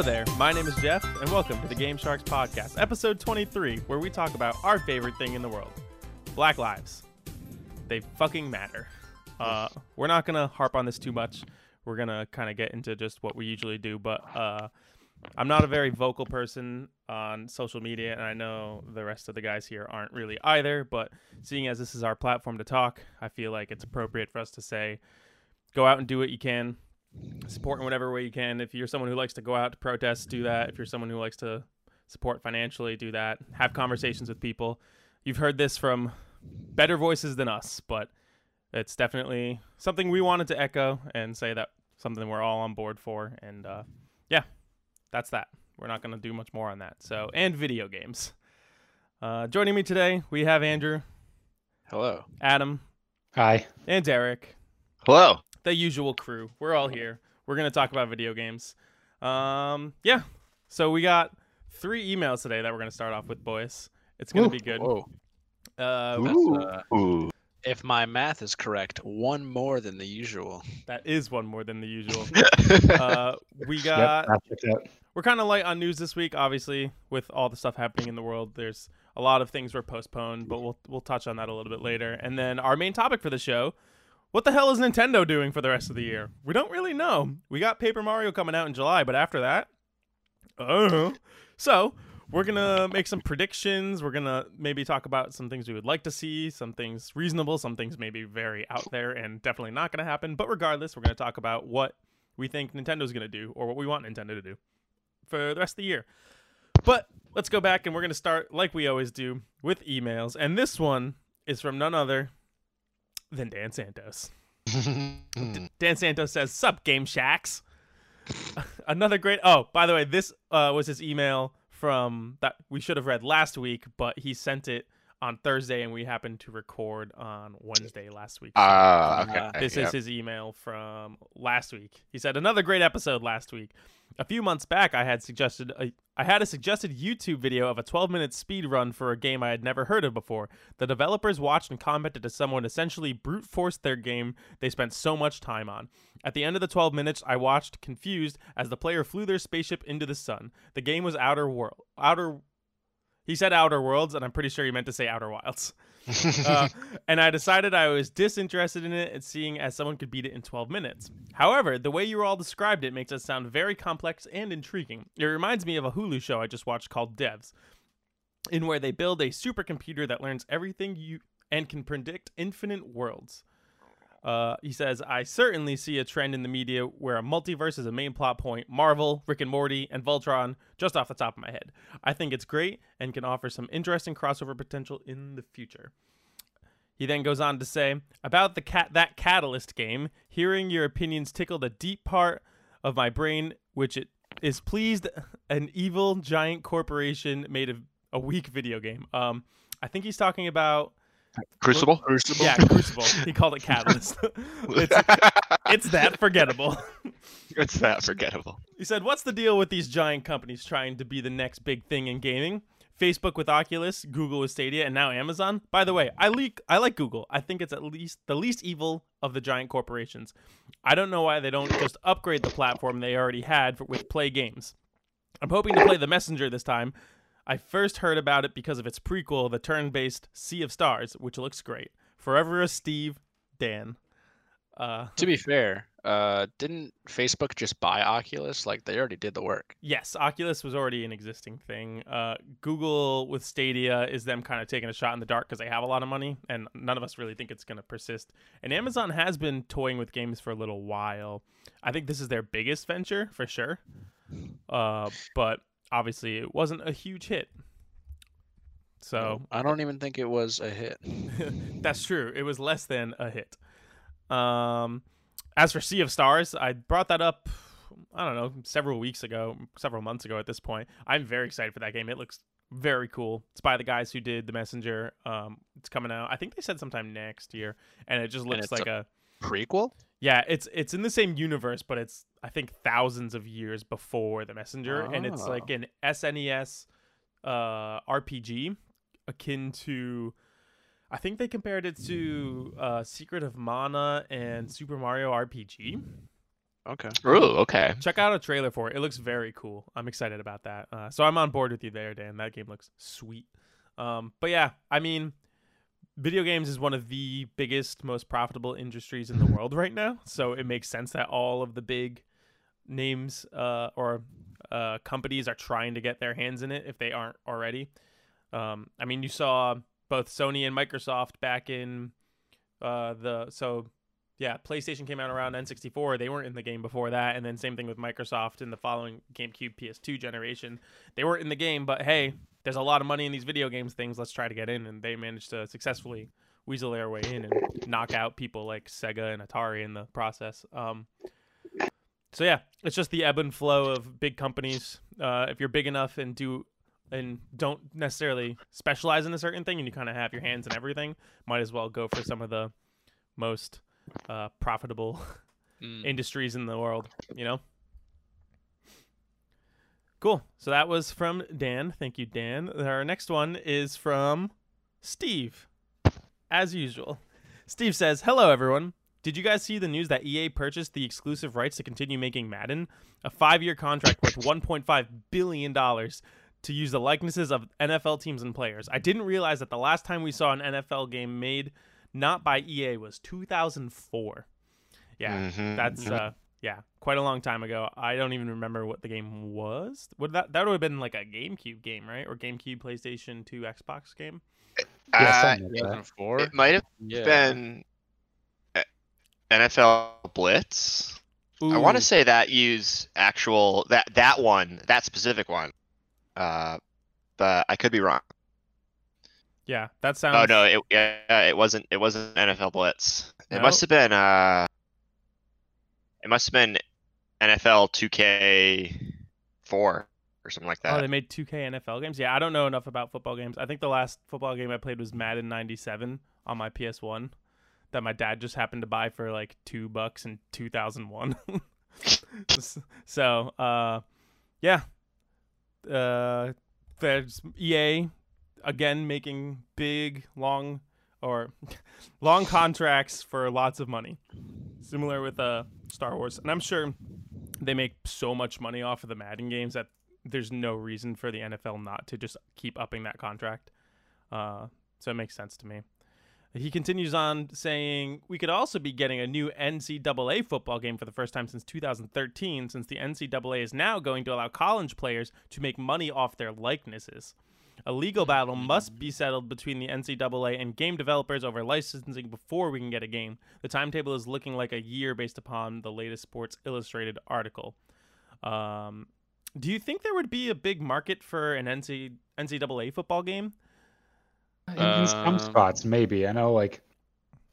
Hello there, my name is Jeff, and welcome to the Game Sharks Podcast, episode 23, where we talk about our favorite thing in the world Black Lives. They fucking matter. Uh, we're not gonna harp on this too much. We're gonna kind of get into just what we usually do, but uh, I'm not a very vocal person on social media, and I know the rest of the guys here aren't really either. But seeing as this is our platform to talk, I feel like it's appropriate for us to say, go out and do what you can, support in whatever way you can. If you're someone who likes to go out to protest, do that. If you're someone who likes to support financially, do that. Have conversations with people. You've heard this from better voices than us, but it's definitely something we wanted to echo and say that something we're all on board for. And uh, yeah, that's that. We're not going to do much more on that. So, and video games. Uh, joining me today, we have Andrew, Hello. Adam, Hi. and Derek. Hello. The usual crew. We're all here. We're gonna talk about video games. Um, yeah. So we got three emails today that we're gonna start off with, boys. It's gonna Ooh. be good. Whoa. Uh, That's, uh, Ooh. if my math is correct, one more than the usual. that is one more than the usual. Uh, we got. Yep, that checks out. We're kind of light on news this week, obviously, with all the stuff happening in the world. There's a lot of things were postponed, but we'll we'll touch on that a little bit later. And then our main topic for the show: what the hell is Nintendo doing for the rest of the year? We don't really know. We got Paper Mario coming out in July, but after that, uh, so we're gonna make some predictions. We're gonna maybe talk about some things we would like to see, some things reasonable, some things maybe very out there and definitely not gonna happen. But regardless, we're gonna talk about what we think Nintendo's gonna do or what we want Nintendo to do for the rest of the year. But let's go back and we're going to start, like we always do, with emails. And this one is from none other than Dan Santos. Dan Santos says, Sup, Game Shacks. Another great. Oh, by the way, this uh, was his email from that we should have read last week, but he sent it on Thursday and we happened to record on Wednesday last week. Ah, okay. Uh, this Yep. is his email from last week. He said another great episode last week. A few months back, I had suggested a, I had a suggested YouTube video of a 12-minute speed run for a game I had never heard of before. The developers watched and commented as someone essentially brute forced their game they spent so much time on. At the end of the 12 minutes, I watched confused as the player flew their spaceship into the sun. The game was Outer World. Outer He said Outer Worlds and I'm pretty sure he meant to say Outer Wilds uh, and I decided I was disinterested in it and seeing as someone could beat it in 12 minutes. However, the way you all described it makes it sound very complex and intriguing. It reminds me of a Hulu show I just watched called Devs, in where they build a supercomputer that learns everything you and can predict infinite worlds. Uh, he says, I certainly see a trend in the media where a multiverse is a main plot point. Marvel, Rick and Morty, and Voltron, just off the top of my head. I think it's great and can offer some interesting crossover potential in the future. He then goes on to say, about the cat that Catalyst game, hearing your opinions tickled a deep part of my brain, which it is pleased an evil giant corporation made a, a weak video game. Um, I think he's talking about Crucible. Crucible. yeah, Crucible. he called it Catalyst. it's, it's that forgettable. it's that forgettable. He said, What's the deal with these giant companies trying to be the next big thing in gaming? Facebook with Oculus, Google with Stadia, and now Amazon. By the way, I like I like Google. I think it's at least the least evil of the giant corporations. I don't know why they don't just upgrade the platform they already had for, with Play Games. I'm hoping to play The Messenger this time. I first heard about it because of its prequel, the turn-based Sea of Stars, which looks great. Forever a Steve, Dan. Uh, To be fair, uh, didn't Facebook just buy Oculus? Like they already did the work. Yes, Oculus was already an existing thing. Uh, Google with Stadia is them kind of taking a shot in the dark because they have a lot of money, and none of us really think it's going to persist. And Amazon has been toying with games for a little while. I think this is their biggest venture for sure, uh, but obviously it wasn't a huge hit. So I don't even think it was a hit. that's true. It was less than a hit. Um, as for Sea of Stars, I brought that up. I don't know, several weeks ago, several months ago. At this point, I'm very excited for that game. It looks very cool. It's by the guys who did The Messenger. Um, it's coming out. I think they said sometime next year, and it just looks like a Prequel? yeah. It's it's in the same universe, but it's I think thousands of years before The Messenger, and it's Oh. like an SNES uh, RPG akin to. I think they compared it to uh, Secret of Mana and Super Mario RPG. Okay. Ooh, okay. Check out a trailer for it. It looks very cool. I'm excited about that. Uh, so I'm on board with you there, Dan. That game looks sweet. Um, but yeah, I mean, video games is one of the biggest, most profitable industries in the world right now. So it makes sense that all of the big names uh, or uh, companies are trying to get their hands in it if they aren't already. Um, I mean, you saw both Sony and Microsoft back in uh, the so yeah, PlayStation came out around N64. They weren't in the game before that, and then same thing with Microsoft in the following GameCube, PS2 generation. They weren't in the game, but hey, there's a lot of money in these video games things. Let's try to get in, and they managed to successfully weasel their way in and knock out people like Sega and Atari in the process. Um, so yeah, it's just the ebb and flow of big companies. Uh, if you're big enough and do and don't necessarily specialize in a certain thing, and you kind of have your hands in everything, might as well go for some of the most uh, profitable Mm. industries in the world. You know. Cool. So that was from Dan. Thank you, Dan. Our next one is from Steve, as usual. Steve says, "Hello, everyone." Did you guys see the news that EA purchased the exclusive rights to continue making Madden? A five year contract worth $1.5 billion to use the likenesses of NFL teams and players. I didn't realize that the last time we saw an NFL game made not by EA was 2004. Yeah, Mhm, that's uh yeah, quite a long time ago. I don't even remember what the game was. Would that that would have been like a GameCube game, right? Or GameCube, PlayStation 2, Xbox game? Yeah, Uh, something like 2004. it might have Yeah. been NFL Blitz. I want to say that use actual that that one that specific one, uh, but I could be wrong. Yeah, that sounds Oh no, it yeah, it wasn't it wasn't NFL Blitz. It must have been uh, it must have been NFL 2K four or something like that. Oh, they made 2K NFL games. Yeah, I don't know enough about football games. I think the last football game I played was Madden 97 on my PS1 that my dad just happened to buy for like 2 bucks in 2001. so, uh yeah. Uh there's EA again making big long or long contracts for lots of money. Similar with uh Star Wars. And I'm sure they make so much money off of the Madden games that there's no reason for the NFL not to just keep upping that contract. Uh, so it makes sense to me. He continues on saying, We could also be getting a new NCAA football game for the first time since 2013, since the NCAA is now going to allow college players to make money off their likenesses. A legal battle must be settled between the NCAA and game developers over licensing before we can get a game. The timetable is looking like a year based upon the latest Sports Illustrated article. Um, do you think there would be a big market for an NCAA football game? In some Uh, spots, maybe. I know, like,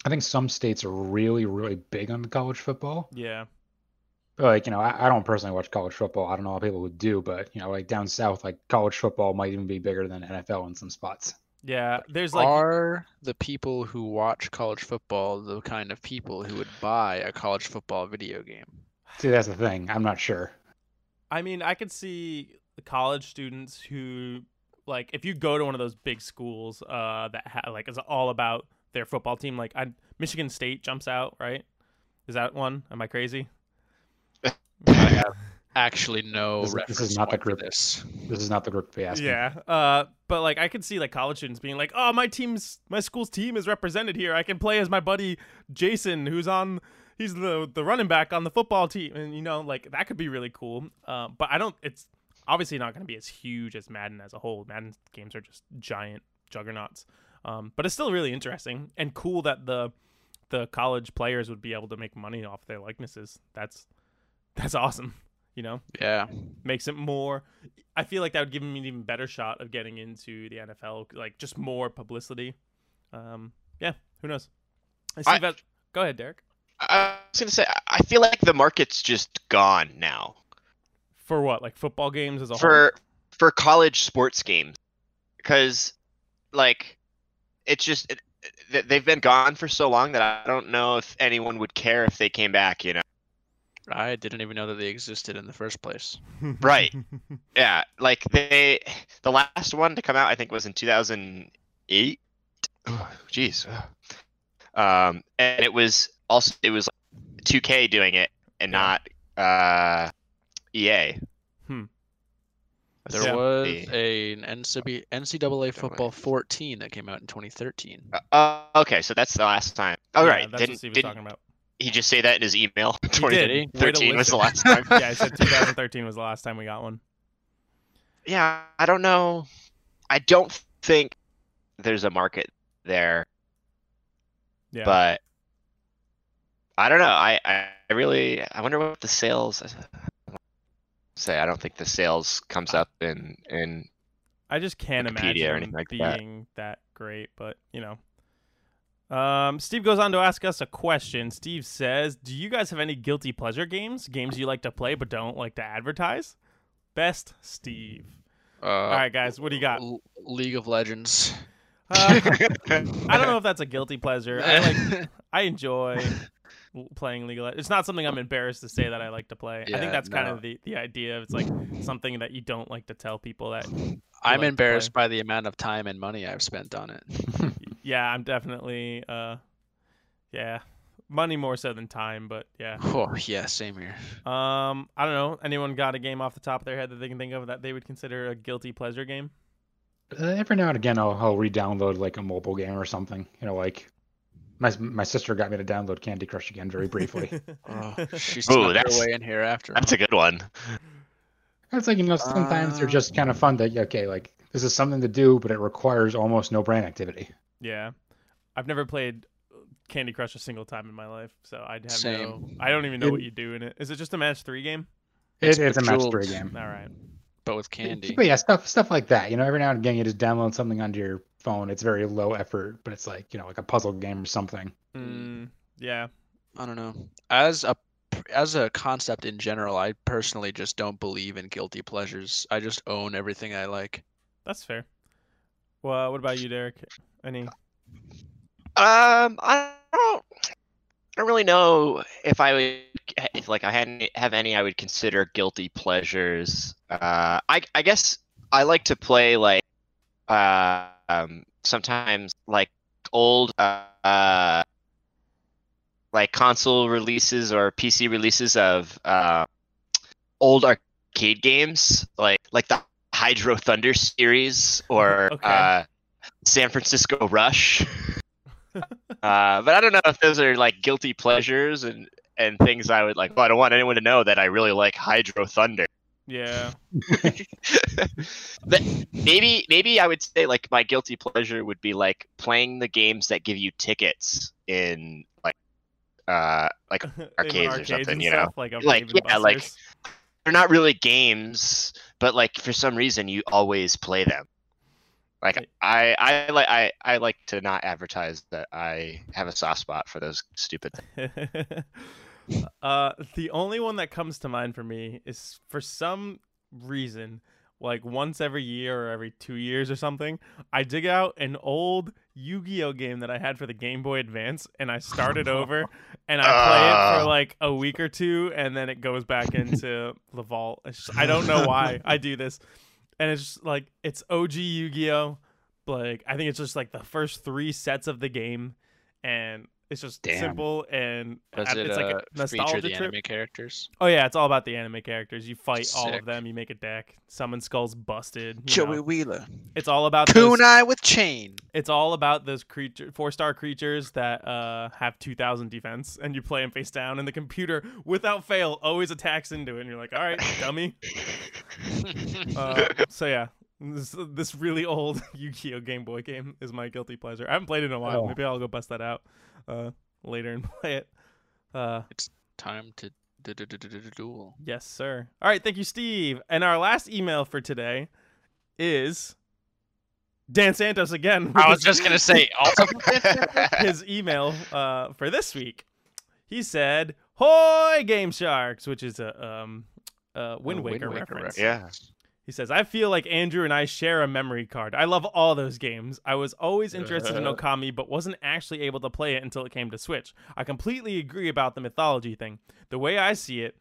I think some states are really, really big on college football. Yeah. But, like, you know, I, I don't personally watch college football. I don't know how people would do, but, you know, like down south, like college football might even be bigger than NFL in some spots. Yeah. There's like Are the people who watch college football the kind of people who would buy a college football video game? See, that's the thing. I'm not sure. I mean, I could see the college students who like if you go to one of those big schools uh that ha- like is all about their football team like I Michigan State jumps out, right? Is that one? Am I crazy? I have actually no This is- this is not the group. this. This is not the group to be asking. Yeah. Uh but like I could see like college students being like, "Oh, my team's my school's team is represented here. I can play as my buddy Jason who's on he's the the running back on the football team." And you know, like that could be really cool. Uh, but I don't it's obviously not going to be as huge as Madden as a whole. Madden games are just giant juggernauts. Um, but it's still really interesting and cool that the the college players would be able to make money off their likenesses. That's that's awesome. You know, Yeah. makes it more. I feel like that would give me an even better shot of getting into the NFL. Like just more publicity. Um, yeah, who knows? I see I- that. Go ahead, Derek. I was gonna say I feel like the market's just gone now For what? Like football games as a whole. for for college sports games because like it's just it, it- they've been gone for so long that I don't know if anyone would care if they came back. You know. I didn't even know that they existed in the first place. Right. Yeah, like they, the last one to come out, I think, was in 2008. Oh, Jeez. Um, and it was also it was like 2K doing it and Yeah. not uh, EA. Hmm. There Yeah. was a an NCAA, NCAA football 14 that came out in 2013. Uh, okay, so that's the last time. All Yeah, right, that's didn't, what Steve didn't talking about. he just say that in his email? 2013 was the last time. Yeah, I said 2013 was the last time we got one. yeah, I don't know. I don't think there's a market there, Yeah. but I don't know. I, I I really I wonder what the sales say. I don't think the sales comes up in in I just can't Wikipedia imagine or anything like that. being that. great, but you know. Um, Steve goes on to ask us a question. Steve says, "Do you guys have any guilty pleasure games? Games you like to play but don't like to advertise?" Best Steve. Uh, All right, guys, what do you got? L- League of Legends. Uh, I don't know if that's a guilty pleasure. I like. I enjoy l- playing League of Legends. It's not something I'm embarrassed to say that I like to play. I think that's kind of the the idea. It's like something that you don't like to tell people that I'm like embarrassed by the amount of time and money I've spent on it. yeah, I'm definitely uh yeah, money more so than time, but yeah. Oh yeah, same here. Um I don't know. Anyone got a game off the top of their head that they can think of that they would consider a guilty pleasure game? Uh, every now and again, I'll, I'll re-download like a mobile game or something. You know, like my my sister got me to download Candy Crush again very briefly. Oh, she Ooh, snuck her that's- way in here after. That's a good one. it's like you know, sometimes they're just kind of fun. That okay, like this is something to do, but it requires almost no brain activity. yeah. I've never played Candy Crush a single time in my life, so I'd have no I don't even know It- what you do in it. Is it just a match 3 game? It's It, it's a match three game. All right. but with candy. But yeah, stuff stuff like that. You know, every now and again you just download something onto your phone. It's very low effort, but it's like you know, like a puzzle game or something. Mm, yeah. I don't know. As a as a concept in general, I personally just don't believe in guilty pleasures. I just own everything I like. That's fair. Well, what about you, Derek? Any Um, I don't, I don't really know if I would, if like I hadn't have any I would consider guilty pleasures. Uh, I I guess I like to play like, uh, um, sometimes like old uh, like console releases or PC releases of uh, old arcade games, like like the Hydro Thunder series or Okay. uh, San Francisco Rush. Uh, but I don't know if those are like guilty pleasures and and things I would like. Well, I don't want anyone to know that I really like Hydro Thunder. Yeah. Maybe maybe I would say like my guilty pleasure would be like playing the games that give you tickets in like uh like In Arcades or something, you know? like Like, yeah, like- they're not really games, but like for some reason you always play them. Like I I like I I like to not advertise that I have a soft spot for those stupid things. uh, the only one that comes to mind for me is for some reason, like once every year or every two years or something, I dig out an old Yu-Gi-Oh game that I had for the Game Boy Advance, and I start it over, and I play it for Ah. like a week or two, and then it goes back into the vault. Just- I don't know why I do this, and it's just like it's OG Yu-Gi-Oh. Like I think it's just like the first three sets of the game, and it's just Damn. simple and Does uh, it it's like uh, a feature nostalgia the trip. anime characters? Oh yeah, it's all about the anime characters. You fight all of them. You make a deck. Summon skulls busted. Joey know. Wheeler. It's all about those, Kunai with chain. it's all about those creature four star creatures that uh have two thousand defense, and you play them face down, and the computer without fail always attacks into it, and you're like, all right, dummy. Uh, so yeah. This, this really old Yu-Gi-Oh Game Boy game is my guilty pleasure. I haven't played it in a while. Oh. Maybe I'll go bust that out uh, later and play it. Uh, it's Time to du- du- du- du- du- du- duel. Yes, sir. All right, thank you, Steve. And our last email for today is Dan Santos again. I was just gonna say also. his email uh, for this week. He said, "Hoy, Game Sharks," which is a um, uh, Wind A Waker, Wind Waker reference. Yeah. He says, I feel like Andrew and I share a memory card. I love all those games. I was always interested in. Okami, but wasn't actually able to play it until it came to Switch. I completely agree about the mythology thing. The way I see it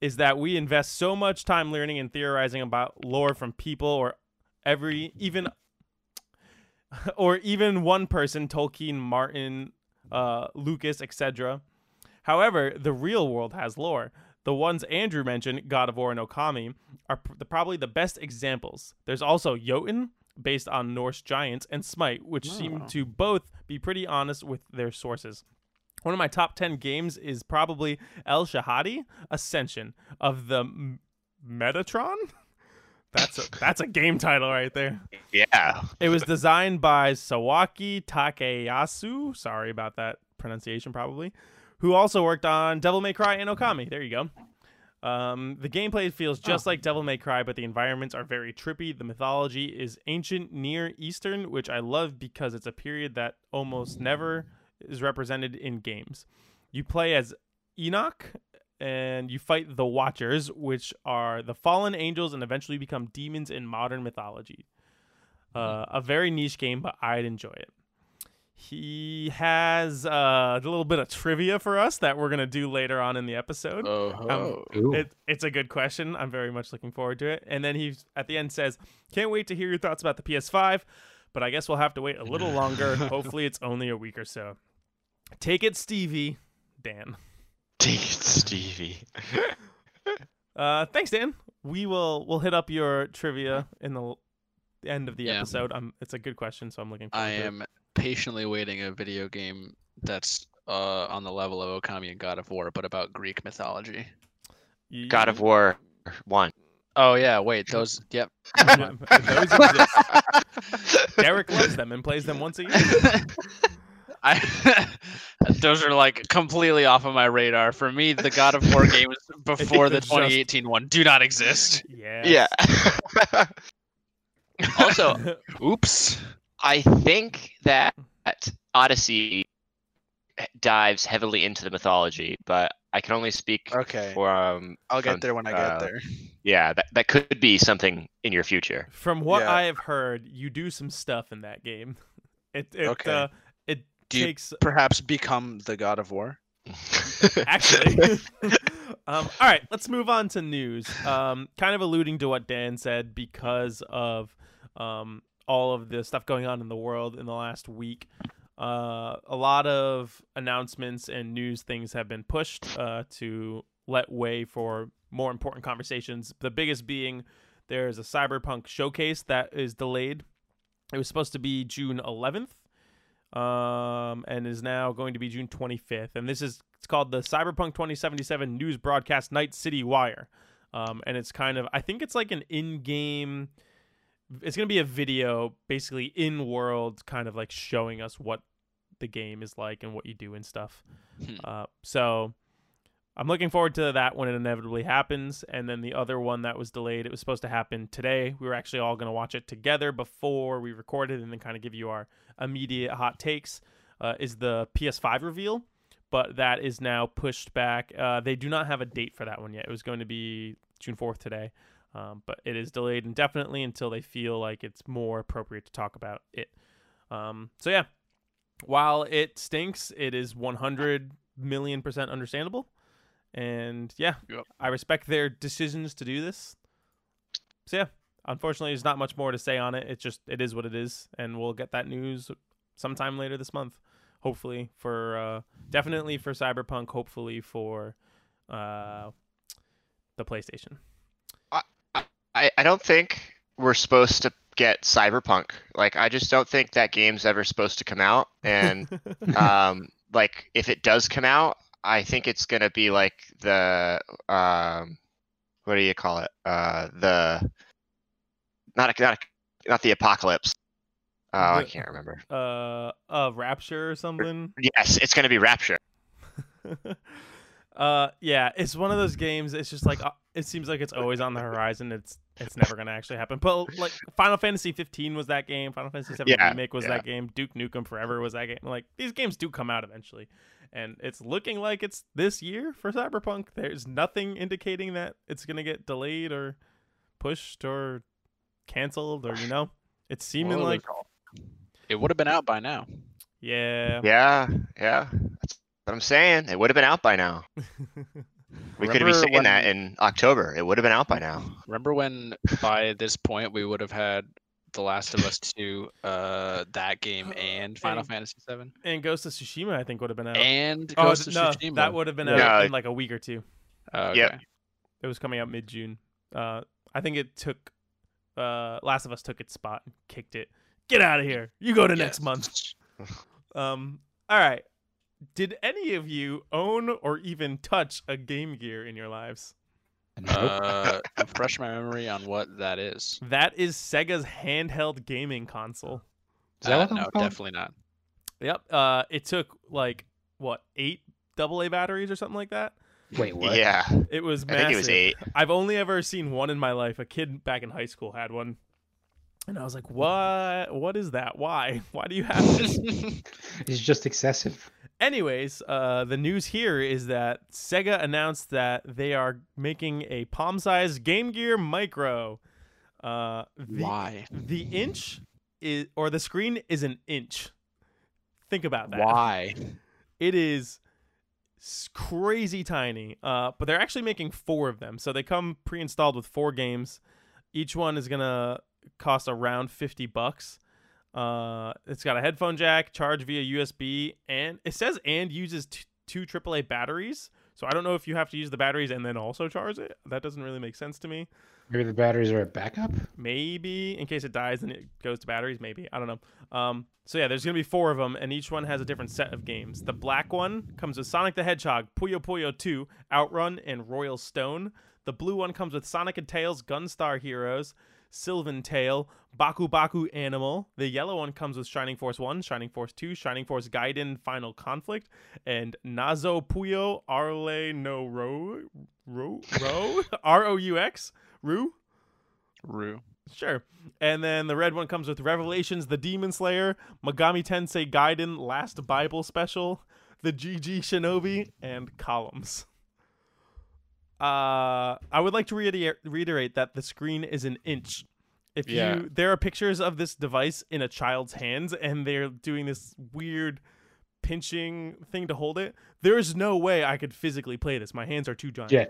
is that we invest so much time learning and theorizing about lore from people or every, even, or even one person, Tolkien, Martin, uh, Lucas, etc. However, the real world has lore. The ones Andrew mentioned, God of War and Okami, are pr- the, probably the best examples. There's also Jotun, based on Norse giants, and Smite, which seem to both be pretty honest with their sources. One of my top 10 games is probably El Shaddai Ascension of the M- Metatron. That's a, that's a game title right there. Yeah. It was designed by Sawaki Takeyasu. Sorry about that pronunciation, probably. Who also worked on Devil May Cry and Okami. There you go. Um, the gameplay feels just like Devil May Cry, but the environments are very trippy. The mythology is ancient Near Eastern, which I love because it's a period that almost never is represented in games. You play as Enoch, and you fight the Watchers, which are the fallen angels and eventually become demons in modern mythology. Uh, a very niche game, but I'd enjoy it. He has uh, a little bit of trivia for us that we're gonna do later on in the episode. Oh, Ooh. It, it's a good question. I'm very much looking forward to it. And then he at the end says, "Can't wait to hear your thoughts about the PS5, but I guess we'll have to wait a little longer. Hopefully, it's only a week or so." Take it, Stevie. Dan. Take it, Stevie. Uh, thanks, Dan. We will we'll hit up your trivia in the l- end of the Yeah. episode. Um, it's a good question, so I'm looking. Forward I to it. Am patiently waiting a video game that's uh, on the level of Okami and God of War, but about Greek mythology. God of War one. Oh yeah, wait, those. Yep. Those exist. Derek loves them and plays them once a year. I those are like completely off of my radar. For me, the God of War games before the It's just- 2018 one do not exist. Yeah. Yeah. also, Oops. I think that Odyssey dives heavily into the mythology, but I can only speak Okay. for um I'll from- get there when I uh, get there. yeah, that, that could be something in your future. From what Yeah. I have heard, you do some stuff in that game. It it Okay. uh, it Do you takes perhaps become the God of War? actually. um, all right, let's move on to news. Um, kind of alluding to what Dan said because of um, all of the stuff going on in the world in the last week. Uh, a lot of announcements and news things have been pushed uh, to let way for more important conversations. The biggest being there's a cyberpunk showcase that is delayed. It was supposed to be June 11th um, and is now going to be June 25th. And this is it's called the Cyberpunk 2077 News Broadcast Night City Wire. Um, and it's kind of I think it's like an in-game. It's gonna be a video, basically in world, kind of like showing us what the game is like and what you do and stuff. Hmm. Uh, so I'm looking forward to that when it inevitably happens. And then the other one that was delayed, it was supposed to happen today. We were actually all going to watch it together before we recorded and then kind of give you our immediate hot takes. Uh, is the PS5 reveal, but that is now pushed back. Uh, they do not have a date for that one yet. It was going to be June 4th today, um, but it is delayed indefinitely until they feel like it's more appropriate to talk about it. Um, so, yeah, while it stinks, it is 100 million percent understandable. And yeah, Yep. I respect their decisions to do this. So yeah, unfortunately, there's not much more to say on it. It's just it is what it is, and we'll get that news sometime later this month. Hopefully for uh, definitely for Cyberpunk. Hopefully for uh, the PlayStation. I, I don't think we're supposed to get Cyberpunk. Like I just don't think that game's ever supposed to come out. And um like if it does come out, I think it's gonna be like the um what do you call it? Uh the not a, not a, not the apocalypse. Oh, I can't remember. uh, uh, Rapture or something. Yes, it's gonna be Rapture. uh, yeah, it's one of those games. It's just like uh, it seems like it's always on the horizon. It's it's never gonna actually happen. But like Final Fantasy 15 was that game. Final Fantasy 7 Yeah, remake was yeah. that game. Duke Nukem Forever was that game. Like these games do come out eventually, and it's looking like it's this year for Cyberpunk. There's nothing indicating that it's gonna get delayed or pushed or canceled or you know. It's seeming What'll like It would have been out by now. yeah. Yeah, yeah. That's what I'm saying. It would have been out by now. We could be Remember saying when- that in October. It would have been out by now. Remember when by this point we would have had The Last of Us 2, uh, that game, and Final And- Fantasy 7, and Ghost of Tsushima, I think would have been out. and oh Ghost of no, Tsushima. that would have been out No, in like a week or two. Uh, okay. Yep. It was coming out mid June. Uh, I think it took. Uh, Last of Us took its spot and kicked it. Get out of here! You go to next month. Um. All right. Did any of you own or even touch a Game Gear in your lives? Nope. Uh, refresh my memory on what that is. That is Sega's handheld gaming console. Is that Uh, no, called? definitely not. Yep. Uh, it took like what eight AA batteries or something like that. Wait, what? Yeah, It was Massive. I think it was eight. I've only ever seen one in my life. A kid back in high school had one, and I was like, "What? What is that? Why? Why do you have this?" It's just excessive. Anyways, uh, the news here is that Sega announced that they are making a palm-sized Game Gear Micro. Uh, the, Why? the inch is, or the screen is an inch. Think about that. Why? It is crazy tiny. Uh, but they're actually making four of them, so they come pre-installed with four games. Each one is gonna cost around fifty bucks. Uh, it's got a headphone jack, charge via USB, and it says and uses t- two AAA batteries. So I don't know if you have to use the batteries and then also charge it. That doesn't really make sense to me. Maybe the batteries are a backup. Maybe in case it dies and it goes to batteries. Maybe I don't know. Um, so yeah, there's gonna be four of them, and each one has a different set of games. The black one comes with Sonic the Hedgehog, Puyo Puyo 2, Outrun, and Royal Stone. The blue one comes with Sonic and Tails, Gunstar Heroes, Sylvan Tale, Baku Baku Animal. The yellow one comes with Shining Force 1, Shining Force 2, Shining Force Gaiden Final Conflict, and Nazo Puyo Arle no Ro Ro Ro R O U X Ru. Rue. Sure. And then the red one comes with Revelations, the Demon Slayer, Megami Tensei Gaiden, Last Bible Special, the GG Shinobi, and Columns. Uh, I would like to reiter- reiterate that the screen is an inch. If Yeah. you, there are pictures of this device in a child's hands, and they're doing this weird pinching thing to hold it. There is no way I could physically play this. My hands are too giant. Yeah.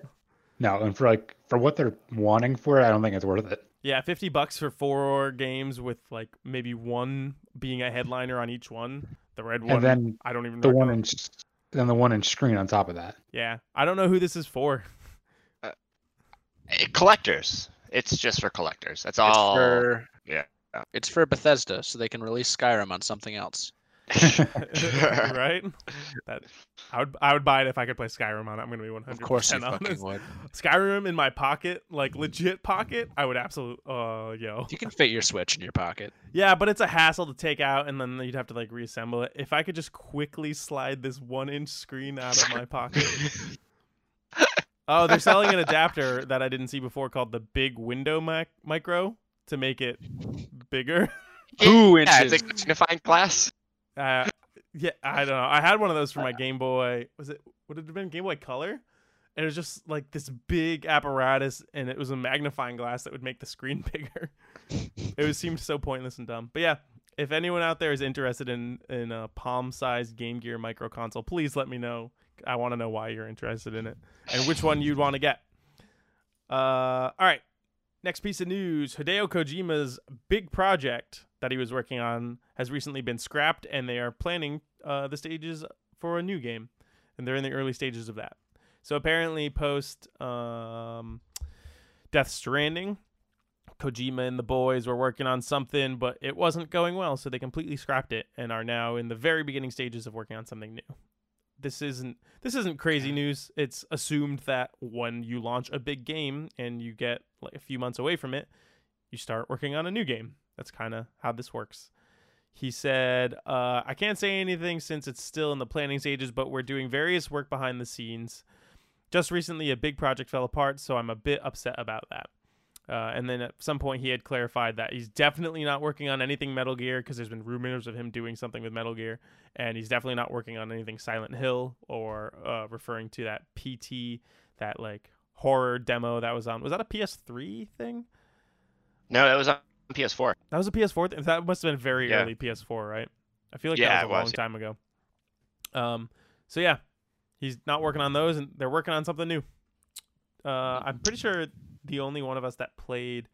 No, and for like for what they're wanting for it, I don't think it's worth it. Yeah, fifty bucks for four games with like maybe one being a headliner on each one. The red one, And then I don't even the one inch, then the one inch screen on top of that. Yeah, I don't know who this is for. Eh, Collectors. It's just for collectors. That's It's all. for yeah. it's for Bethesda, so they can release Skyrim on something else. right? That I would I would buy it if I could play Skyrim on it. I'm gonna be 100 Of course you percent fucking would. Skyrim in my pocket, like legit pocket, I would absolutely. Uh, yo. You can fit your Switch in your pocket. Yeah, but it's a hassle to take out, and then you'd have to like reassemble it. If I could just quickly slide this one inch screen out of my pocket. Oh, they're selling an adapter that I didn't see before called the Big Window Mac- Micro to make it bigger. Two Yeah, it's inches. a magnifying glass. Uh, yeah, I don't know. I had one of those for my Game Boy. Was it? Would it have been Game Boy Color? And it was just like this big apparatus, and it was a magnifying glass that would make the screen bigger. it was seemed so pointless and dumb. But yeah, if anyone out there is interested in in a palm-sized Game Gear micro console, please let me know. I want to know why you're interested in it and which one you'd want to get. Uh, all right. Next piece of news: Hideo Kojima's big project that he was working on has recently been scrapped, and they are planning uh, the stages for a new game, and they're in the early stages of that. So apparently, post um, Death Stranding, Kojima and the boys were working on something, but it wasn't going well, so they completely scrapped it and are now in the very beginning stages of working on something new. This isn't this isn't crazy news. It's assumed that when you launch a big game and you get like a few months away from it, you start working on a new game. That's kind of how this works. He said, uh, I can't say anything since it's still in the planning stages, but we're doing various work behind the scenes. Just recently, a big project fell apart, so I'm a bit upset about that. Uh, and then at some point, he had clarified that he's definitely not working on anything Metal Gear because there's been rumors of him doing something with Metal Gear, and he's definitely not working on anything Silent Hill or uh, referring to that PT, that like horror demo that was on. Was that a PS3 thing? No, that was on PS4. That was a PS4 thing. That must have been very Yeah. early PS4, right? I feel like Yeah, that was a it long was. time ago. Um, so yeah, he's not working on those, and they're working on something new. Uh, I'm pretty sure the only one of us that played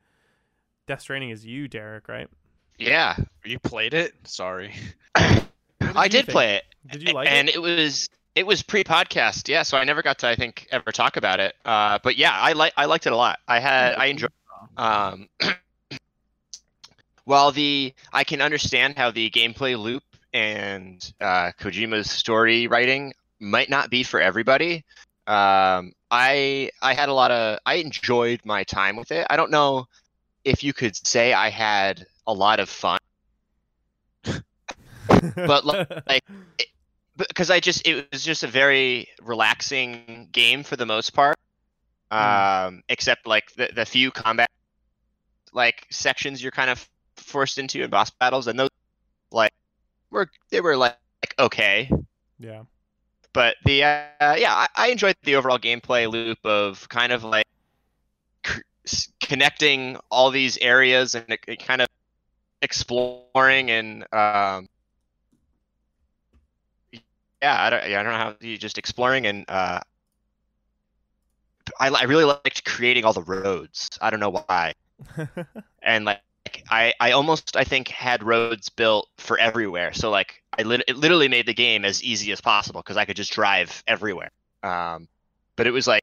Death Stranding is you, Derek, right? Yeah, You played it? Sorry. I did think? play it. Did you like and it? And it was It was pre-podcast, yeah. So I never got to, I think, ever talk about it. Uh, but yeah, I like I liked it a lot. I had I enjoyed. Um, while the I can understand how the gameplay loop and uh, Kojima's story writing might not be for everybody. Um, I I had a lot of I enjoyed my time with it. I don't know if you could say I had a lot of fun, but like because I just it was just a very relaxing game for the most part. Um, except like the the few combat like sections you're kind of forced into in boss battles, and those like were they were like, like okay, yeah. But the uh, yeah I, I enjoyed the overall gameplay loop of kind of like c- connecting all these areas and it, it kind of exploring and um yeah I don't, yeah, I don't know how you just exploring and uh I, I really liked creating all the roads. I don't know why. And like I, I almost I think had roads built for everywhere. So like I lit- it literally made the game as easy as possible because I could just drive everywhere. Um, but it was like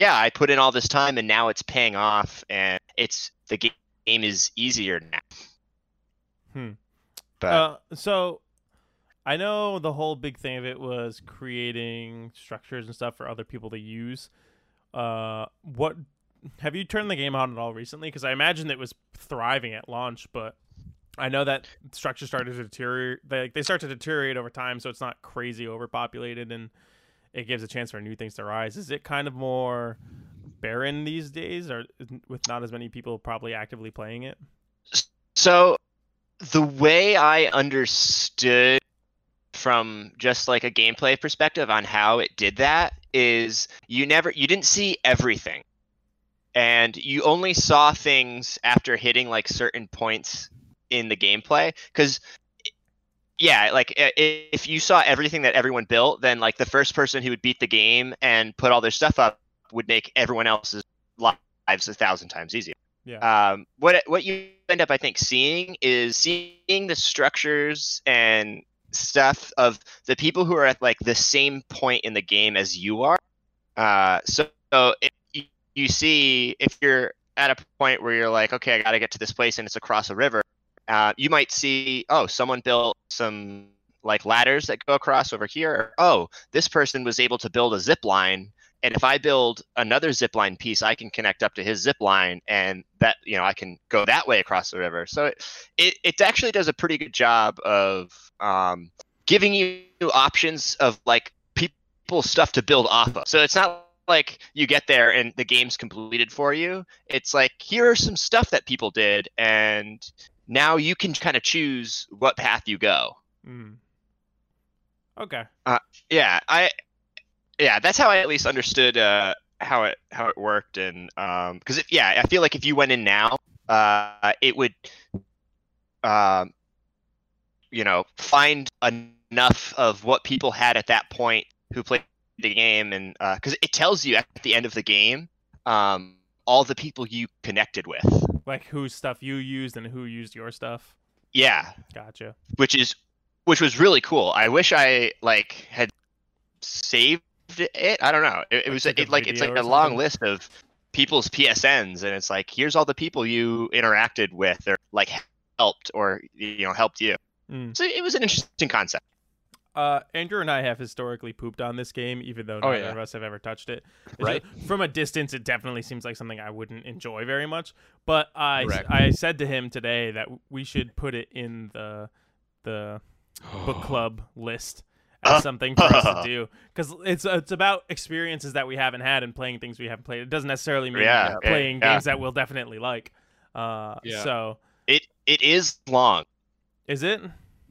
yeah, I put in all this time and now it's paying off and it's the ga- game is easier now. Hmm. But Uh, so I know the whole big thing of it was creating structures and stuff for other people to use. Uh, what have you turned the game on at all recently? Because I imagine it was thriving at launch, but I know that structure started to deteriorate. They, they start to deteriorate over time, so it's not crazy overpopulated, and it gives a chance for new things to rise. Is it kind of more barren these days, or with not as many people probably actively playing it? So the way I understood from just like a gameplay perspective on how it did that is you never you didn't see everything. And you only saw things after hitting like certain points in the gameplay cuz yeah, like if you saw everything that everyone built, then like the first person who would beat the game and put all their stuff up would make everyone else's lives a thousand times easier Yeah. um, what what you end up I think seeing is seeing the structures and stuff of the people who are at like the same point in the game as you are. Uh, so, so if you, see if you're at a point where you're like, okay, I got to get to this place and it's across a river, uh, you might see, oh, someone built some like ladders that go across over here. Or, oh, this person was able to build a zip line and if I build another zip line piece, I can connect up to his zip line, and that you know I can go that way across the river. So it it, it actually does a pretty good job of um, giving you options of like people stuff to build off of. So it's not like you get there and the game's completed for you. It's like here are some stuff that people did, and now you can kind of choose what path you go. Mm. Okay. yeah i yeah that's how i at least understood uh how it how it worked and um because if yeah i feel like if you went in now uh it would um you know find enough of what people had at that point who played the game and uh because it tells you at the end of the game um all the people you connected with Like whose stuff you used and who used your stuff. yeah Gotcha. which is which was really cool. I wish I like had saved it. I don't know. It, it was a it, like it's like a long list of people's PSNs, and it's like here's all the people you interacted with or like helped or you know helped you. Mm. So it was an interesting concept. Uh, Andrew and I have historically pooped on this game, even though Oh, neither yeah. of us have ever touched it. It's Right. just- from a distance, it definitely seems like something I wouldn't enjoy very much. But I, Correct. I said to him today that we should put it in the the book club list as something for us to do because it's it's about experiences that we haven't had and playing things we haven't played. It doesn't necessarily mean Yeah, yeah, playing yeah. games that we'll definitely like. Uh, Yeah. So It it is long. is it?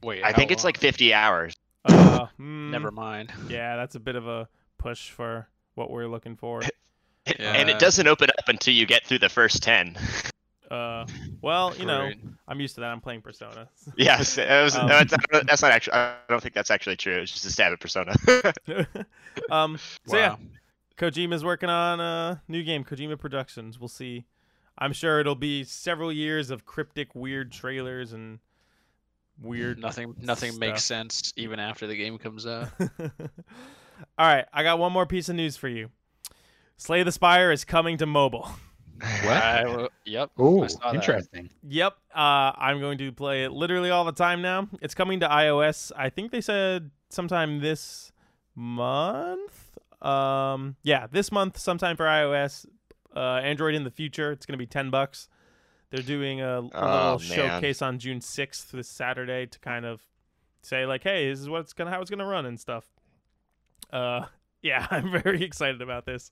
Wait, I how think it's long? like 50 hours. Uh, mm, Never mind. Yeah, that's a bit of a push for what we're looking for. And Yeah. it doesn't open up until you get through the first 10. Uh, well, you know, I'm used to that. I'm playing Persona. yes, was, Um, that's, that's not actually. I don't think that's actually true. It's just a stab at Persona. um, so yeah, Wow. Kojima's working on a new game, Kojima Productions. We'll see. I'm sure it'll be several years of cryptic, weird trailers and weird. Nothing. Nothing makes sense even after the game comes out. All right, I got one more piece of news for you. Slay the Spire is coming to mobile. I yep. Ooh, I that. interesting. Yep, uh, I'm going to play it literally all the time now. It's coming to iOS. I think they said sometime this month. Um, yeah, this month, sometime for iOS. Uh, Android in the future. It's going to be ten bucks. They're doing a, a little Oh, man. showcase on June sixth this Saturday to kind of say like, hey, this is what's gonna how it's gonna run and stuff. Uh, yeah, I'm very excited about this.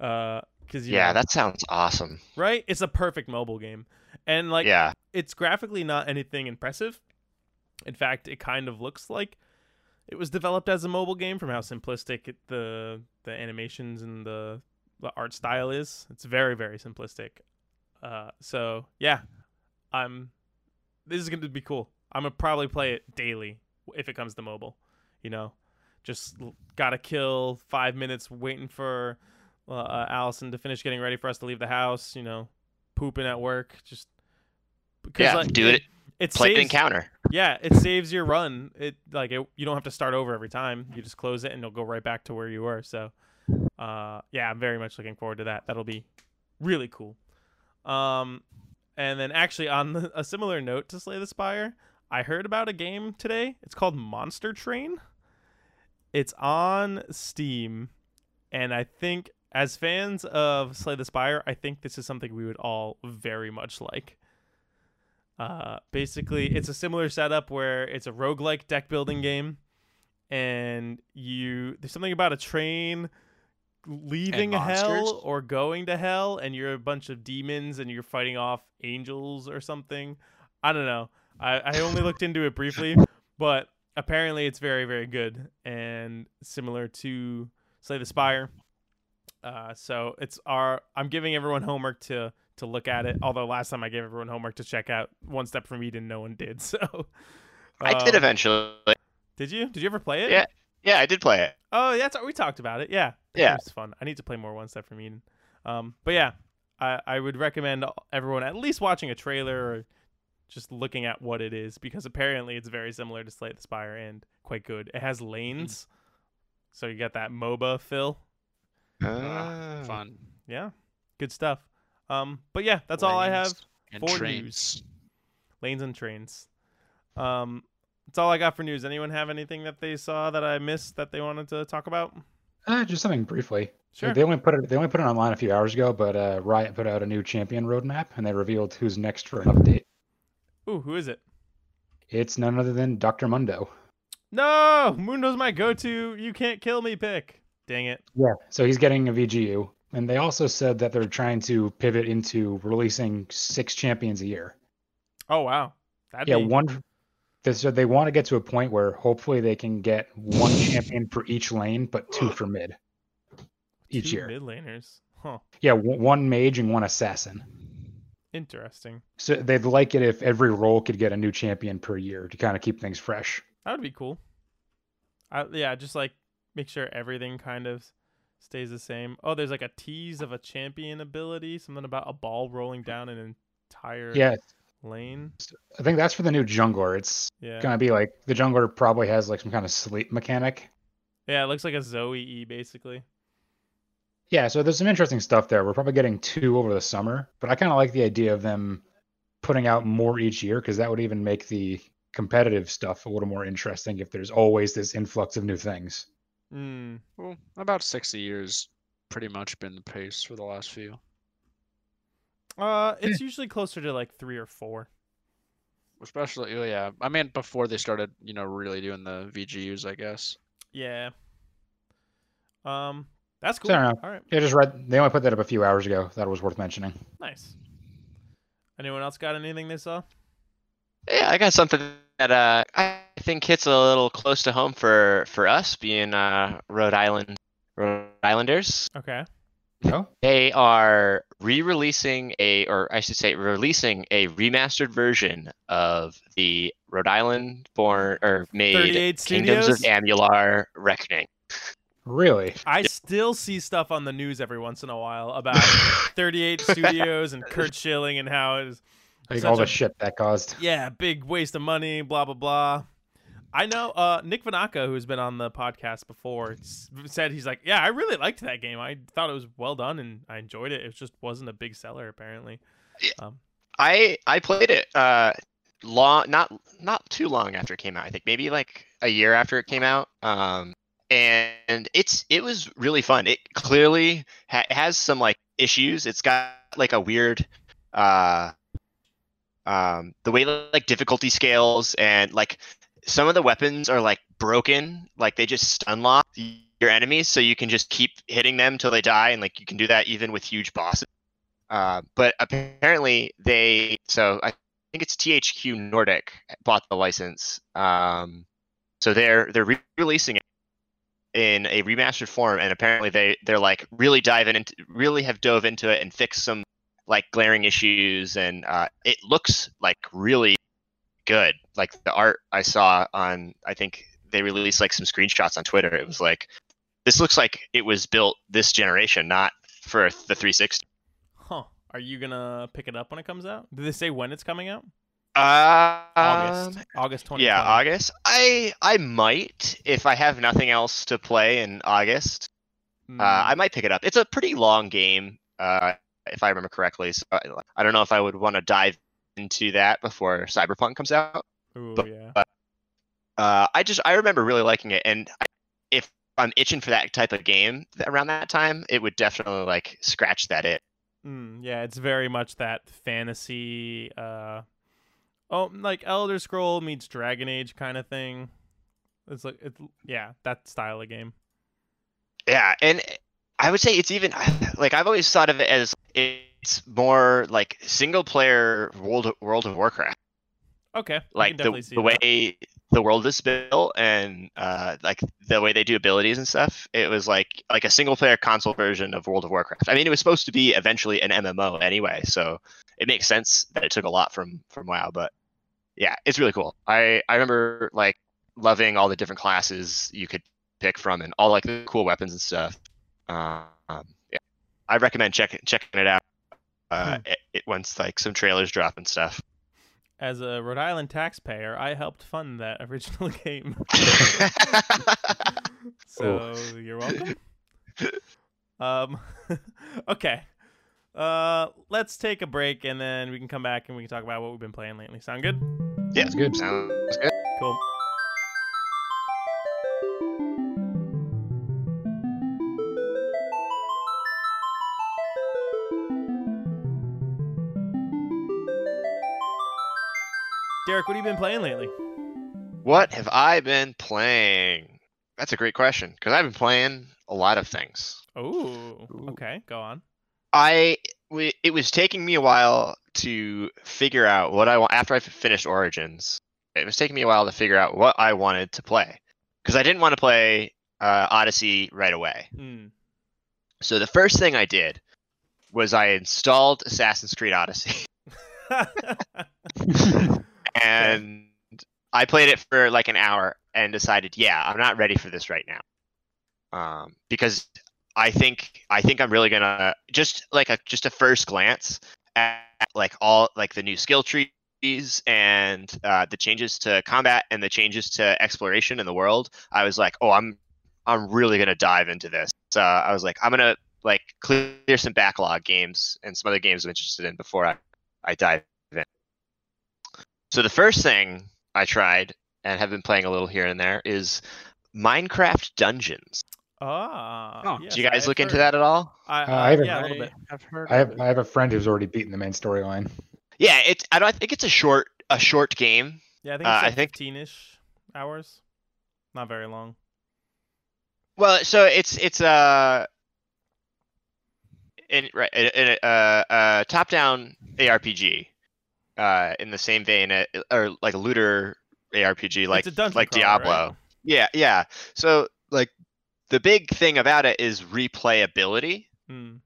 Uh, because Yeah, that sounds awesome. right. It's a perfect mobile game, and like yeah. it's graphically not anything impressive. In fact, it kind of looks like it was developed as a mobile game from how simplistic it, the the animations and the the art style is. It's very very simplistic. Uh, so yeah, I'm. This is going to be cool. I'm gonna probably play it daily if it comes to mobile. You know, just gotta kill five minutes waiting for uh, uh, Allison to finish getting ready for us to leave the house. You know, pooping at work. Just because Yeah, like, do it. It Play saves, an encounter. yeah, it saves your run. It like it, you don't have to start over every time. You just close it and it'll go right back to where you were. So, uh, yeah, I'm very much looking forward to that. That'll be really cool. Um, and then actually on the, a similar note to Slay the Spire, I heard about a game today. It's called Monster Train. It's on Steam, and I think as fans of Slay the Spire, I think this is something we would all very much like. Uh, basically, it's a similar setup where it's a roguelike deck building game, and you there's something about a train leaving hell or going to hell, and you're a bunch of demons and you're fighting off angels or something. I don't know. I, I only looked into it briefly, but apparently it's very very good and similar to Slay the Spire. Uh, so it's our I'm giving everyone homework to to look at it. Although last time I gave everyone homework to check out One Step from Eden, no one did. So I did um, eventually. Did you? Did you ever play it? Yeah. Yeah, I did play it. Oh, yeah, that's we talked about it. Yeah. That Yeah. game's fun. I need to play more One Step from Eden. Um, but yeah, I I would recommend everyone at least watching a trailer or just looking at what it is because apparently it's very similar to Slay the Spire and quite good. It has lanes, so you got that MOBA fill. Ah, fun. Yeah, good stuff. Um, but yeah, that's all I have. Lanes and for trains. news. Lanes and trains. Um, that's all I got for news. Anyone have anything that they saw that I missed that they wanted to talk about? Uh, just something briefly. Sure. They only put it. They only put it online a few hours ago, but uh, Riot put out a new champion roadmap, and they revealed who's next for an update. Ooh, who is it? It's none other than Doctor Mundo. No, Mundo's my go-to. You can't kill me pick. Dang it. Yeah. So he's getting a VGU, and they also said that they're trying to pivot into releasing six champions a year. Oh wow, that'd Yeah, be one. Said they want to get to a point where hopefully they can get one champion for each lane, but two for mid each two year. mid laners. Huh. Yeah, one mage and one assassin. Interesting. So they'd like it if every role could get a new champion per year to kind of keep things fresh. That would be cool. I, yeah, just like make sure everything kind of stays the same. Oh, there's like a tease of a champion ability, something about a ball rolling down an entire Yeah, lane. I think that's for the new jungler. It's Yeah. gonna be like the jungler probably has like some kind of sleep mechanic. Yeah, it looks like a Zoe E basically. Yeah, so there's some interesting stuff there. We're probably getting two over the summer, but I kind of like the idea of them putting out more each year because that would even make the competitive stuff a little more interesting if there's always this influx of new things. Mm. Well, about 60 years, pretty much been the pace for the last few. Uh, it's usually closer to like three or four. Especially, oh, yeah. I mean, before they started, you know, really doing the VGUs, I guess. Yeah. Um, that's So cool. I don't know. All right, I just read they only put that up a few hours ago. That was worth mentioning. nice. Anyone else got anything they saw? Yeah, I got something that uh, I think hits a little close to home for for us, being uh, Rhode Island Rhode Islanders. Okay. No? They are re-releasing a, or I should say, releasing a remastered version of the Rhode Island born or made Kingdoms of Studios? Amalur Reckoning. Really? I still see stuff on the news every once in a while about 38 Studios and Curt Schilling and how it is Like all the a- shit that caused. yeah, big waste of money, blah blah blah. I know uh, Nick Vanaka, who's been on the podcast before, said he's like, yeah, I really liked that game. I thought it was well done and I enjoyed it. It just wasn't a big seller apparently. Um, I I played it uh long not not too long after it came out. I think maybe like a year after it came out. Um and it's it was really fun. It clearly ha- has some like issues. It's got like a weird uh um the way like difficulty scales and like some of the weapons are like broken, like they just stun lock your enemies so you can just keep hitting them till they die and like you can do that even with huge bosses. Uh, but apparently they so I think it's THQ Nordic bought the license. Um, so they're they're re-releasing it in a remastered form, and apparently they they're like really diving into really have dove into it and fixed some like glaring issues, and uh, it looks like really good. Like the art I saw on I think they released like some screenshots on Twitter. It was like this looks like it was built this generation, not for the 360. huh. Are you gonna pick it up when it comes out? Did they say when it's coming out? Uh, August. August 2020. Yeah, August. I I might if I have nothing else to play in August. Mm, Uh, I might pick it up. It's a pretty long game, uh, if I remember correctly. So I, I don't know if I would want to dive into that before Cyberpunk comes out. Ooh, but- yeah. Uh, I just I remember really liking it, and I, if I'm itching for that type of game around that time, it would definitely like scratch that it. Mm, yeah, it's very much that fantasy. Uh, oh, like Elder Scroll meets Dragon Age kind of thing. It's like it's yeah, that style of game. Yeah, and I would say it's even like I've always thought of it as it's more like single player World World of Warcraft. Okay, like the, the way the world is built and uh, like the way they do abilities and stuff it was like like a single player console version of world of warcraft. I mean it was supposed to be eventually an mmo anyway so it makes sense that it took a lot from from wow but yeah it's really cool. I i remember like loving all the different classes you could pick from and all like the cool weapons and stuff. Um yeah i recommend checking checking it out uh Hmm. it, it once like some trailers drop and stuff As a Rhode Island taxpayer, I helped fund that original game. so you're welcome. um, okay. Uh, let's take a break and then we can come back and we can talk about what we've been playing lately. Sound good? Yeah. It's good. Sounds good. Cool. Derek, what have you been playing lately? What have I been playing? That's a great question because I've been playing a lot of things. Oh, okay, go on. I we, it was taking me a while to figure out what I want after I finished Origins. It was taking me a while to figure out what I wanted to play because I didn't want to play uh, Odyssey right away. Hmm. So the first thing I did was I installed Assassin's Creed Odyssey and I played it for like an hour and decided, yeah, I'm not ready for this right now. Um, because I think I think I'm really gonna just like a just a first glance at like all like the new skill trees and uh, the changes to combat and the changes to exploration in the world. I was like, oh, I'm I'm really gonna dive into this. So I was like, I'm gonna like clear some backlog games and some other games I'm interested in before I I dive. So the first thing I tried and have been playing a little here and there is Minecraft Dungeons. ah, Oh, yes, Did you guys I've look into that at all? I, Uh, I haven't yeah, a little bit. I've heard. I have. I have a friend who's already beaten the main storyline. Yeah, it's I don't I think it's a short a short game. Yeah, I think Uh, it's I like think- 15-ish hours. Not very long. Well, so it's it's uh in right in, in a uh, uh, top down ARPG, uh, in the same vein uh, or like a looter ARPG like it's a dungeon like Diablo. right? Yeah, yeah. So like the big thing about it is replayability. Hmm.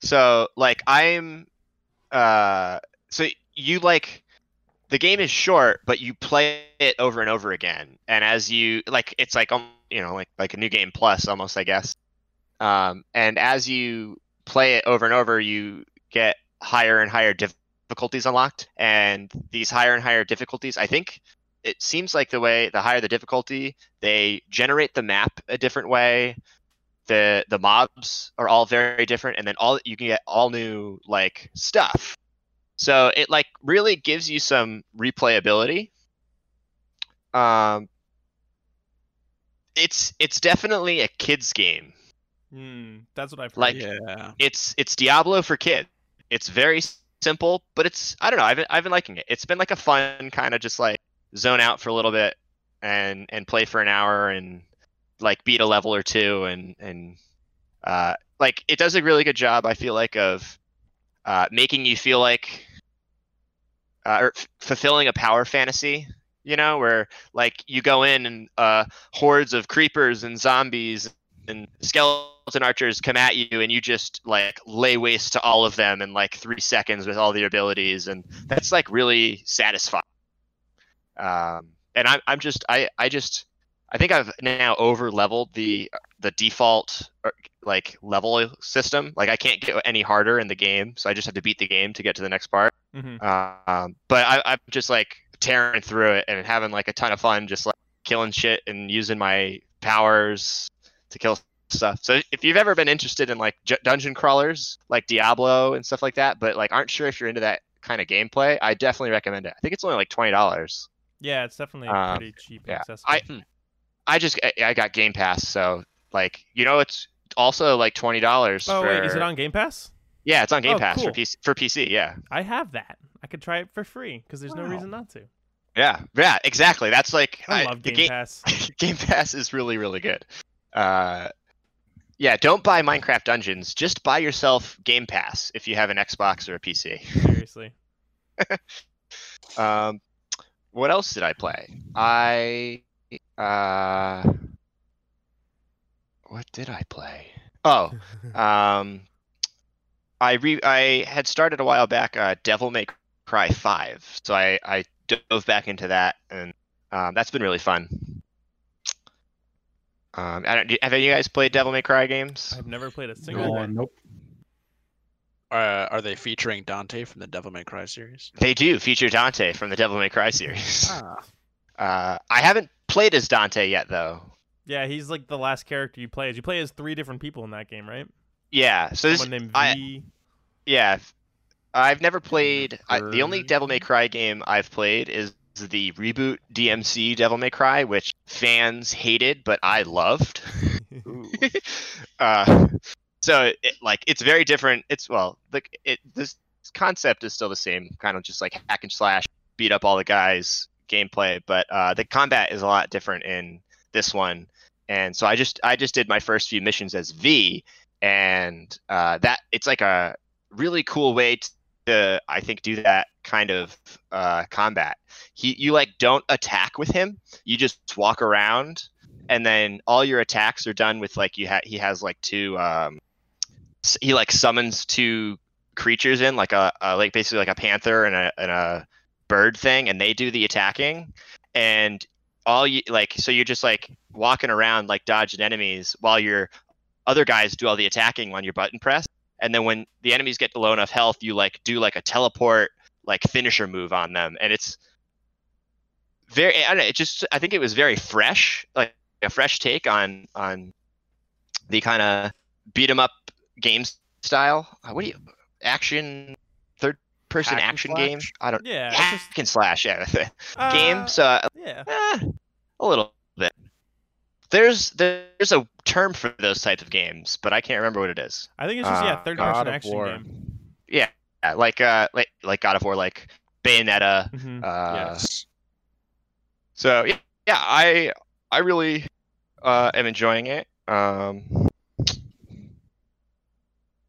So like I'm uh so you like the game is short but you play it over and over again and as you like it's like um you know like like a new game plus almost I guess. Um and as you play it over and over you get higher and higher difficulties unlocked and these higher and higher difficulties I think it seems like the way the higher the difficulty, they generate the map a different way. The the mobs are all very different, and then all you can get all new like stuff. So it like really gives you some replayability. Um, it's it's definitely a kids game. Hmm, that's what I've heard. Like- Yeah. It's it's Diablo for kids. It's very simple, but it's I don't know. I've been, I've been liking it. It's been like a fun kind of just like zone out for a little bit and and play for an hour and like beat a level or two and and uh, like it does a really good job. I feel like of uh, making you feel like uh, or f- fulfilling a power fantasy. You know, where like you go in and uh, hordes of creepers and zombies and skeleton archers come at you and you just like lay waste to all of them in like three seconds with all the abilities and that's like really satisfying. Um, and I'm, I'm just I, I just i think i've now over leveled the the default uh, like level system. Like i can't get any harder in the game so i just have to beat the game to get to the next part. Mhm. um, but I, i'm just like tearing through it and having like a ton of fun just like killing shit and using my powers to kill stuff. So if you've ever been interested in like j- dungeon crawlers, like Diablo and stuff like that, but like aren't sure if you're into that kind of gameplay, I definitely recommend it. I think it's only like twenty dollars. Yeah, it's definitely Uh, pretty cheap yeah. accessible. I I just I, I got Game Pass, so like you know it's also like twenty dollars. oh for, wait, is it on Game Pass? Yeah, it's on Game Oh, Pass for. PC. For PC, yeah, I have that. I could try it for free because there's no reason not to. yeah, yeah. Exactly. That's like I, love the Game game. Pass. Game Pass is really, really good. Uh, yeah, don't buy Minecraft Dungeons. Just buy yourself Game Pass if you have an Xbox or a PC. Seriously. Um, what else did I play? I uh, what did I play? Oh, um, I re I had started a while back. Uh, Devil May Cry Five, so I I dove back into that, and um, that's been really fun. Um, I don't, have any of you guys played Devil May Cry games? I've never played a single Uh, one. nope. Uh, are they featuring Dante from the Devil May Cry series? They do feature Dante from the Devil May Cry series. Ah. Uh, I haven't played as Dante yet, though. Yeah, he's like the last character you play as. You play as three different people in that game, right? Yeah, so this, Someone named I- V. yeah, I've never played. I, the only Devil May Cry game I've played is the reboot DMC Devil May Cry, which fans hated, but I loved. Uh, so it, like it's very different. It's well, like it this concept is still the same, kind of just like hack and slash, beat up all the guys gameplay, but uh, the combat is a lot different in this one. And so I just I just did my first few missions as V, and uh, that it's like a really cool way to I think do that kind of uh, combat. He you like don't attack with him, you just walk around and then all your attacks are done with like you ha- he has like two um he like summons two creatures in like a, a like basically like a panther and a and a bird thing and they do the attacking. And all you like so you're just like walking around like dodging enemies while your other guys do all the attacking when your button press and then when the enemies get to low enough health you like do like a teleport like finisher move on them and it's very I don't know, it just I think it was very fresh like a fresh take on on the kind of beat 'em up game style. Uh, What do you action third person Hack action game? I don't Yeah, it's hack just, and slash yeah uh, game. So uh, yeah, eh, a little. There's there's a term for those types of games, but I can't remember what it is. I think it's just yeah, uh, third God person action War. game. Yeah, like uh like like God of War, like Bayonetta. Mhm. Uh, yes. So yeah, yeah, I I really uh, am enjoying it. Um,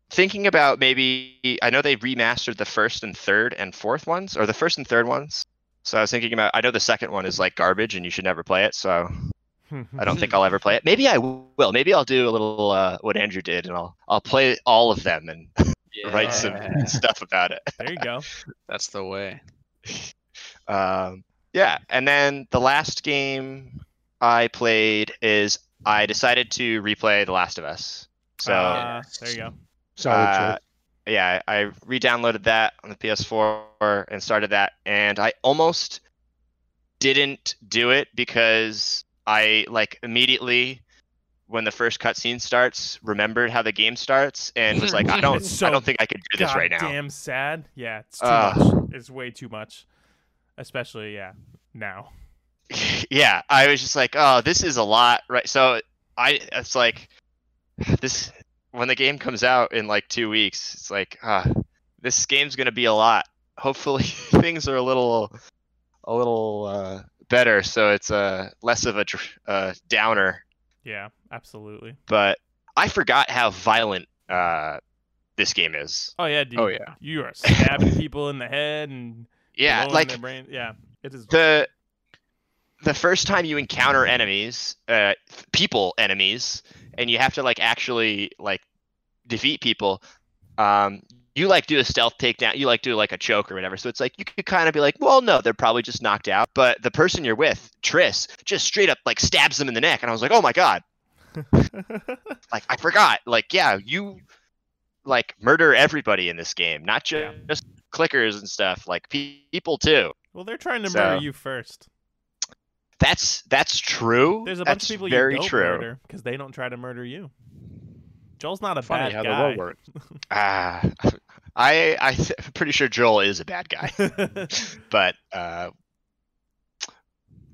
thinking about maybe I know they remastered the first and third and fourth ones, or the first and third ones. So I was thinking about. I know the second one is like garbage and you should never play it. So I don't think I'll ever play it. Maybe I will. Maybe I'll do a little uh, what Andrew did, and I'll I'll play all of them and write some stuff about it. There you go. That's the way. Um, yeah, and then the last game I played is I decided to replay The Last of Us. So Uh, there you go. Solid uh, yeah, I re-downloaded that on the PS4 and started that, and I almost didn't do it because I like immediately when the first cutscene starts remembered how the game starts and was like I don't so I don't think I could do this right now. Damn sad. Yeah, it's too Ugh. much. It's way too much. Especially yeah, now. yeah, I was just like, oh, this is a lot, right? So I, it's like, this when the game comes out in like two weeks, it's like, ah, this game's gonna be a lot. Hopefully, things are a little, a little uh, better, so it's uh, less of a uh, downer. Yeah, absolutely. But I forgot how violent uh, this game is. Oh yeah, dude. Oh, yeah. You are stabbing people in the head and Yeah, like their brain. Yeah, it is. the the first time you encounter enemies, uh, people enemies, and you have to like actually like defeat people, um, you like do a stealth takedown. You like do like a choke or whatever. So it's like you could kind of be like, well, no, they're probably just knocked out. But the person you're with, Tess, just straight up like stabs them in the neck, and I was like, oh my god, like I forgot. Like yeah, you like murder everybody in this game, not just, Yeah. just clickers and stuff. Like pe- people too. well, they're trying to So- murder you first. That's that's true. There's a bunch That's of people very you don't true. murder because they don't try to murder you. Joel's not a Funny bad how the guy. world works. Ah, I I th- I'm pretty sure Joel is a bad guy, but uh,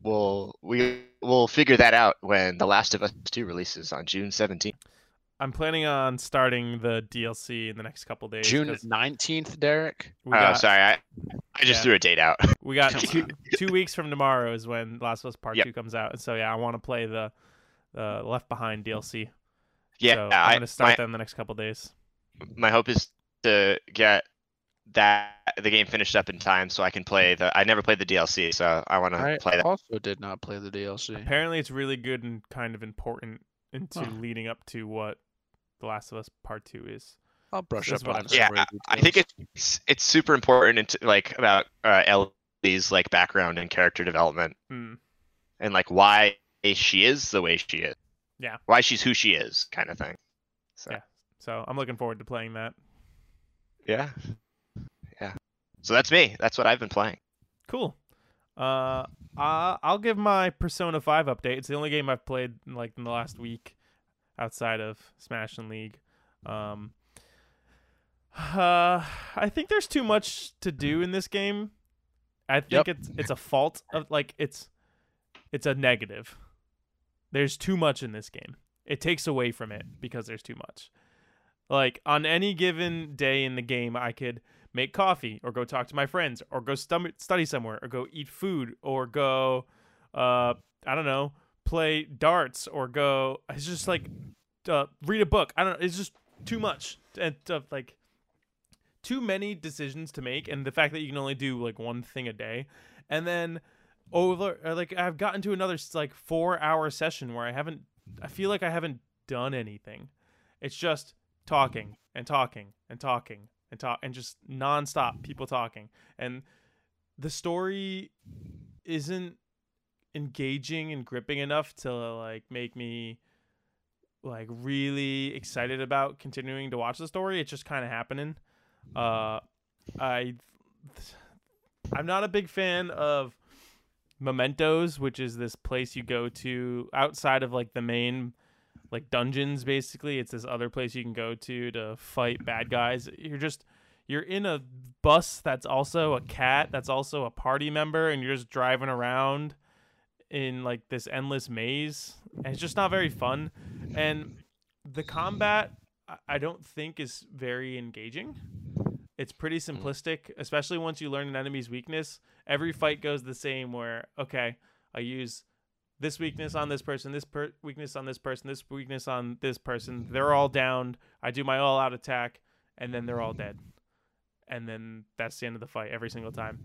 we'll we we'll figure that out when The Last of Us 2 releases on June 17th. I'm planning on starting the DLC in the next couple days. June nineteenth, Derek. Oh, got, sorry, I I just yeah. threw a date out. we got two, two weeks from tomorrow is when Last of Us Part Yep. Two comes out, and so yeah, I want to play the the Left Behind DLC. yeah, so I, I'm gonna start my, that in the next couple days. my hope is to get that the game finished up in time so I can play the. I never played the DLC, so I want I to play that. also did not play the DLC. Apparently, it's really good and kind of important into Huh. leading up to what The Last of Us Part Two is. I'll brush That's up on I'm Yeah, I think it's it's super important into like about uh, Ellie's like background and character development. Hmm. and like why she is the way she is. Yeah. Why she's who she is, kind of thing. So Yeah. So I'm looking forward to playing that. Yeah, yeah. So that's me. That's what I've been playing. Cool. Uh, I'll give my Persona 5 update. It's the only game I've played in, like in the last week outside of Smash and League. Um, uh, I think there's too much to do in this game. I think Yep. it's it's a fault of like it's it's a negative. There's too much in this game. It takes away from it because there's too much. Like on any given day in the game, I could make coffee or go talk to my friends or go stum- study somewhere or go eat food or go uh I don't know, play darts or go it's just like uh, read a book. I don't know, it's just too much and uh, like too many decisions to make and the fact that you can only do like one thing a day and then over like I've gotten to another like 4 hour session where I haven't I feel like I haven't done anything. It's just talking and talking and talking and talk and just nonstop people talking. And the story isn't engaging and gripping enough to like make me like really excited about continuing to watch the story. It's just kind of happening. Uh i i'm not a big fan of mementos which is this place you go to outside of like the main like dungeons basically. It's this other place you can go to to fight bad guys. You're just you're in a bus that's also a cat that's also a party member and you're just driving around in like this endless maze. And it's just not very fun. And the combat I- i don't think is very engaging. It's pretty hmm. simplistic especially once you learn an enemy's weakness. Every fight goes the same where okay i use this weakness on this person, this per- weakness on this person, this weakness on this person. They're all down. I do my all out attack, and then they're all dead. And then that's the end of the fight every single time.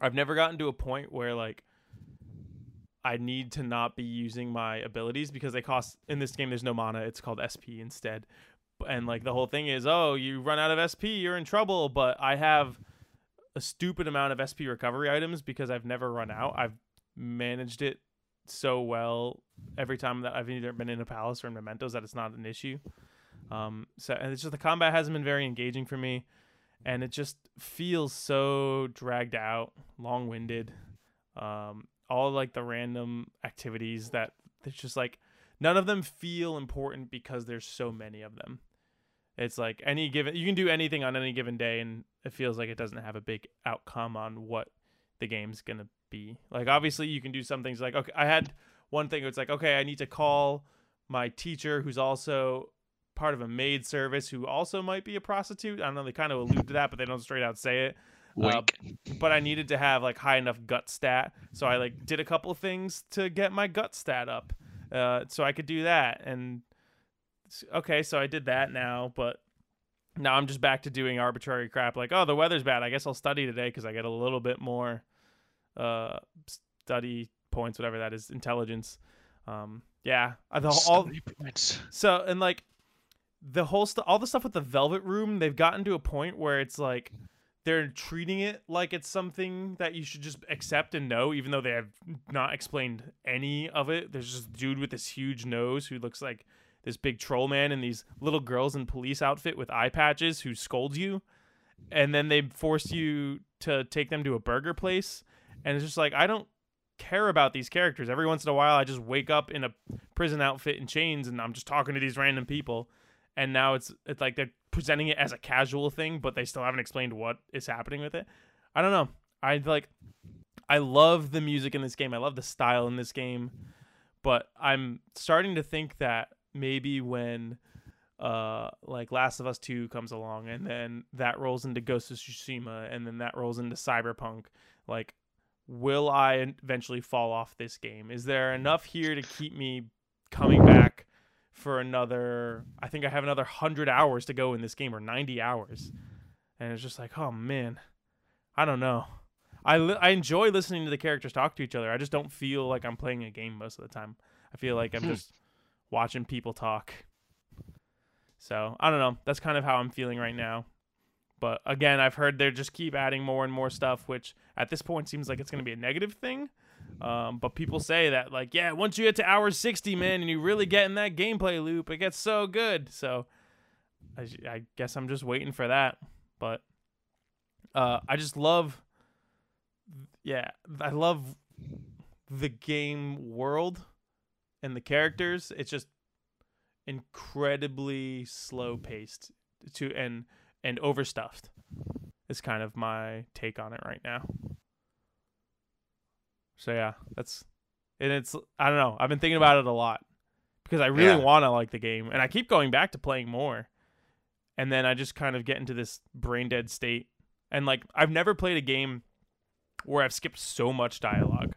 I've never gotten to a point where like I need to not be using my abilities because they cost in this game there's no mana, it's called SP instead. And like the whole thing is, oh, you run out of SP, you're in trouble, but I have a stupid amount of SP recovery items because I've never run out. I've managed it so well every time that I've either been in a palace or in mementos that it's not an issue. Um, so and it's just the combat hasn't been very engaging for me, and it just feels so dragged out, long winded. Um, all like the random activities that it's just like none of them feel important because there's so many of them. It's like any given you can do anything on any given day and it feels like it doesn't have a big outcome on what the game's to be. Like obviously you can do some things like okay, I had one thing it's like okay, I need to call my teacher who's also part of a maid service who also might be a prostitute. I don't know, they kind of allude to that but they don't straight out say it. Uh, but I needed to have like high enough gut stat, so I like did a couple of things to get my gut stat up, uh, so I could do that. And okay, so I did that now, but now I'm just back to doing arbitrary crap like, oh, the weather's bad. I guess I'll study today because I get a little bit more uh, study points, whatever that is, intelligence. Um, yeah, the, all points. so and like the whole stuff, all the stuff with the Velvet Room, they've gotten to a point where it's like they're treating it like it's something that you should just accept and know, even though they have not explained any of it. There's just a dude with this huge nose who looks like this big troll man, and these little girls in police outfit with eye patches who scold you, and then they force you to take them to a burger place, and it's just like I don't care about these characters. Every once in a while, I just wake up in a prison outfit and chains, and I'm just talking to these random people. And now it's it's like they're presenting it as a casual thing, but they still haven't explained what is happening with it. I don't know. I like. I love the music in this game. I love the style in this game, but I'm starting to think that maybe when uh like Last of Us 2 comes along and then that rolls into Ghost of Tsushima and then that rolls into Cyberpunk like will I eventually fall off this game? Is there enough here to keep me coming back for another I think I have another 100 hours to go in this game or 90 hours. And it's just like, "Oh man. I don't know." I li- I enjoy listening to the characters talk to each other. I just don't feel like I'm playing a game most of the time. I feel like I'm Hmm. just watching people talk. So, I don't know. That's kind of how I'm feeling right now. But again, I've heard they just keep adding more and more stuff, which at this point seems like it's going to be a negative thing. Um, but people say that, like, yeah, once you get to hour 60, man, and you really get in that gameplay loop, it gets so good. So I, I guess I'm just waiting for that. But uh, I just love, yeah, I love the game world and the characters. It's just incredibly slow paced to and and overstuffed is kind of my take on it right now. So yeah, that's and it's I don't know. I've been thinking about it a lot because I really Yeah. want to like the game and I keep going back to playing more. And then I just kind of get into this brain dead state. And like I've never played a game where I've skipped so much dialogue.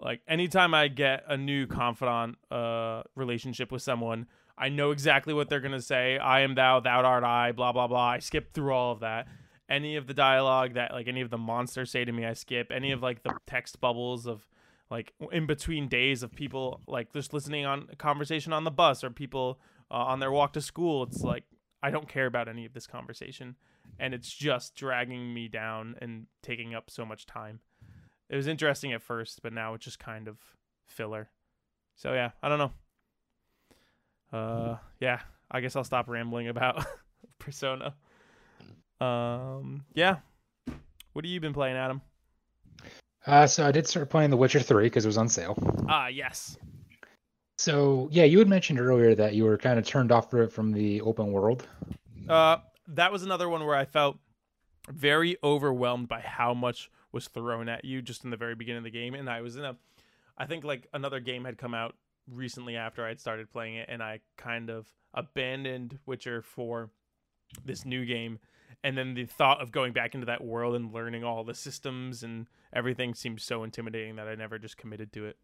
Like anytime I get a new confidant uh relationship with someone, I know exactly what they're gonna say. I am thou, thou art I, blah blah blah. I skip through all of that. Any of the dialogue that like any of the monsters say to me, I skip. Any of like the text bubbles of like in between days of people like just listening on conversation on the bus or people uh, on their walk to school. It's like I don't care about any of this conversation, and it's just dragging me down and taking up so much time. It was interesting at first, but now it's just kind of filler. So yeah, I don't know. Uh, yeah, I guess I'll stop rambling about Persona. Um, yeah. What have you been playing, Adam? Uh, so I did start playing The Witcher 3 because it was on sale. Ah, yes. So yeah, you had mentioned earlier that you were kind of turned off from the open world. Uh, that was another one where I felt very overwhelmed by how much was thrown at you just in the very beginning of the game, and I was in a, I think like another game had come out recently after I had started playing it, and I kind of abandoned Witcher for this new game, and then the thought of going back into that world and learning all the systems and everything seemed so intimidating that I never just committed to it.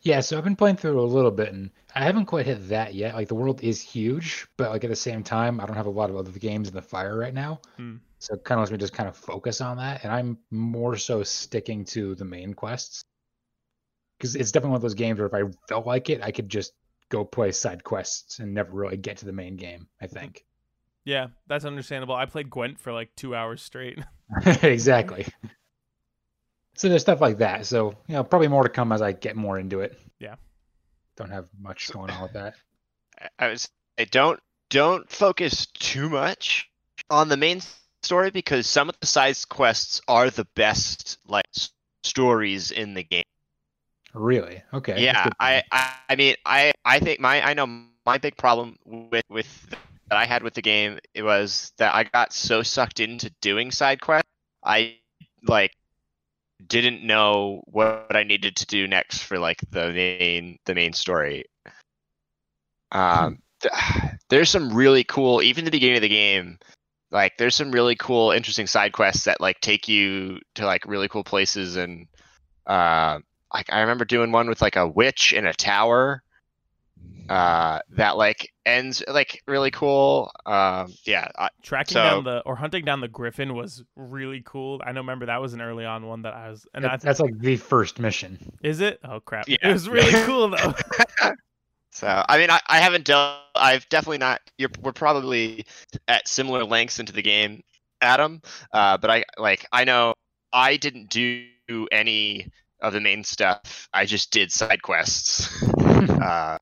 Yeah, so I've been playing through a little bit, and I haven't quite hit that yet. Like the world is huge, but like at the same time, I don't have a lot of other games in the fire right now. Hmm. So it kind of lets me just kind of focus on that, and I'm more so sticking to the main quests because it's definitely one of those games where if I felt like it, I could just go play side quests and never really get to the main game. I mm-hmm. think Yeah, that's understandable. I played Gwent for like two hours straight. exactly. So there's stuff like that. So you know, probably more to come as I get more into it. Yeah. Don't have much going on with that. I- I was I don't don't focus too much on the main story because some of the side quests are the best like stories in the game. Really? Okay. yeah, I. I I mean I I think my I know my big problem with with that I had with the game it was that I got so sucked into doing side quests I like didn't know what I needed to do next for like the main the main story. Um, th- there's some really cool even the beginning of the game. Like there's some really cool, interesting side quests that like take you to like really cool places and uh, like I remember doing one with like a witch in a tower uh that like ends like really cool um yeah I, Tracking So- down the or hunting down the griffin was really cool. I know. Remember that was an early on one that I was. And I, That- that's like the first mission. is it? Oh crap! Yeah. It was really cool though. so i mean i, I haven't dealt i've definitely not you're we're probably at similar lengths into the game adam uh but i like i know i didn't do any of the main stuff i just did side quests. Uh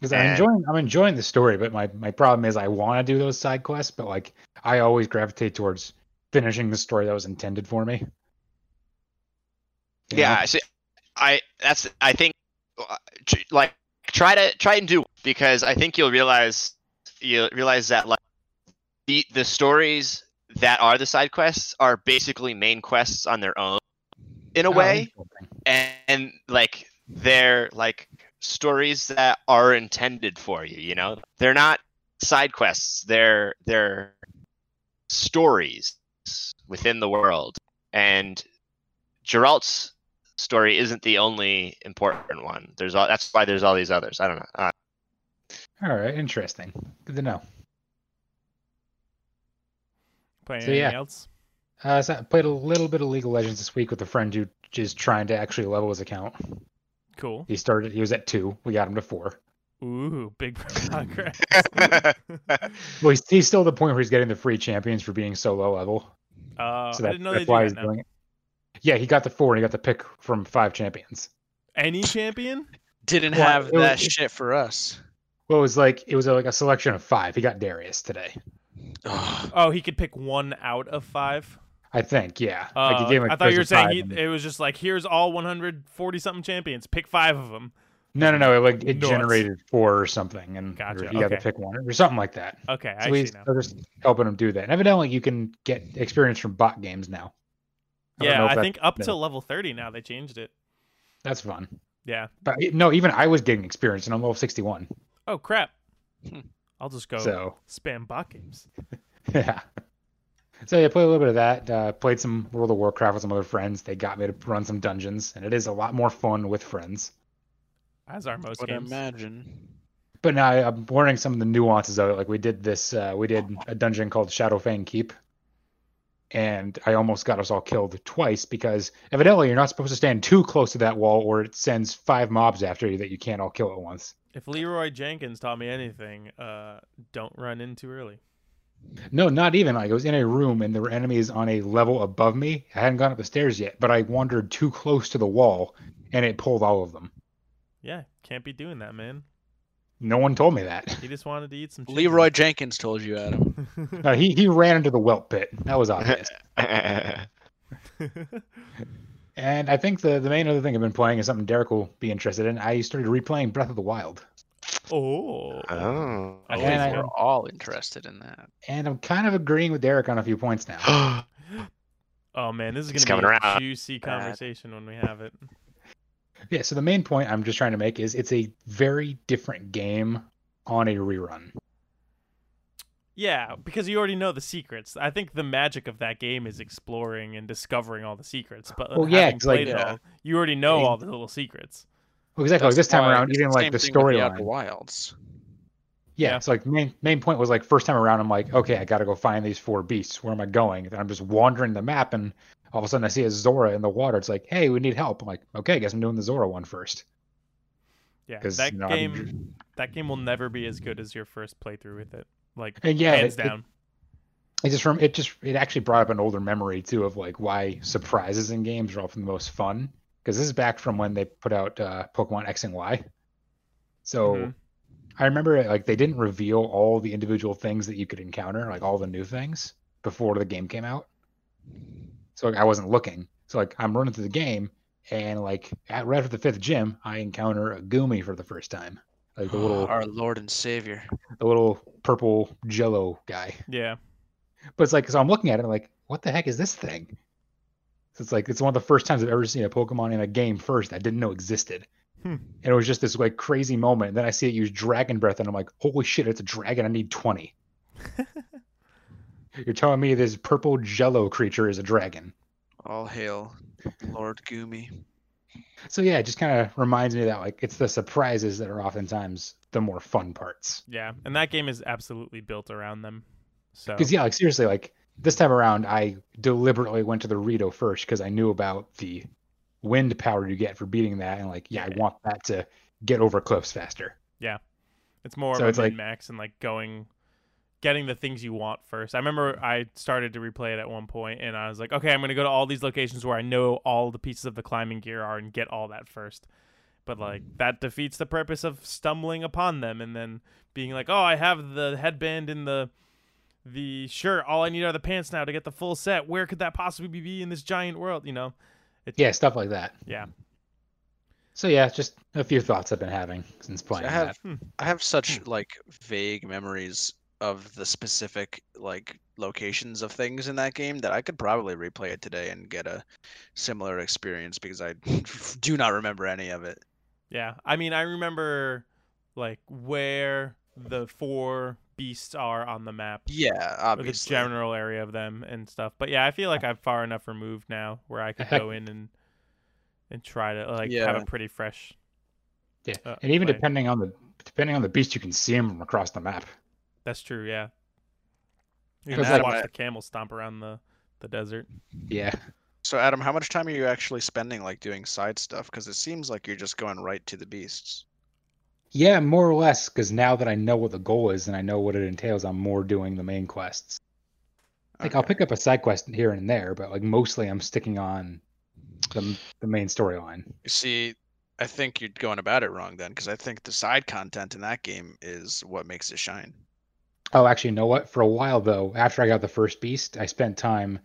Because I'm enjoying I'm enjoying the story, but my my problem is I want to do those side quests, but like I always gravitate towards finishing the story that was intended for me. You yeah so i that's i think uh, like try to try and do because i think you'll realize you'll realize that like the the stories that are the side quests are basically main quests on their own in a Oh, way and, and like they're like stories that are intended for you you know they're not side quests they're they're stories within the world and Geralt's story isn't the only important one there's all that's why there's all these others i don't know uh, All right, interesting. Good to know. Playing So, anything yeah. else? Uh, so I played a little bit of League of Legends this week with a friend who is trying to actually level his account. Cool. He started. He was at two. We got him to four. Ooh, big progress. Well, he's, he's still at the point where he's getting the free champions for being so low level. Uh, so I that, didn't know that's why do he's now. doing it. Yeah, he got the four and he got the pick from five champions. Any champion? Didn't Well, have it was- that shit for us. Well, it was like it was like a selection of five. He got Darius today. Oh, he could pick one out of five. I think, yeah. Uh, like he gave him a I thought you were saying he, it was just like here's all 140 something champions. Pick five of them. No, no, no. It, like it generated four or something, and Gotcha, or he had to pick one or something like that. Okay, I So see now. they're just helping him do that. And evidently, you can get experience from bot games now. I Yeah, I think up to level 30 now they changed it. That's fun. Yeah. But no, even I was getting experience, and I'm level 61. Oh crap. Hmm. I'll just go So spam bot games. yeah. So yeah, played a little bit of that. Uh, played some World of Warcraft with some other friends. They got me to run some dungeons, and it is a lot more fun with friends. As are most Would games. imagine. But now I- I'm learning some of the nuances of it. Like we did this, uh, we did a dungeon called Shadowfang Keep, and I almost got us all killed twice because evidently you're not supposed to stand too close to that wall, or it sends five mobs after you that you can't all kill at once. If Leroy Jenkins taught me anything, uh, don't run in too early. No, not even. Like I was in a room and there were enemies on a level above me. I hadn't gone up the stairs yet, but I wandered too close to the wall, and it pulled all of them. Yeah, can't be doing that, man. No one told me that. He just wanted to eat some. chicken. Leroy Jenkins told you, Adam. No, he he ran into the whelp pit. That was obvious. and I think the the main other thing I've been playing is something Derek will be interested in. I started replaying Breath of the Wild, oh. oh I And think I- we're all interested in that. and I'm kind of agreeing with Derek on a few points now. Oh man, this is gonna be coming a around. juicy conversation when we have it. yeah. So the main point I'm just trying to make is it's a very different game on a rerun. Yeah, because you already know the secrets. I think the magic of that game is exploring and discovering all the secrets. But Well, yeah, having 'cause, like- played it Yeah. you already know Yeah. all the little secrets. Well, exactly. Like this time around, even like same the thing with the storyline. Wilds. Yeah, Yeah. it's like main main point was like first time around I'm like, okay, I gotta go find these four beasts. Where am I going? And I'm just wandering the map and all of a sudden I see a Zora in the water. It's like, hey, we need help. I'm like, okay, I guess I'm doing the Zora one first. Yeah, that you know, I've been game, that game will never be as good as your first playthrough with it. Like And yeah, hands it- it- down. It just from it just it actually brought up an older memory too of like why surprises in games are often the most fun. Because this is back from when they put out uh, Pokemon X and Y. So Mhm. I remember like they didn't reveal all the individual things that you could encounter, like all the new things, before the game came out. So like, I wasn't looking. So like I'm running through the game, and like at, right after the fifth gym, I encounter a Goomy for the first time, like the little Our Lord and Savior. the little purple Jello guy. Yeah. But it's like so I'm looking at it, I'm like, what the heck is this thing? So it's like it's one of the first times I've ever seen a Pokemon in a game first that I didn't know existed. Hmm. And it was just this like crazy moment. And then I see it use Dragon Breath, and I'm like, holy shit, it's a dragon. I need 20. You're telling me this purple Jello creature is a dragon? All hail, Lord Goomy. So yeah, it just kind of reminds me that like it's the surprises that are oftentimes the more fun parts. Yeah. And that game is absolutely built around them. So Because yeah, like seriously, like this time around, I deliberately went to the Rito first because I knew about the wind power you get for beating that, and like yeah, I want that to get over cliffs faster. Yeah, it's more So of it's a like- max and like going getting the things you want first. I remember I started to replay it at one point and I was like, okay, I'm gonna go to all these locations where I know all the pieces of the climbing gear are and get all that first. But like that defeats the purpose of stumbling upon them and then being like, oh, I have the headband in the the shirt. All I need are the pants now to get the full set. Where could that possibly be in this giant world? You know? Yeah, stuff like that. Yeah. So yeah, just a few thoughts I've been having since playing I have that. Hmm. I have such like vague memories of the specific like locations of things in that game that I could probably replay it today and get a similar experience because I do not remember any of it. Yeah, I mean, I remember like where the four beasts are on the map, Yeah, or the general area of them and stuff. But yeah, I feel like I'm far enough removed now where I could go in and and try to like have a pretty fresh. Yeah, uh, and even play. depending on the depending on the beast, you can see them from across the map. That's true. Yeah. You And can just watch I- the camel stomp around the the desert. Yeah, So Adam, how much time are you actually spending like doing side stuff? Because it seems like you're just going right to the beasts. Yeah, more or less. Because now that I know what the goal is and I know what it entails, I'm more doing the main quests. Like I'll pick up a side quest here and there, but like mostly I'm sticking on the the main storyline. See, I think you're going about it wrong then, because I think the side content in that game is what makes it shine. Oh, actually, you know what? For a while though, after I got the first beast, I spent time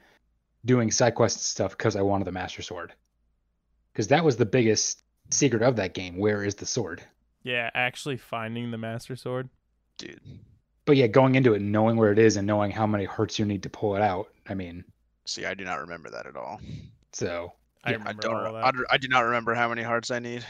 doing side quest stuff because I wanted the Master Sword. Because that was the biggest secret of that game. Where is the sword? Yeah, actually finding the master sword. Dude. But yeah, going into it, and knowing where it is and knowing how many hearts you need to pull it out. I mean, See, I do not remember that at all. so I Yeah, I don't. I, re- that. I, d- I do not remember how many hearts I need.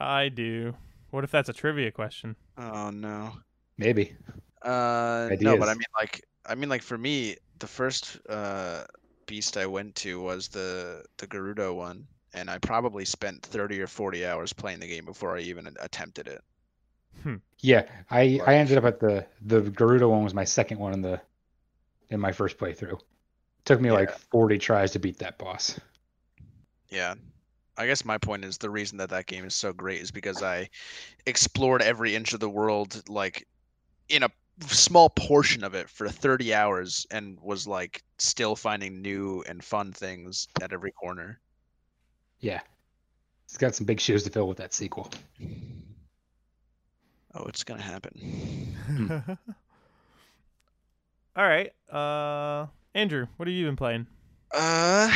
I do. What if that's a trivia question? Oh no. maybe. Uh, no, but I mean, like, I mean, like for me, the first uh beast I went to was the the Gerudo one, and I probably spent thirty or forty hours playing the game before I even attempted it. Hmm. Yeah, I I ended up at the the Gerudo one was my second one in the in my first playthrough. Took me like 40 tries to beat that boss. Yeah. I guess my point is the reason that that game is so great is because I explored every inch of the world like in a small portion of it for 30 hours and was like still finding new and fun things at every corner. Yeah. It's got some big shoes to fill with that sequel. Oh, it's going to happen. Hmm. All right. Uh Andrew, what have you been playing? Uh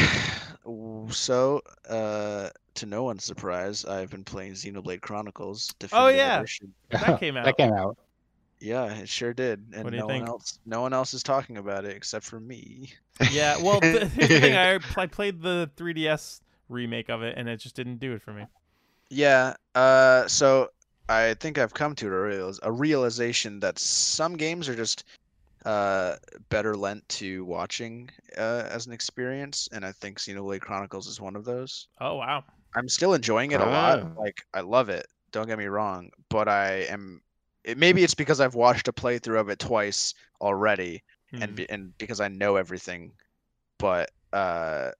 so uh to no one's surprise, I've been playing Xenoblade Chronicles Definitive Oh, yeah. Edition. That came out. that came out. Yeah, it sure did. And What do you no think? one else no one else is talking about it except for me. Yeah, well, th- here's the thing. I, I played the 3DS remake of it, and it just didn't do it for me. Yeah. Uh, so I think I've come to a, realiz- a realization that some games are just uh, better lent to watching uh, as an experience, and I think Xenoblade Chronicles is one of those. Oh wow. I'm still enjoying it a lot. Like I love it. Don't get me wrong, but I am. It, maybe it's because I've watched a playthrough of it twice already, and Hmm. be, and because I know everything, but uh, w-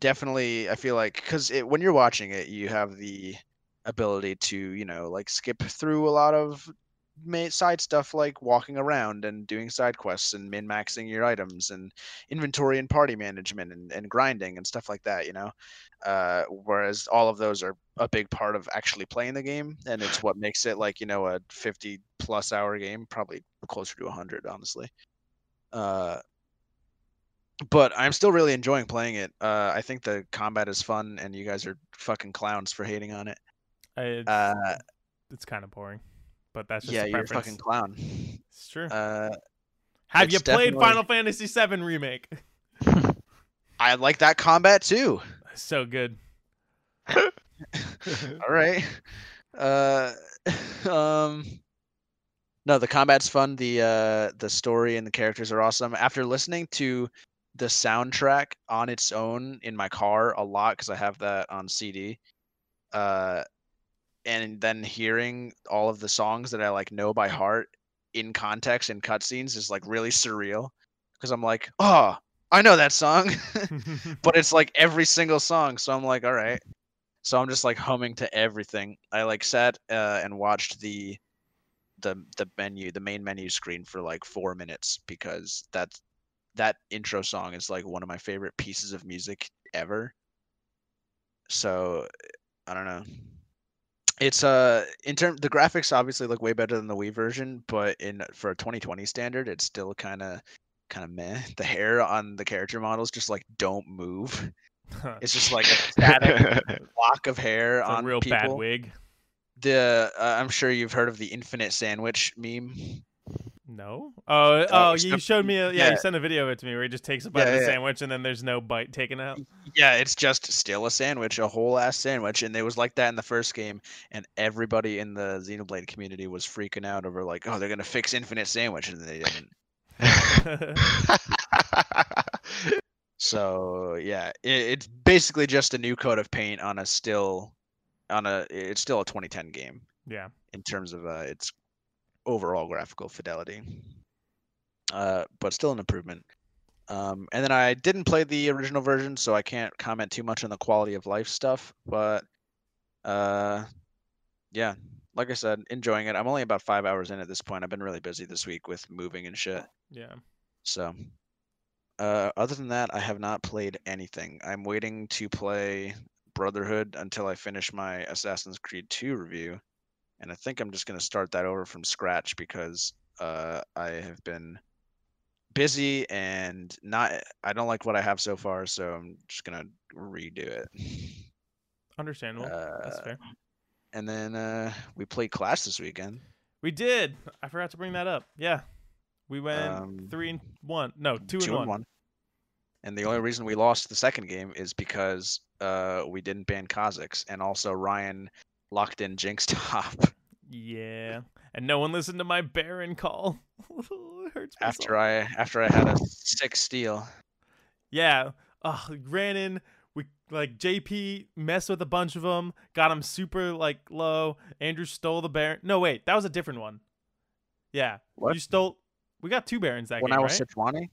definitely I feel like because when you're watching it, you have the ability to you know like skip through a lot of side stuff like walking around and doing side quests and min maxing your items and inventory and party management and, and grinding and stuff like that. You know, uh, whereas all of those are a big part of actually playing the game, and it's what makes it like you know a 50 plus hour game, probably closer to 100, honestly. Uh, but I'm still really enjoying playing it. Uh, I think the combat is fun, and you guys are fucking clowns for hating on it. It's, Uh, it's kind of boring, but that's just yeah, a you're a fucking clown. It's true. Uh, Have it's you played definitely- Final Fantasy VII remake? I like that combat too. so good. All right. Uh, um, no, the combat's fun. The uh, the story and the characters are awesome. After listening to the soundtrack on its own in my car a lot because I have that on CD, uh, and then hearing all of the songs that I like know by heart in context and cutscenes is like really surreal because I'm like, oh, I know that song, but it's like every single song. So I'm like, all right. So I'm just like humming to everything. I like sat uh, and watched the the the menu, the main menu screen for like four minutes because that's that intro song is like one of my favorite pieces of music ever. So I don't know. It's uh in term the graphics obviously look way better than the Wii version, but in for a 2020 standard, it's still kind of kind of meh. The hair on the character models just like don't move. It's just like a static block of hair It's a on real people. bad wig. The uh, I'm sure you've heard of the infinite sandwich meme. No. Oh, oh, you showed me. A, yeah, you sent a video of it to me where he just takes a bite Yeah, of the yeah. sandwich and then there's no bite taken out. Yeah, it's just still a sandwich, a whole ass sandwich, and it was like that in the first game, and everybody in the Xenoblade community was freaking out over like, oh, they're gonna fix infinite sandwich, and they didn't. So yeah, it, it's basically just a new coat of paint on a still, on a it's still a 2010 game yeah. in terms of uh, its overall graphical fidelity. Uh, but still an improvement. Um, and then I didn't play the original version, so I can't comment too much on the quality of life stuff. But uh, yeah, like I said, enjoying it. I'm only about five hours in at this point. I've been really busy this week with moving and shit. Yeah. So, uh, other than that, I have not played anything. I'm waiting to play Brotherhood until I finish my Assassin's Creed 2 review, and I think I'm just gonna start that over from scratch because uh, I have been busy and not. I don't like what I have so far, so I'm just gonna redo it. Understandable. That's Uh, fair. and then uh, we played Clash this weekend. We did. I forgot to bring that up. Yeah. We went Um, three and one. No, two, and one. And the only reason we lost the second game is because uh, we didn't ban Kha'Zix, and also Ryan locked in Jinx top Yeah. And no one listened to my Baron call. hurts after I after I had a six steal. Yeah. Oh, ran in. We like JP messed with a bunch of them. Got him super like low. Andrew stole the Baron. No, wait, that was a different one. Yeah. What? You stole. We got two Barons that when game, When I was right?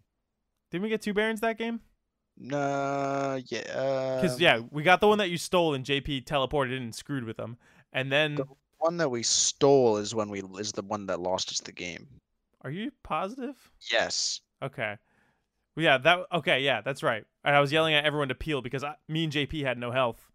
Didn't we get two Barons that game? No, yeah. Because yeah, we got the one that you stole and JP teleported in and screwed with them. And then, The- one that we stole is when we is the one that lost us the game. are you positive? Yes. Okay. Well, yeah, that okay, yeah, that's right. And I was yelling at everyone to peel because I, me and JP had no health.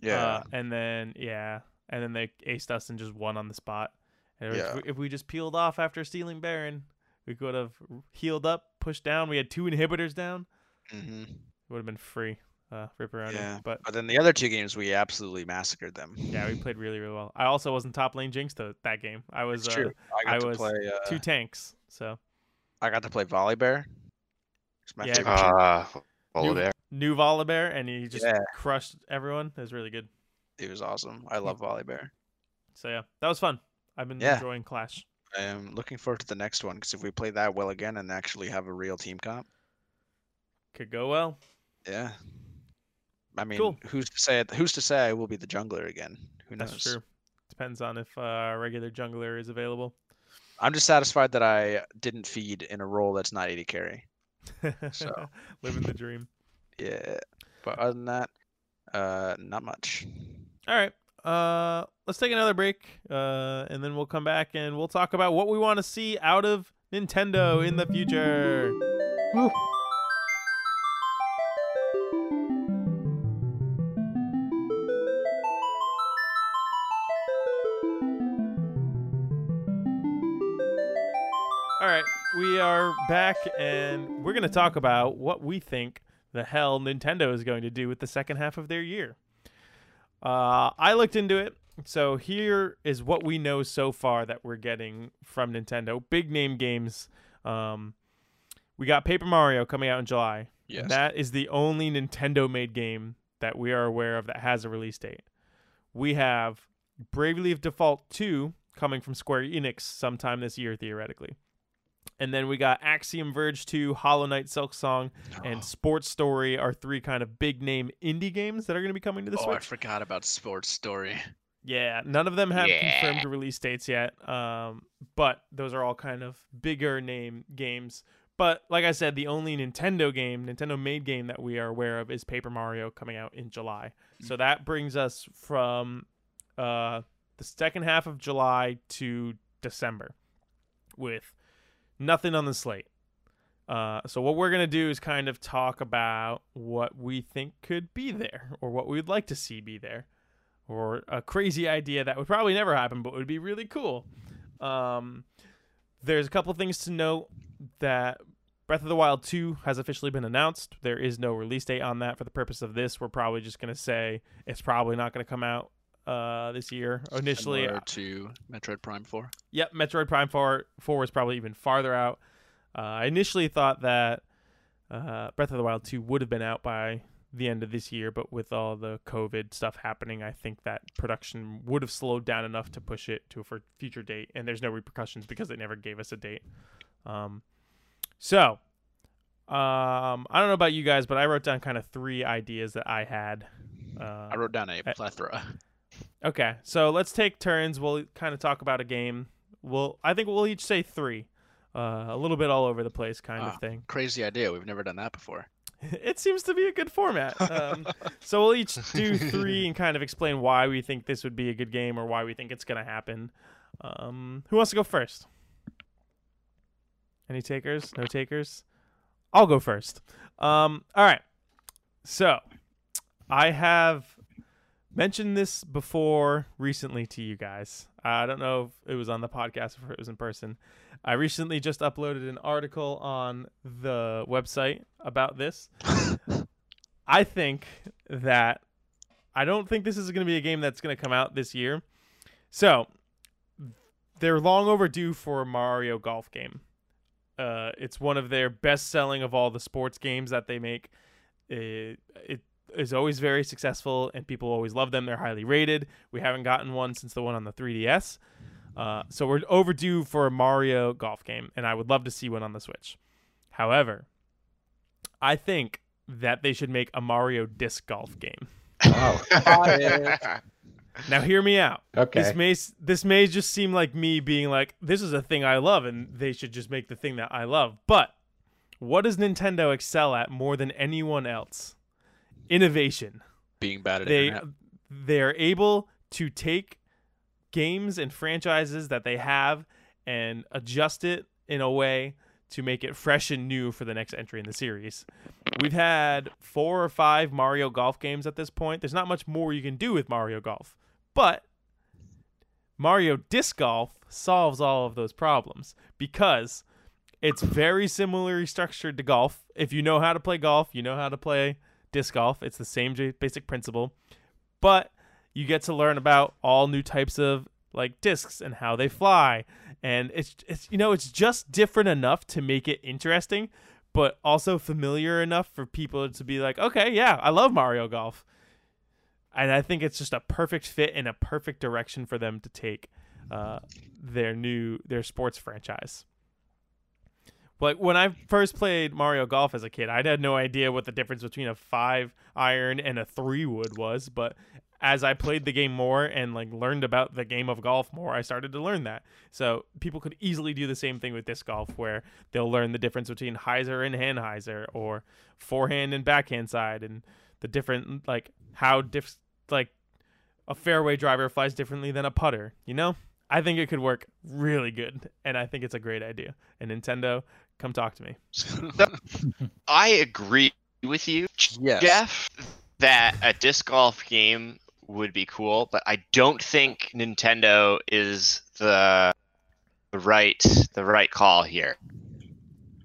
Yeah. Uh, and then yeah, and then they aced us and just won on the spot. And it was- Yeah. if we just peeled off after stealing Baron, we could have healed up, pushed down. We had two inhibitors down. Hmm It would have been free. Uh, Ripperoni. Yeah. But But then the other two games we absolutely massacred them. yeah, we played really, really well. I also wasn't top lane Jinx to that game. I was uh, true. I got I to was play. Uh, two tanks. So I got to play Volibear. It's my Yeah. favorite. champion. Ah, New- Volibear. new Volibear, and he just Yeah. crushed everyone. It was really good. It was awesome. I love Volibear. So yeah, that was fun. I've been Yeah. enjoying Clash. I am looking forward to the next one because if we play that well again and actually have a real team comp, Could go well. yeah. I mean, Cool. who's to say? Who's to say I will be the jungler again? Who knows? That's true. Depends on if uh, a regular jungler is available. I'm just satisfied that I didn't feed in a role that's not AD carry. So. Living the dream. Yeah. But other than that, uh, not much. All right. Uh, let's take another break, uh, and then we'll come back and we'll talk about what we want to see out of Nintendo in the future. Woo. We are back and we're going to talk about what we think the hell Nintendo is going to do with the second half of their year. Uh, I looked into it. So here is what we know so far that we're getting from Nintendo. Big name games. Um, we got Paper Mario coming out in July. Yes. That is the only Nintendo made game that we are aware of that has a release date. We have Bravely Default 2 coming from Square Enix sometime this year, theoretically. And then we got Axiom Verge 2, Hollow Knight Silksong, and Sports Story are three kind of big name indie games that are going to be coming to the oh, I forgot about Sports Story. Yeah, none of them have Yeah. confirmed release dates yet. Um, but those are all kind of bigger name games. But like I said, the only Nintendo game, Nintendo made game that we are aware of is Paper Mario coming out in July. So that brings us from uh, the second half of July to December with nothing on the slate. Uh, so what we're gonna do is kind of talk about what we think could be there, or what we'd like to see be there or a crazy idea that would probably never happen but would be really cool. Um, there's a couple things to note that Breath of the Wild 2 has officially been announced. There is no release date on that for the purpose of this. We're probably just going to say it's probably not going to come out uh, this year. Initially, Similar to Metroid Prime 4. Yep, Metroid Prime 4, 4 was probably even farther out. Uh, I initially thought that uh, Breath of the Wild 2 would have been out by the end of this year, but with all the COVID stuff happening, I think that production would have slowed down enough to push it to a for future date, and there's no repercussions because they never gave us a date. Um, so, um, I don't know about you guys, but I wrote down kind of three ideas that I had. Uh, I wrote down a uh, plethora. Okay, so let's take turns. We'll kind of talk about a game. We'll, I think we'll each say three, uh, a little bit all over the place kind Ah. of thing. Crazy idea. We've never done that before. It seems to be a good format. Um, so we'll each do three and kind of explain why we think this would be a good game or why we think it's going to happen. Um, who wants to go first? Any takers? No takers? I'll go first. Um, all right. So I have mentioned this before recently to you guys. I don't know if it was on the podcast or if it was in person. I recently just uploaded an article on the website about this. I think that I don't think this is going to be a game that's going to come out this year. So they're long overdue for a Mario Golf game. Uh, it's one of their best selling of all the sports games that they make. It, it is always very successful and people always love them. They're highly rated. We haven't gotten one since the one on the 3DS. Uh, so we're overdue for a Mario golf game, and I would love to see one on the Switch. However, I think that they should make a Mario disc golf game. Wow. Now, hear me out. Okay. This may this may just seem like me being like, this is a thing I love, and they should just make the thing that I love. But what does Nintendo excel at more than anyone else? Innovation. Being bad at They internet. they're able to take games and franchises that they have and adjust it in a way to make it fresh and new for the next entry in the series. We've had four or five Mario Golf games at this point. There's not much more you can do with Mario Golf. But Mario Disc Golf solves all of those problems because it's very similarly structured to golf. If you know how to play golf, you know how to play disc golf. It's the same basic principle, but you get to learn about all new types of like discs and how they fly. And it's it's you know, it's just different enough to make it interesting, but also familiar enough for people to be like, "Okay, yeah, I love Mario Golf." And I think it's just a perfect fit and a perfect direction for them to take uh, their new their sports franchise. Like when I first played Mario Golf as a kid, I had no idea what the difference between a five iron and a three wood was. But as I played the game more and like learned about the game of golf more, I started to learn that. So people could easily do the same thing with disc golf, where they'll learn the difference between hyzer and hand hyzer, or forehand and backhand side, and the different like how diff like a fairway driver flies differently than a putter. You know, I think it could work really good, and I think it's a great idea. And Nintendo, come talk to me. I agree with you, yes. Jeff, that a disc golf game would be cool, but I don't think Nintendo is the the right the right call here.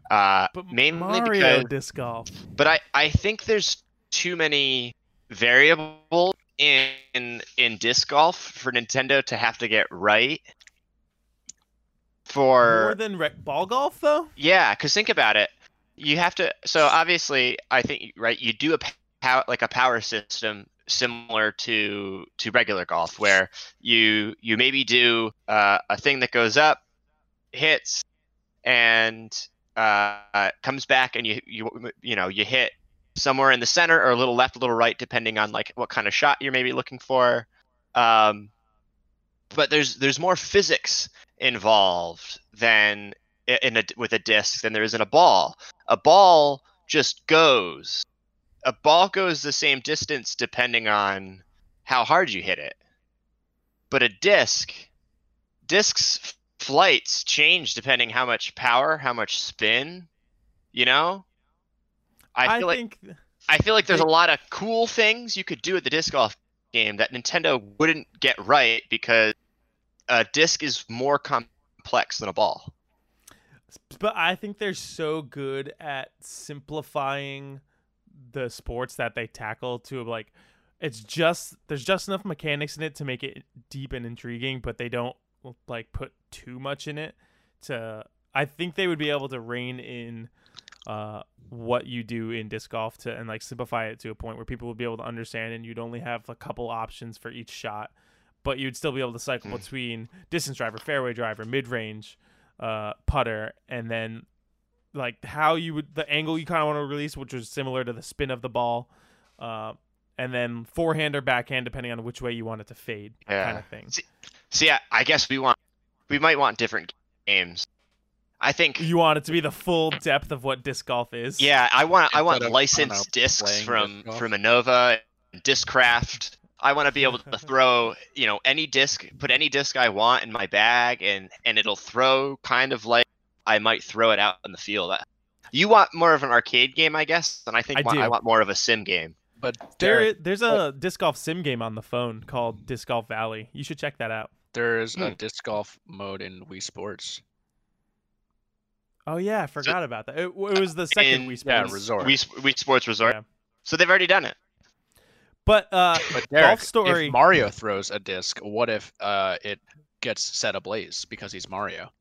Uh, But mainly Mario because disc golf. but I, I think there's too many variables in in disc golf for Nintendo to have to get right. For More than rec- ball golf, though. yeah, because think about it. You have to. So obviously, I think right. You do a power like a power system similar to to regular golf, where you you maybe do uh, a thing that goes up, hits, and uh, comes back, and you you you know you hit somewhere in the center or a little left, a little right, depending on like what kind of shot you're maybe looking for. Um, but there's there's more physics involved than in a with a disc than there is in a ball. A ball just goes. A ball goes the same distance depending on how hard you hit it. But a disc, discs flights change depending how much power, how much spin, you know? I feel like think I feel like there's a lot of cool things you could do with the disc golf game that Nintendo wouldn't get right because a disc is more complex than a ball. But I think they're so good at simplifying the sports that they tackle to like it's just there's just enough mechanics in it to make it deep and intriguing, but they don't like put too much in it to I think they would be able to rein in uh what you do in disc golf to and like simplify it to a point where people would be able to understand and you'd only have a couple options for each shot but you'd still be able to cycle Mm. between distance driver fairway driver mid-range uh, putter, and then like how you would the angle you kind of want to release, which was similar to the spin of the ball, uh, and then forehand or backhand depending on which way you want it to fade, kind of thing. So yeah, I guess we want we might want different games. I think You want it to be the full depth of what disc golf is. yeah, I want I want Instead I don't licensed discs playing from disc golf. from Innova, Discraft. I want to be able to throw, you know, any disc, put any disc I want in my bag, and and it'll throw kind of like I might throw it out in the field. You want more of an arcade game, I guess, and I think I wa- do. I want more of a sim game. But There, Derek, there's a disc golf sim game on the phone called Disc Golf Valley. You should check that out. there is a Hmm. disc golf mode in Wii Sports. Oh yeah, I forgot about that. It, it was the second in- Wii yeah, Sports. Resort. Wii, Wii Sports Resort. Yeah. So they've already done it. But uh, But Derek, story- if Mario throws a disc, what if uh, it gets set ablaze because he's Mario?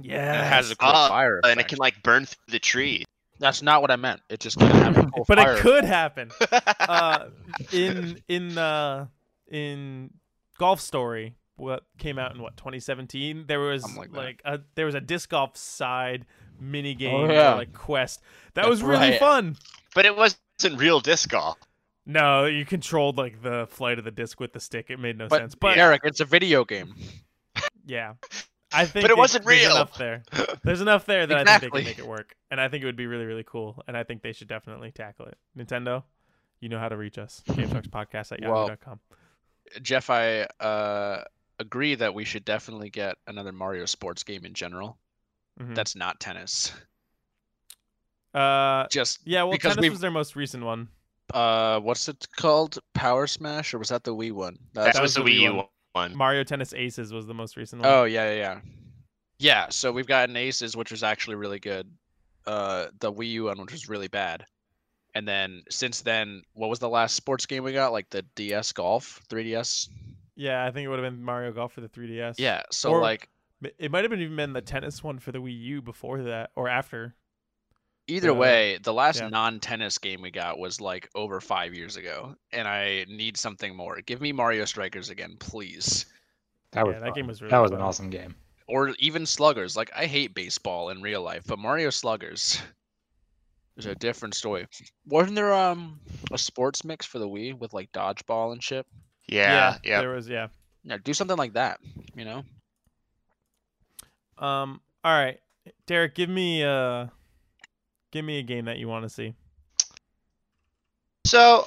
yeah, it has a cool Ah, fire And it can like burn through the tree. That's not what I meant. It just can have a cool but fire it could happen. uh, in in uh, in Golf Story, what came out in what 2017, there was Something like like, a there was a disc golf side mini game Oh, yeah. or, like quest that That's was really right. fun. but it wasn't real disc golf. No, you controlled like the flight of the disc with the stick. It made no But, sense. But Eric, it's a video game. yeah, I think But it wasn't there's real. Enough there. There's enough there that I think they Exactly. can make it work, and I think it would be really really cool. And I think they should definitely tackle it. Nintendo, you know how to reach us. GameTalksPodcast at Well, yahoo.com. Jeff, I uh, agree that we should definitely get another Mario sports game in general. Mhm. That's not tennis. Uh, Just yeah. Well, because tennis we've- was their most recent one. Uh, what's it called? Power Smash, or was that the Wii one? That, That's- was, was the the Wii Wii U one. one. Mario Tennis Aces was the most recent one. Oh yeah, yeah, yeah. Yeah, so we've gotten Aces, which was actually really good. Uh, the Wii U one, which was really bad. And then since then, what was the last sports game we got? Like the DS Golf, 3DS. yeah. I think it would have been Mario Golf for the 3DS. Yeah. So Or- like It might have been even been the tennis one for the Wii U before that or after. Either uh, way, the last yeah. non-tennis game we got was like over five years ago, and I need something more. Give me Mario Strikers again, please, That was yeah, that fun. game was really. that was an awesome game. or even Sluggers. Like I hate baseball in real life, but Mario Sluggers. is a different story. Wasn't there um a sports mix for the Wii with like dodgeball and shit? Yeah, yeah. There was yeah. Yeah, do something like that. You know. Um. All right, Derek, give me uh, give me a game that you want to see. So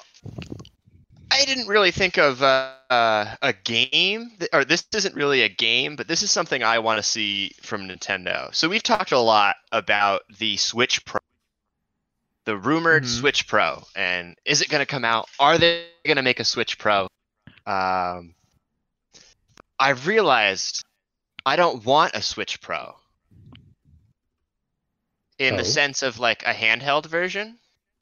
I didn't really think of uh, uh, a game, th- or this isn't really a game, but this is something I want to see from Nintendo. So we've talked a lot about the Switch Pro, the rumored Mhm. Switch Pro, and is it going to come out? Are they going to make a Switch Pro? Um, I realized I don't want a Switch Pro. In Oh. the sense of like a handheld version.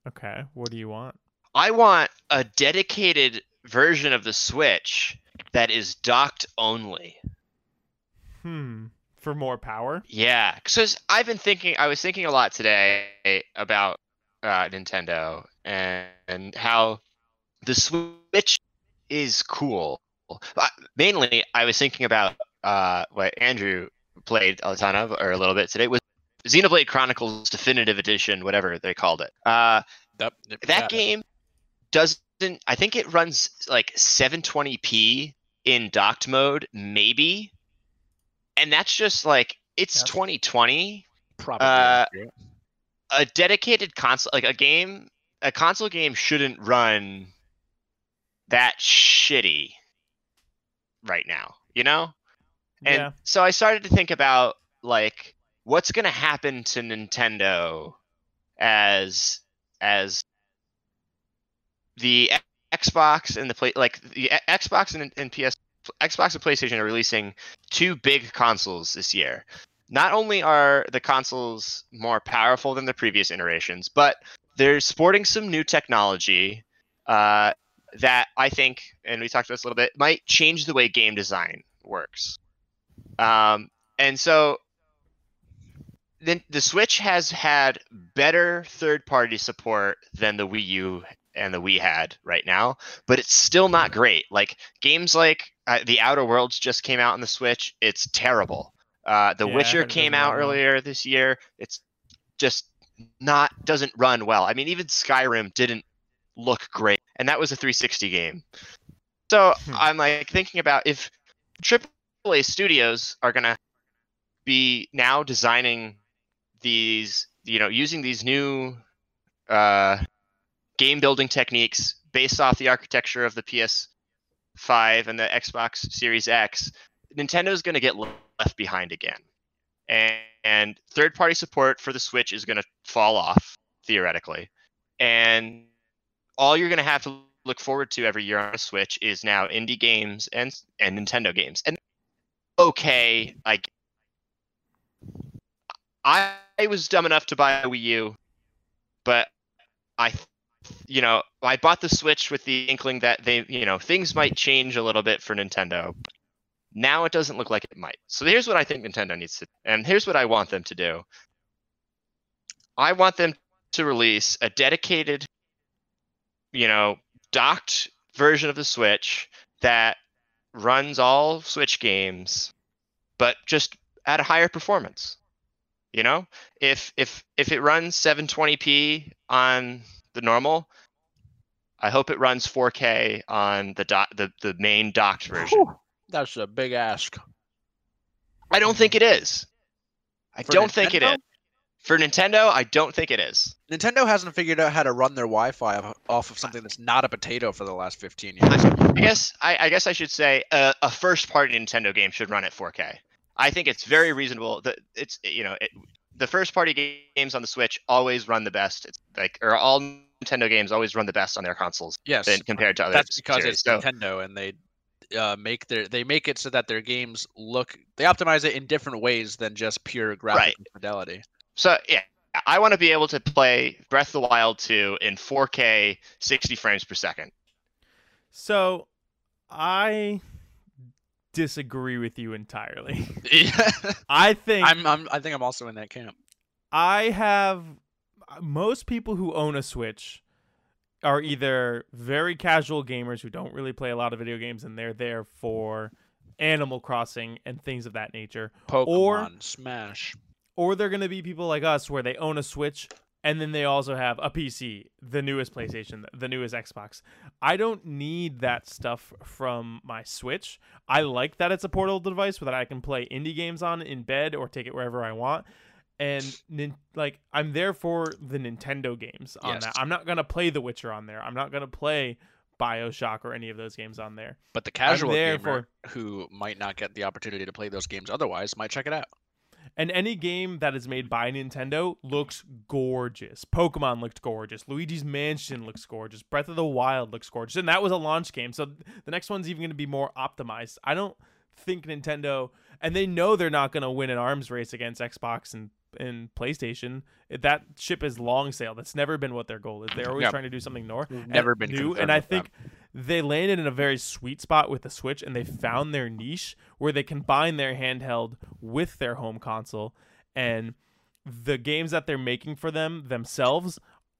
Okay, what do you want? I want a dedicated version of the Switch that is docked only. Hmm. For more power? Yeah, because I've been thinking. I was thinking a lot today about uh, Nintendo and, and how the Switch is cool. Mainly, I was thinking about uh, what Andrew played a ton of, or a little bit today, was Xenoblade Chronicles Definitive Edition, whatever they called it. Uh, That, that game doesn't. I think it runs like 720p in docked mode, maybe, and that's just like it's That's- 2020 probably uh, a dedicated console like a game a console game shouldn't run that shitty right now you know and yeah. so i started to think about like what's going to happen to nintendo as as the xbox and the play like the xbox and, and ps xbox and playstation are releasing two big consoles this year not only are the consoles more powerful than the previous iterations, but they're sporting some new technology uh, that I think, and we talked about this a little bit, might change the way game design works. Um, and so then the Switch has had better third-party support than the Wii U and the Wii had right now, but it's still not great. Like games like uh, The Outer Worlds just came out on the Switch. It's terrible. Uh, the Yeah, Witcher came out well. earlier this year. It's just not doesn't run well. I mean, even Skyrim didn't look great, and that was a 360 game. So Hmm. I'm like thinking about if AAA studios are gonna be now designing these, you know, using these new uh, game building techniques based off the architecture of the PS5 and the Xbox Series X, Nintendo's going to get left behind again. And, and third party support for the Switch is going to fall off, theoretically. And all you're going to have to look forward to every year on a Switch is now indie games and, and Nintendo games. And okay, I, I, I was dumb enough to buy a Wii U, but I, you know, I bought the Switch with the inkling that they, you know, things might change a little bit for Nintendo. Now it doesn't look like it might. So here's what I think Nintendo needs to, and here's what I want them to do. I want them to release a dedicated, you know, docked version of the Switch that runs all Switch games, but just at a higher performance. You know, if if if it runs 720p on the normal, I hope it runs 4K on the doc, the the main docked version. Whew, That's a big ask. I don't think it is. I For don't think it is. For Nintendo, I don't think it is. Nintendo hasn't figured out how to run their Wi-Fi off- off of something that's not a potato for the last 15 years. I guess I, I guess I should say a, a first-party Nintendo game should run at 4K. I think it's very reasonable that it's you know it, the first-party games on the Switch always run the best. It's like or all Nintendo games always run the best on their consoles Yes, than compared to other. that's because series. it's So- Nintendo and they uh, make their they make it so that their games look they optimize it in different ways than just pure graphic Right. fidelity. So yeah, I want to be able to play Breath of the Wild 2 in 4K, 60 frames per second. So I disagree with you entirely. Yeah. I think I'm, I'm I think I'm also in that camp. I have uh, most people who own a Switch are either very casual gamers who don't really play a lot of video games and they're there for Animal Crossing and things of that nature, Pokemon Or- Smash. or they're going to be people like us where they own a Switch and then they also have a PC, the newest PlayStation, the newest Xbox. I don't need that stuff from my Switch. I like that it's a portable device that I can play indie games on in bed or take it wherever I want. And nin- like I'm there for the Nintendo games on Yes. that. I'm not gonna play The Witcher on there. I'm not gonna play Bioshock or any of those games on there. But the casual gamer who might not get the opportunity to play those games otherwise might check it out. And any game that is made by Nintendo looks gorgeous. Pokemon looked gorgeous. Luigi's Mansion looks gorgeous. Breath of the Wild looks gorgeous. And that was a launch game. So the next one's even going to be more optimized. I don't think Nintendo, and they know they're not going to win an arms race against Xbox and in PlayStation, that ship is long sailed. That's never been what their goal is. They're always Yeah. trying to do something and- never uh, been new, and I think them. They landed in a very sweet spot with the Switch, and they found their niche where they combine their handheld with their home console, and the games that they're making for them themselves.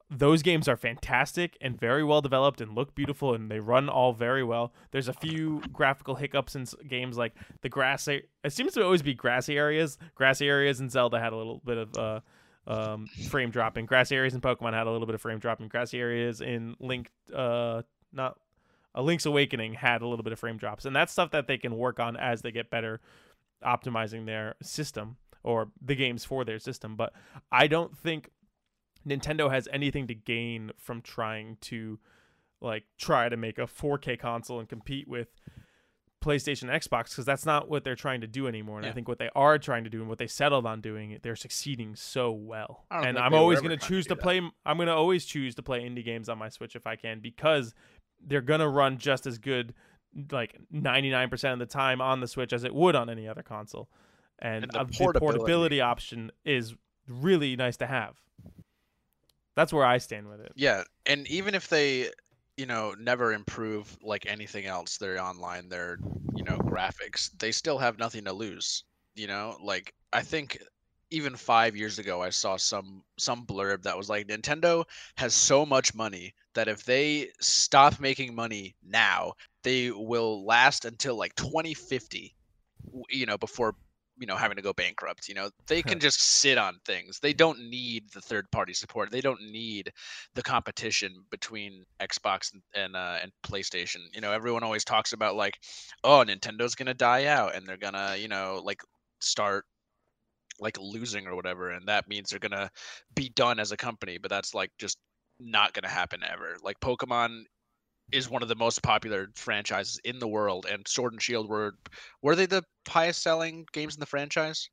Those games are fantastic and very well developed and look beautiful and they run all very well. There's a few graphical hiccups in games like the grass. a- It seems to always be grassy areas. Grassy areas in Zelda had a little bit of uh, um, frame dropping. Grassy areas in Pokemon had a little bit of frame dropping. Grassy areas in Link, uh, not a Link's Awakening had a little bit of frame drops, and that's stuff that they can work on as they get better, optimizing their system or the games for their system. But I don't think Nintendo has anything to gain from trying to like try to make a 4K console and compete with PlayStation and Xbox because that's not what they're trying to do anymore. And I think what they are trying to do and what they settled on doing, they're succeeding so well. And I'm always going to choose to that. play. I'm going to always choose to play indie games on my Switch if I can because they're to run just as good, like 99% of the time on the Switch as it would on any other console. And, And the uh, the portability. portability option is really nice to have. That's where I stand with it. Yeah, and even if they, you know, never improve like anything else, their online, their, you know, graphics, they still have nothing to lose. You know, like I think even five years ago, I saw some some blurb that was like Nintendo has so much money that if they stop making money now, they will last until like 2050. You know, before you know having to go bankrupt. You know, they can just sit on things. They don't need the third party support. They don't need the competition between Xbox and and, uh, and PlayStation. You know, everyone always talks about like, oh, Nintendo's gonna die out, and they're gonna, you know, like start like losing or whatever, and that means they're gonna be done as a company. But that's like just not gonna happen ever. Like Pokemon is one of the most popular franchises in the world, and Sword and Shield were were they the highest selling games in the franchise?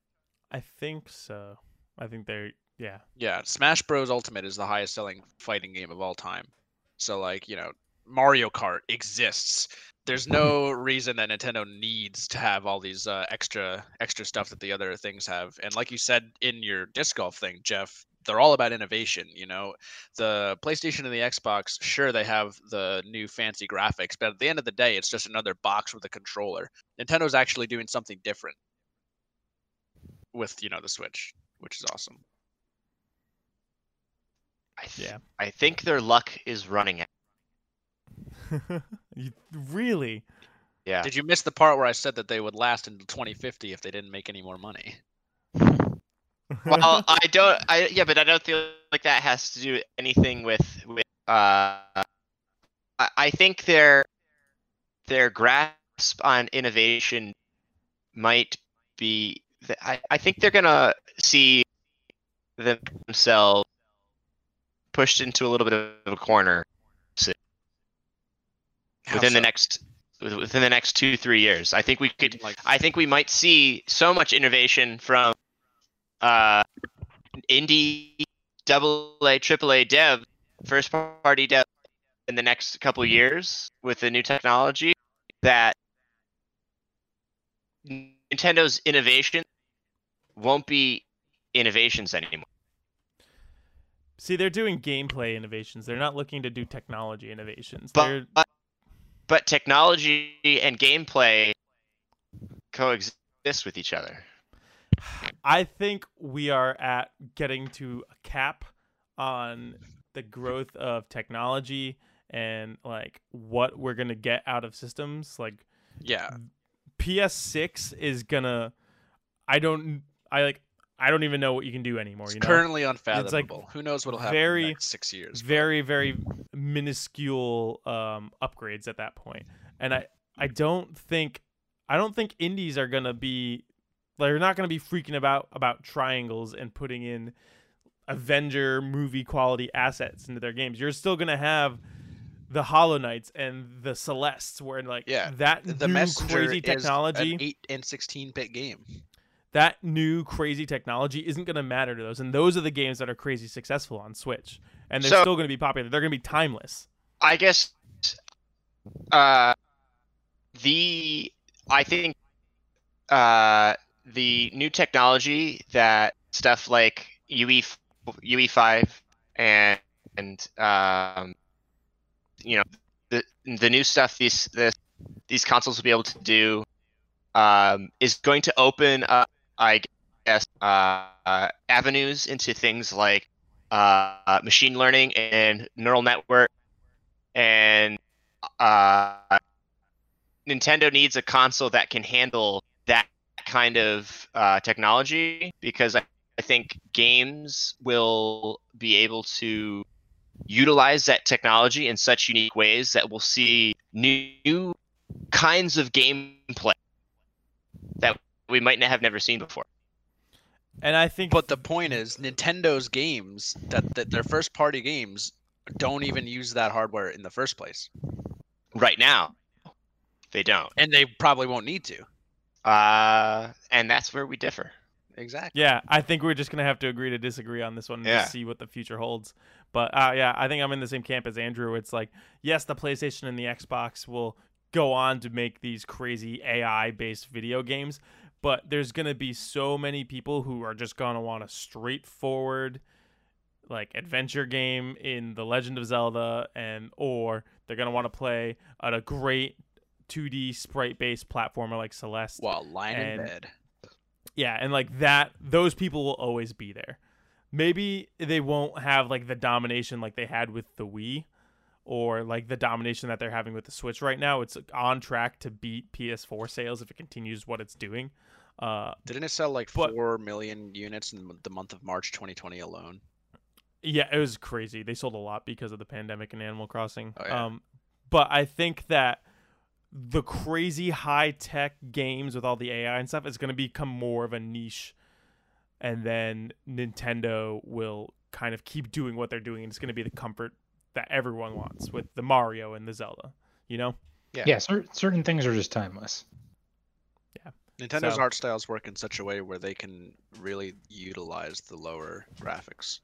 I think so. I think they're yeah. Yeah, Smash Bros. Ultimate is the highest selling fighting game of all time. So like, you know, Mario Kart exists. There's no reason that Nintendo needs to have all these uh, extra extra stuff that the other things have. And like you said in your disc golf thing, Jeff, they're all about innovation, you know. The PlayStation and the Xbox, sure they have the new fancy graphics, but at the end of the day, it's just another box with a controller. Nintendo's actually doing something different with, you know, the Switch, which is awesome. I th- Yeah. I think their luck is running out. You- really? Yeah. Did you miss the part where I said that they would last until 2050 if they didn't make any more money? well, I don't. I yeah, but I don't feel like that has to do anything with with. Uh, I, I think their their grasp on innovation might be. I I think they're gonna see themselves pushed into a little bit of a corner within the next within the next two three years. I think we could like I think we might see so much innovation from uh, indie, double A, triple A dev, first party dev in the next couple years with the new technology that Nintendo's innovation won't be innovations anymore. See, they're doing gameplay innovations. They're not looking to do technology innovations. But but, but technology and gameplay coexist with each other. I think we are at getting to a cap on the growth of technology and like what we're gonna get out of systems. Like yeah, PS6 is gonna. I don't. I like. I don't even know what you can do anymore. it's You know, currently unfathomable. like Who knows what'll happen in very- the next six years? but- very very minuscule um, upgrades at that point and i i don't think i don't think indies are gonna be they're not gonna be freaking about about triangles and putting in avenger movie quality assets into their games. You're still gonna have the hollow knights and the celestes where like Yeah, that the new crazy technology an eight and sixteen bit game. that new crazy technology isn't going to matter to those and those are the games that are crazy successful on switch. And they're So- still going to be popular. They're going to be timeless. I guess uh the I think uh the new technology that stuff like UE UE5 and and um, you know the the new stuff these this, these consoles will be able to do um, is going to open up, I guess, uh, uh, avenues into things like uh, machine learning and neural network, and uh, Nintendo needs a console that can handle that kind of uh, technology because I, I think games will be able to utilize that technology in such unique ways that we'll see new kinds of gameplay that we might not have never seen before. And I think But the point is, Nintendo's games that, that their first party games don't even use that hardware in the first place, Right now, they don't, and they probably won't need to. Uh, and that's where we differ. Exactly. Yeah, I think we're just gonna have to agree to disagree on this one and Yeah. see what the future holds. But uh, yeah, I think I'm in the same camp as Andrew. It's like, yes, the PlayStation and the Xbox will go on to make these crazy AI-based video games, but there's gonna be so many people who are just gonna want a straightforward, like adventure game in The Legend of Zelda, and or they're gonna want to play at a great 2D sprite-based platformer like Celeste. Well, lying in bed. Yeah, and like that, those people will always be there. Maybe they won't have like the domination like they had with the Wii, or like the domination that they're having with the Switch right now. It's on track to beat PS4 sales if it continues what it's doing. Uh, Didn't it sell like but- four million units in the month of March 2020 alone? yeah, it was crazy. They sold a lot because of the pandemic and Animal Crossing. Oh, yeah. Um, but I think that the crazy high tech games with all the AI and stuff is going to become more of a niche, and then Nintendo will kind of keep doing what they're doing, and it's going to be the comfort that everyone wants with the Mario and the Zelda. You know? Yeah. Yeah, cer- certain things are just timeless. Yeah. Nintendo's So- art styles work in such a way where they can really utilize the lower graphics.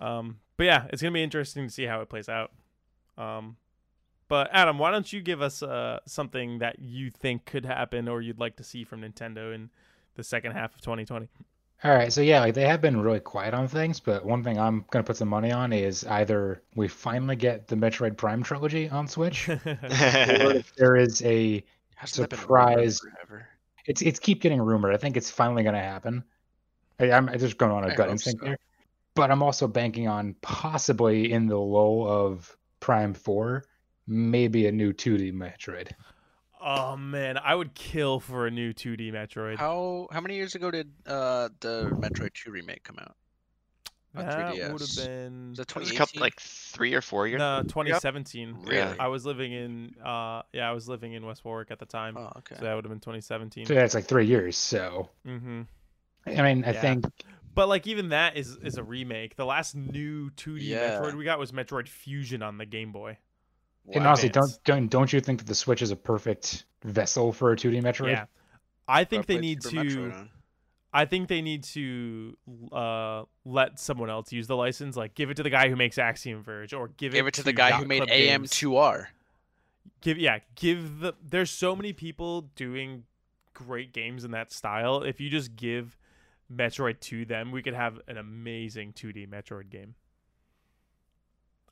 Um, but yeah, it's gonna be interesting to see how it plays out. Um, but Adam, why don't you give us uh, something that you think could happen or you'd like to see from Nintendo in the second half of 2020? All right, so yeah, like they have been really quiet on things, but one thing I'm gonna put some money on is either we finally get the Metroid Prime trilogy on Switch, or if there is a Hasn't that been rumored Surprise. it's it's keep getting rumored. I think it's finally gonna happen. I, I'm just going on a I gut instinct so. there, but I'm also banking on possibly in the lull of Prime Four, maybe a new 2D Metroid. oh man, I would kill for a new 2D Metroid. How how many years ago did uh the Metroid 2 remake come out? on that 3DS? would have been Was it It was a couple, like three or four years. no 2017. Really? I was living in uh yeah, I was living in West Warwick at the time. Oh, okay. So that would have been 2017. So that's like three years. So Mm-hmm. I mean, I Yeah. think But like even that is is a remake. The last new 2D Yeah. Metroid we got was Metroid Fusion on the Game Boy. And honestly, don't don't don't you think that the Switch is a perfect vessel for a 2D Metroid? Yeah. I think they need Super to Metroid on. I think they need to uh let someone else use the license, like give it to the guy who makes Axiom Verge or give it Give it to the guy who made AM2R. Give yeah, give the there's so many people doing great games in that style. If you just give Metroid to them, we could have an amazing 2D Metroid game.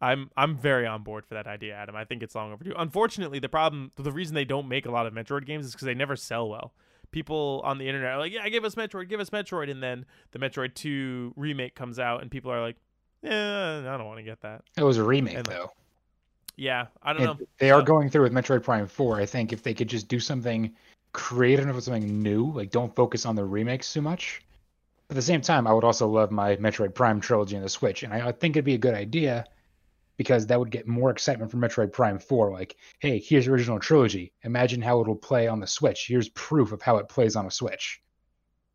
I'm I'm very on board for that idea, Adam. I think it's long overdue. Unfortunately, the problem, the reason they don't make a lot of Metroid games is because they never sell well. People on the internet are like, "Yeah, give us Metroid, give us Metroid," and then the Metroid Two remake comes out, and people are like, "Yeah, I don't want to get that." It was a remake And- though. Yeah, I don't And know. They are going through with Metroid Prime 4. I think if they could just do something creative with something new, like don't focus on the remakes too much. At the same time, I would also love my Metroid Prime trilogy on the Switch, and I, I think it'd be a good idea because that would get more excitement for Metroid Prime 4. Like, hey, here's the original trilogy. Imagine how it'll play on the Switch. Here's proof of how it plays on a Switch.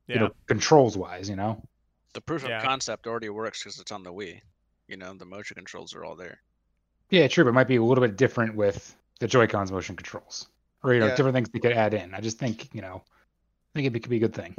Yeah, You know, controls wise, you know. The proof Yeah. of concept already works because it's on the Wii. You know, the motion controls are all there. Yeah, true, but it might be a little bit different with the Joy-Cons motion controls, or you know, Yeah. different things they could add in. I just think, you know, I think it could be a good thing.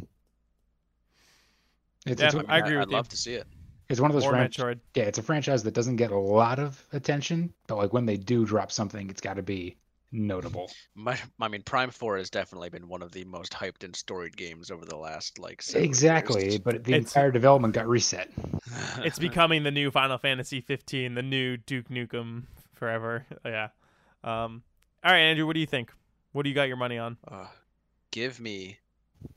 It's, Yeah, it's, I agree I'd you. love to see it. It's one of those franchises. yeah, it's a franchise that doesn't get a lot of attention, but like when they do drop something, it's got to be notable. My, I mean, Prime Four has definitely been one of the most hyped and storied games over the last like. several Exactly, years. but the It's- entire development got reset. It's becoming the new Final Fantasy 15, the new Duke Nukem forever. Yeah. Um. All right, Andrew. What do you think? What do you got your money on? Uh, give me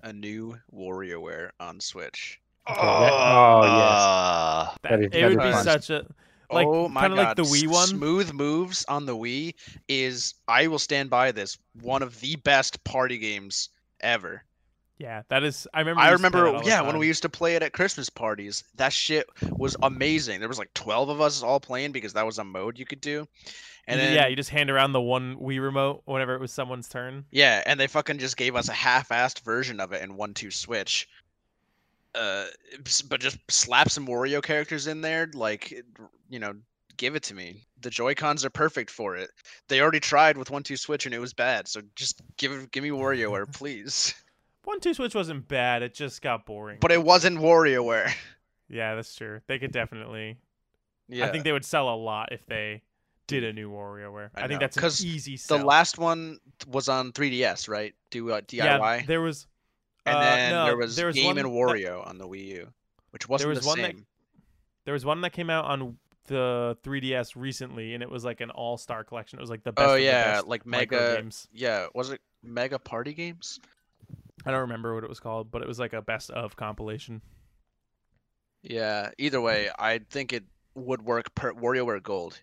a new WarioWare on Switch. Okay, that- oh, yes. Uh, That, That'd- it that'd be be fun. such a like oh my kind of like god! the Wii one. Smooth moves on the Wii is I will stand by this. One of the best party games ever. Yeah, that is. I remember. I we used to play remember, that all the yeah, when we used to play it at Christmas parties, that shit was amazing. There was like twelve of us all playing because that was a mode you could do, and then yeah, you just hand around the one Wii remote whenever it was someone's turn. Yeah, and they fucking just gave us a half-assed version of it in one two switch. Uh, but just slap some Wario characters in there, like you know, give it to me. The Joy Cons are perfect for it. They already tried with one two switch and it was bad, so just give give me WarioWare, please. One two switch wasn't bad. It just got boring. But it wasn't WarioWare. yeah, that's true. They could definitely. Yeah, I think they would sell a lot if they did a new WarioWare. I I, think know, that's an easy the last one was on 3DS, right? Do uh, DIY, Yeah, there was. And uh, then no, there was there was Game and that- Wario on the Wii U, which wasn't was the one that- same. There was one that came out on the 3DS recently, and it was like an all-star collection. It was like the best. Oh of the yeah, best like Mega. games. Yeah, was it Mega Party Games? I don't remember what it was called, but it was like a best of compilation. Yeah. Either way, I think it would work. Per- WarioWare Gold.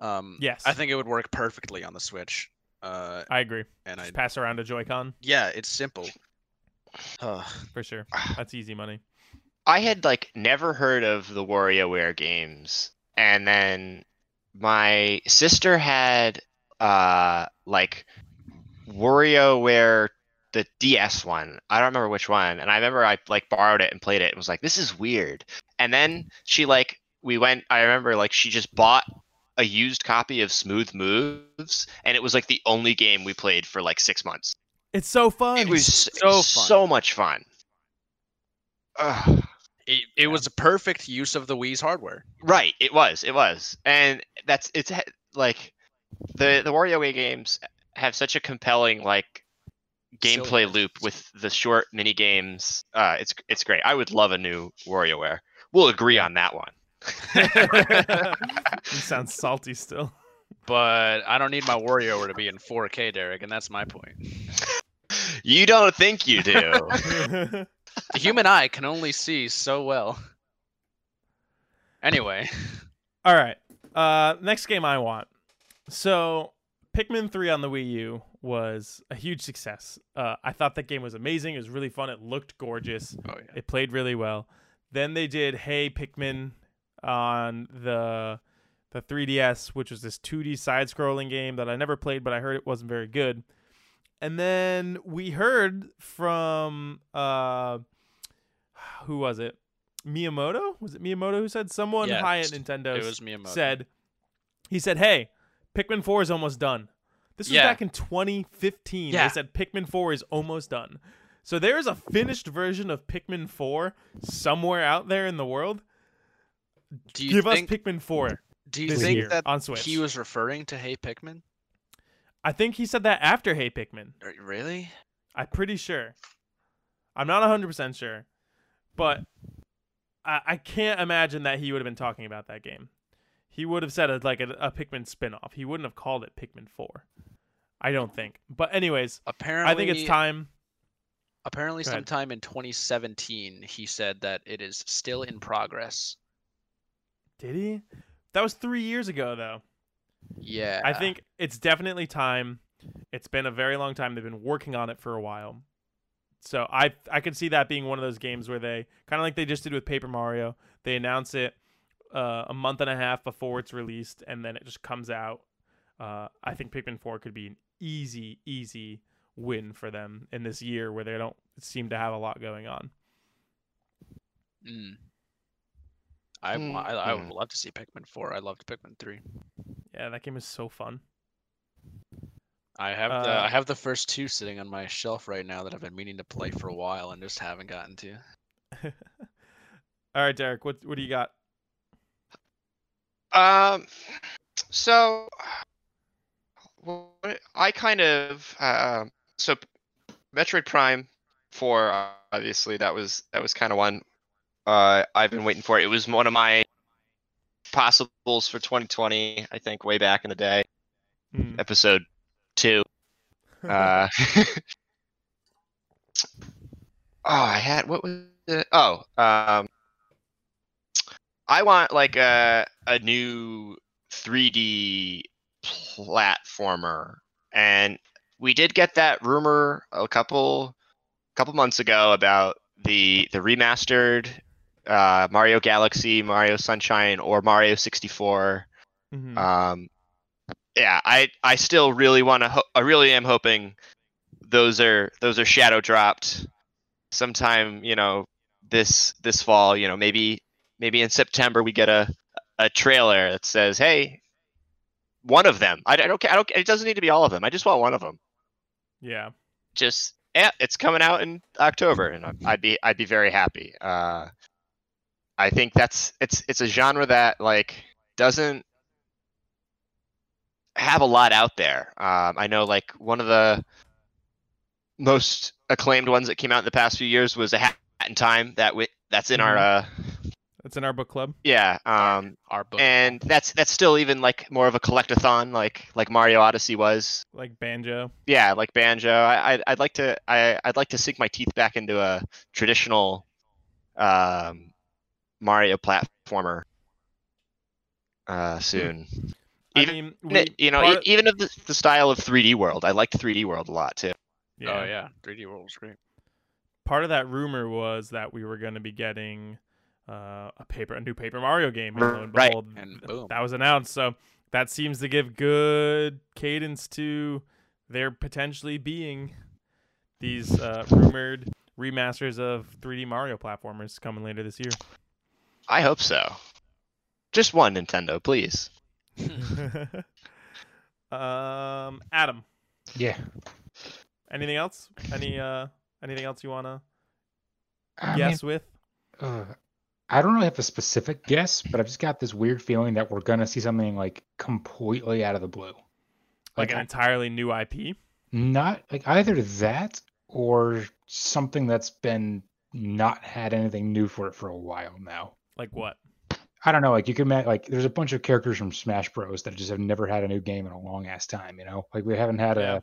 Um, Yes. I think it would work perfectly on the Switch. Uh, I agree. and I pass around a Joy-Con yeah, it's simple. Uh, for sure. That's easy money. I had like never heard of the WarioWare games, and then my sister had uh like WarioWare the DS one. I don't remember which one, and I remember I like borrowed it and played it and was like, "This is weird." And then she like we went. I remember like she just bought a used copy of Smooth Moves, and it was like the only game we played for like six months. It's so fun. It was so so fun. so much fun. Ugh. it, it was a perfect use of the Wii's hardware. Right, it was, it was, and that's it's like the the WarioWare games have such a compelling like gameplay Silliness. loop with the short mini games. Uh, it's it's great. I would love a new WarioWare. We'll agree on that one. you sound salty still. But I don't need my WarioWare to be in 4K, Derek, and that's my point. You don't think you do? The human eye can only see so well. Anyway, All right. Uh, next game I want. So, Pikmin 3 on the Wii U was a huge success. Uh, I thought that game was amazing. It was really fun. It looked gorgeous. oh yeah, It played really well. Then they did Hey Pikmin on the the 3DS, which was this 2D side-scrolling game that I never played, but I heard it wasn't very good. And then we heard from uh, who was it? Miyamoto? Was it Miyamoto who said someone Yes, high at Nintendo it was Miyamoto. said he said, "Hey, Pikmin 4 is almost done." This was Yeah. back in 2015. Yeah. They said Pikmin 4 is almost done. So there is a finished version of Pikmin 4 somewhere out there in the world. Do you Give think? us Pikmin 4 do you think year that on Switch. he was referring to Hey Pikmin? I think he said that after Hey Pikmin. R- Really? I'm pretty sure. I'm not 100% sure. But I, I can't imagine that he would have been talking about that game. He would have said it like a, a Pikmin spin-off. He wouldn't have called it Pikmin 4. I don't think. But anyways, Apparently, I think it's time. Apparently, sometime in 2017, he said that it is still in progress. Did he? That was 3 years ago though. Yeah. I think it's definitely time. It's been a very long time. They've been working on it for a while. So I I could see that being one of those games where they kind of like they just did with Paper Mario. They announce it uh, a month and a half before it's released, and then it just comes out. Uh, I think Pikmin Four could be an easy, easy win for them in this year where they don't seem to have a lot going on. Mm. I, Mm, wa- I, I would mm. love to see Pikmin 4. I loved Pikmin 3. Yeah, that game is so fun. I have the Uh, I have the first two sitting on my shelf right now that I've been meaning to play for a while and just haven't gotten to. All right, Derek, what what do you got? Um, so what, I kind of uh, so Metroid Prime Four, obviously that was that was kind of one uh, I've been waiting for. It was one of my possibles for 2020. I think way back in the day, Mm. episode two. Uh, oh, I had what was it? Oh, um, I want like a a new 3D platformer, and we did get that rumor a couple couple months ago about the the remastered uh, Mario Galaxy, Mario Sunshine, or Mario 64. Mhm. Um, yeah, I I still really want to. Ho- I really am hoping those are those are shadow dropped sometime. You know, this this fall. You know, maybe maybe in September we get a a trailer that says, "Hey, one of them." I, I don't care. I don't. It doesn't need to be all of them. I just want one of them. yeah. Just yeah, it's coming out in October, and I'd be I'd be very happy. Uh, I think that's it's it's a genre that like doesn't have a lot out there. Um, I know like one of the most acclaimed ones that came out in the past few years was a Hat in Time that we, that's in our uh That's in our book club. yeah um Our book. and that's that's still even like more of a collectathon like like Mario Odyssey was Like Banjo. yeah, like banjo. I, I'd, I'd like to I, I'd like to sink my teeth back into a traditional um, Mario platformer uh, soon. Even- I mean, we, you know, part even of the, the style of 3D World. I liked 3D World a lot too. Oh yeah, 3D World was great. part of that rumor was that we were going to be getting uh, a paper, a new Paper Mario game, and lo and Right. behold, And boom. that was announced. So that seems to give good cadence to there potentially being these uh, rumored remasters of 3D Mario platformers coming later this year. I hope so. Just one Nintendo, please. um, Adam, Yeah. anything else? Any uh, anything else you wanna I mean, guess with? uh, I don't really have a specific guess, but I've just got this weird feeling that we're gonna see something like completely out of the blue. Like an I- entirely new IP? not like either that or something that's been not had anything new for it for a while now. Like what? I don't know. Like you can ma- like there's a bunch of characters from Smash Bros that just have never had a new game in a long ass time. You know, like we haven't had Yeah. a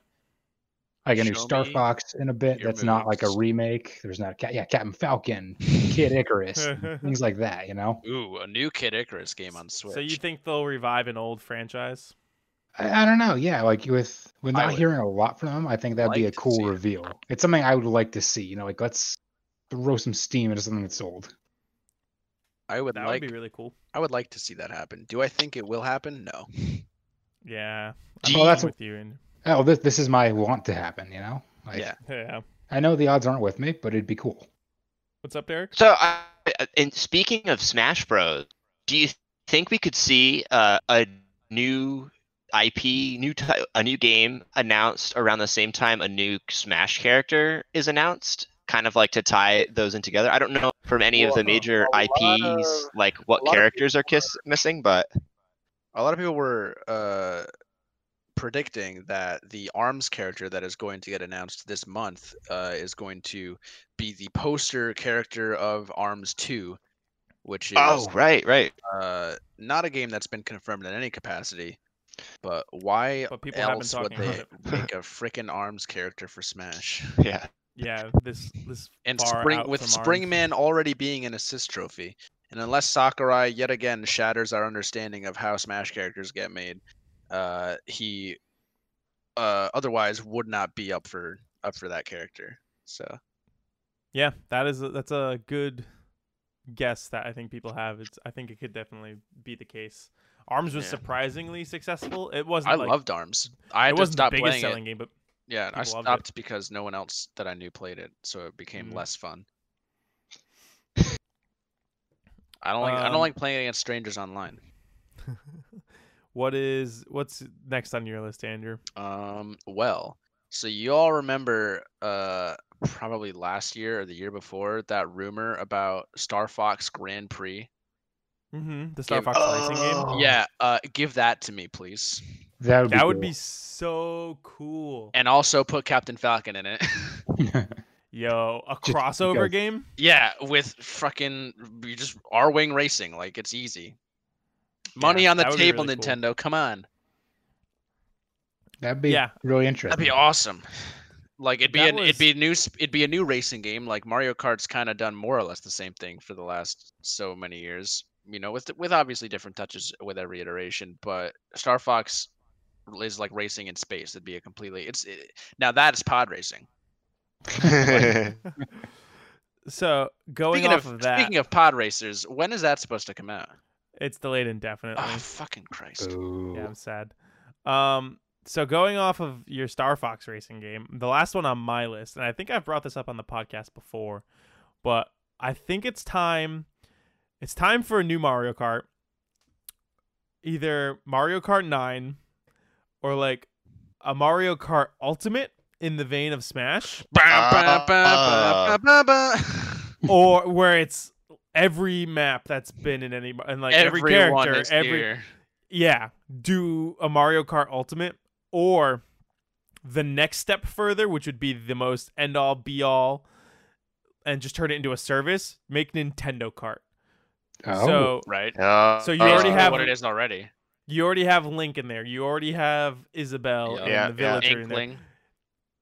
like a new Star Fox in a bit. your That's not like a remake. There's not a cat. Yeah, Captain Falcon, Kid Icarus, things like that. You know, Ooh, a new Kid Icarus game on Switch. So you think they'll revive an old franchise? I, I don't know. Yeah, like with with not hearing a lot from them, I think that'd be a cool see it. reveal. It's something I would like to see. You know, like let's throw some steam into something that's old. I would That like would be really cool. I would like to see that happen. Do I think it will happen? No. Yeah. Do I'm Well, that's with you. And Oh, this this is my want to happen. You know, like Yeah. yeah. I know the odds aren't with me, but it'd be cool. What's up, Derek? So, I, and speaking of Smash Bros, do you think we could see uh, a new IP, new ti- a new game announced around the same time a new Smash character is announced? Kind of like to tie those in together. I don't know from any of the major a IPs of- like what a lot of characters are kiss missing, but A lot of people were uh, predicting that the Arms character that is going to get announced this month uh, is going to be the poster character of Arms 2, which is oh right, right. uh, not a game that's been confirmed in any capacity. But why But people have been else would they about make a freaking Arms character for Smash? Yeah. Yeah, this this And Spring with. Springman already being an assist trophy. And unless Sakurai yet again shatters our understanding of how Smash characters get made, uh, he uh, otherwise would not be up for up for that character. So Yeah, that is a, that's a good guess that I think people have. It's I think it could definitely be the case. Arms was Yeah. surprisingly successful. It wasn't I like, loved Arms. I it wasn't the biggest selling it. game, but Yeah, I people loved it. stopped because no one else that I knew played it, so it became Mhm. less fun. I don't like I Um, don't like playing against strangers online. what is what's next on your list, Andrew? Um, well, so you all remember uh probably last year or the year before that rumor about Star Fox Grand Prix? Mm-hmm. The Star Give- Fox racing game. Yeah, uh give that to me, please. That would be That would cool. be so cool. and also put Captain Falcon in it. Yo, a Just crossover because- game? yeah, with fucking you just Arwing racing, like it's easy. Money on the that would be table, really cool. Nintendo. Come on, That'd be Yeah. really interesting. that'd be awesome. Like it'd be That an, was- it'd be a new it'd be a new racing game. Like Mario Kart's kind of done more or less the same thing for the last so many years. You know, with with obviously different touches with every iteration. But Star Fox is like racing in space. It'd be a completely it's it, now that is pod racing. So going Speaking off of, of, that, speaking of pod racers, when is that supposed to come out? it's delayed indefinitely. Oh fucking Christ! Ooh. Yeah, I'm sad. Um, so going off of your Star Fox racing game, the last one on my list, and I think I've brought this up on the podcast before, but I think it's time. It's time for a new Mario Kart. Either Mario Kart 9 or like a Mario Kart Ultimate in the vein of Smash, or where it's every map that's been in any and like every Everyone character, is every here. yeah, do a Mario Kart Ultimate or the next step further, which would be the most end all be all, and just turn it into a service. Make Nintendo Kart. Oh, So right. Uh, So you already have- what it is already. You already have Link in there. You already have Isabelle Yeah. and Yeah, the yeah. villager in there. Inkling.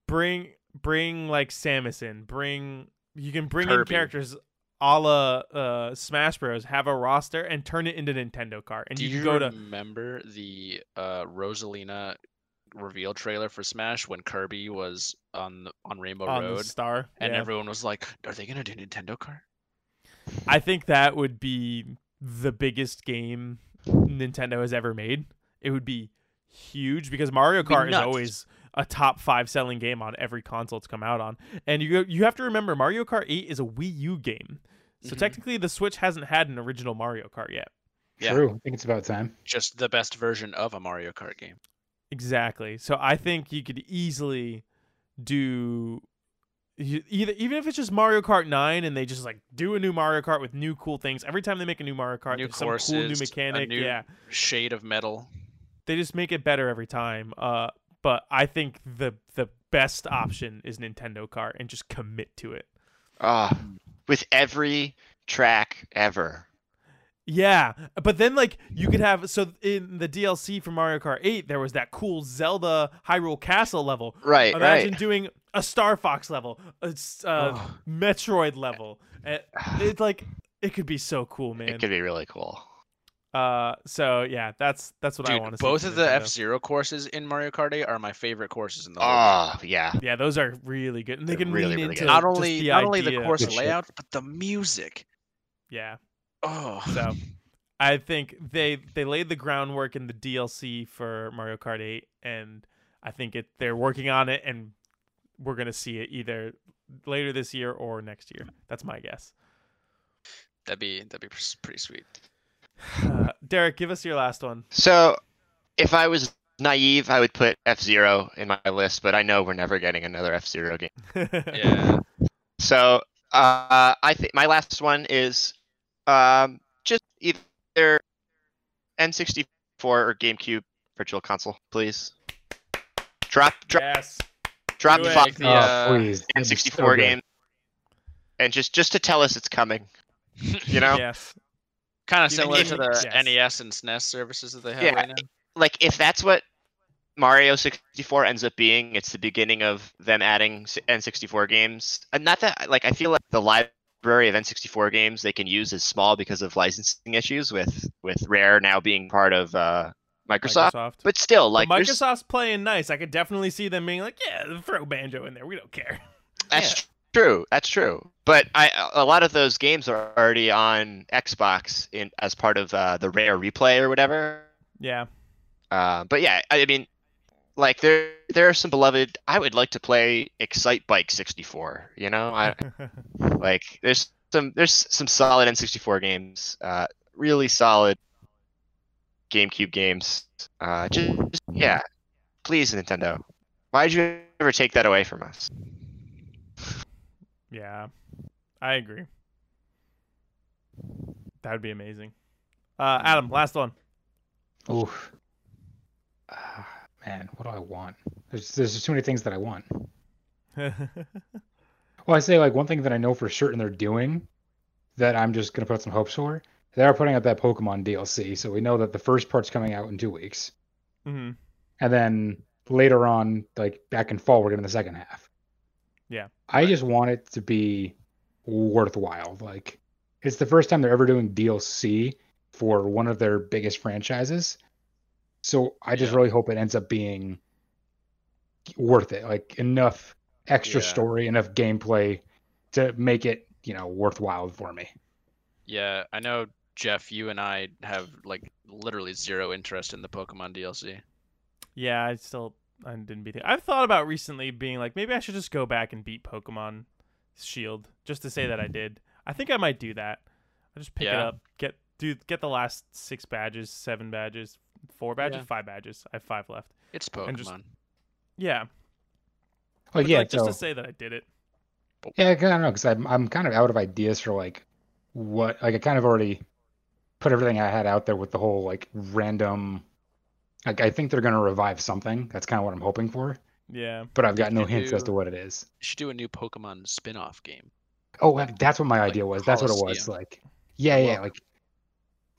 Bring bring like Samus in. Bring you can bring in characters a la uh, Smash Bros. Have a roster and turn it into Nintendo Kart, and Do you you, can go to remember the uh, Rosalina reveal trailer for Smash when Kirby was on the, on Rainbow on the Road, star. and yeah. everyone was like, "Are they gonna do Nintendo Kart?" I think that would be the biggest game Nintendo has ever made. It would be huge because Mario It'd be Kart is always a top five selling game on every console it's come out on. And you you have to remember Mario Kart 8 is a Wii U game. So Mhm. technically the Switch hasn't had an original Mario Kart yet. Yeah. true. I think it's about time. Just the best version of a Mario Kart game. Exactly. So I think you could easily do you- either even if it's just Mario Kart 9 and they just like do a new Mario Kart with new cool things. Every time they make a new Mario Kart, New there's some cool new courses, mechanic. new- yeah. Shade of Metal. they just make it better every time. Uh, but I think the the best option is Nintendo Kart and just commit to it. ah, with every track ever. Yeah, but then like you could have so in the DLC for Mario Kart 8 there was that cool Zelda Hyrule Castle level. Right, Imagine right. doing a Star Fox level, a uh, Oh. Metroid level. It, it like it could be so cool, man. It could be really cool. Uh, so yeah, that's that's what I want to see. both from of the F Zero courses in Mario Kart 8 are my favorite courses in the whole game. Oh, yeah. Yeah, those are really good, and they They're can really, really into good. Not only the not only the course Good shit. layout, but the music. Yeah. Oh, So I think they they laid the groundwork in the DLC for Mario Kart 8 and I think it they're working on it and we're going to see it either later this year or next year. That's my guess. that'd be that'd be pretty sweet. Uh, Derek, give us your last one. So, if I was naive, I would put F Zero in my list, but I know we're never getting another F Zero game. Yeah. So, uh, I think my last one is um, just either N64 or GameCube Virtual Console, please. Drop, drop, yes. Drop do it. the, oh, uh, please. N64 so game, and just just to tell us it's coming. You know, Yes. kind of similar to the yes. NES and SNES services that they have Yeah, right now. like if that's what Mario 64 ends up being, it's the beginning of them adding N64 games. And not that like I feel like the library of N64 games they can use is small because of licensing issues with with Rare now being part of uh, Microsoft. Microsoft. But still, But like there's- Microsoft's playing nice. I could definitely see them being like, yeah, throw banjo in there. We don't care. that's true. That's true. But I a lot of those games are already on Xbox in as part of uh, the Rare Replay or whatever. Yeah. Uh, but yeah, I mean, like there there are some beloved. I would like to play Excitebike 64. You know, I like there's some there's some solid N64 games. Uh, really solid GameCube games. Uh, just, just yeah, please Nintendo. Why'd you ever take that away from us? yeah. I agree. That would be amazing. Uh, Adam, last one. Oof. Ah, man, what do I want? There's there's just too many things that I want. Well, I say like one thing that I know for certain they're doing that I'm just gonna put some hopes for. They are putting out that Pokemon DLC, so we know that the first part's coming out in two weeks, hmm and then later on, like back in fall, we're getting the second half. Yeah. I just want it to be worthwhile. Like it's the first time they're ever doing DLC for one of their biggest franchises. So I just Yeah. really hope it ends up being worth it. Like enough extra Yeah. story, enough gameplay to make it, you know, worthwhile for me. Yeah, I know Jeff. You and I have like literally zero interest in the Pokemon DLC. Yeah, I still I didn't beat it. I've thought about recently being like maybe I should just go back and beat Pokemon Shield just to say that I did. I think I might do that. I just pick it up, get do get the last six badges, seven badges, four badges, Yeah. five badges. I have five left. It's Pokemon. just- Yeah, Well, but, yeah, like, just to say that I did it. yeah, I don't know because I'm I'm kind of out of ideas for like what like I kind of already put everything I had out there with the whole like random. Like I think they're gonna revive something. That's kind of what I'm hoping for, Yeah, but I've got no hints as to what it is. You should do a new Pokemon spin-off game. Oh, uh, that's what my Like idea was. That's what it was. Like, yeah, yeah, love like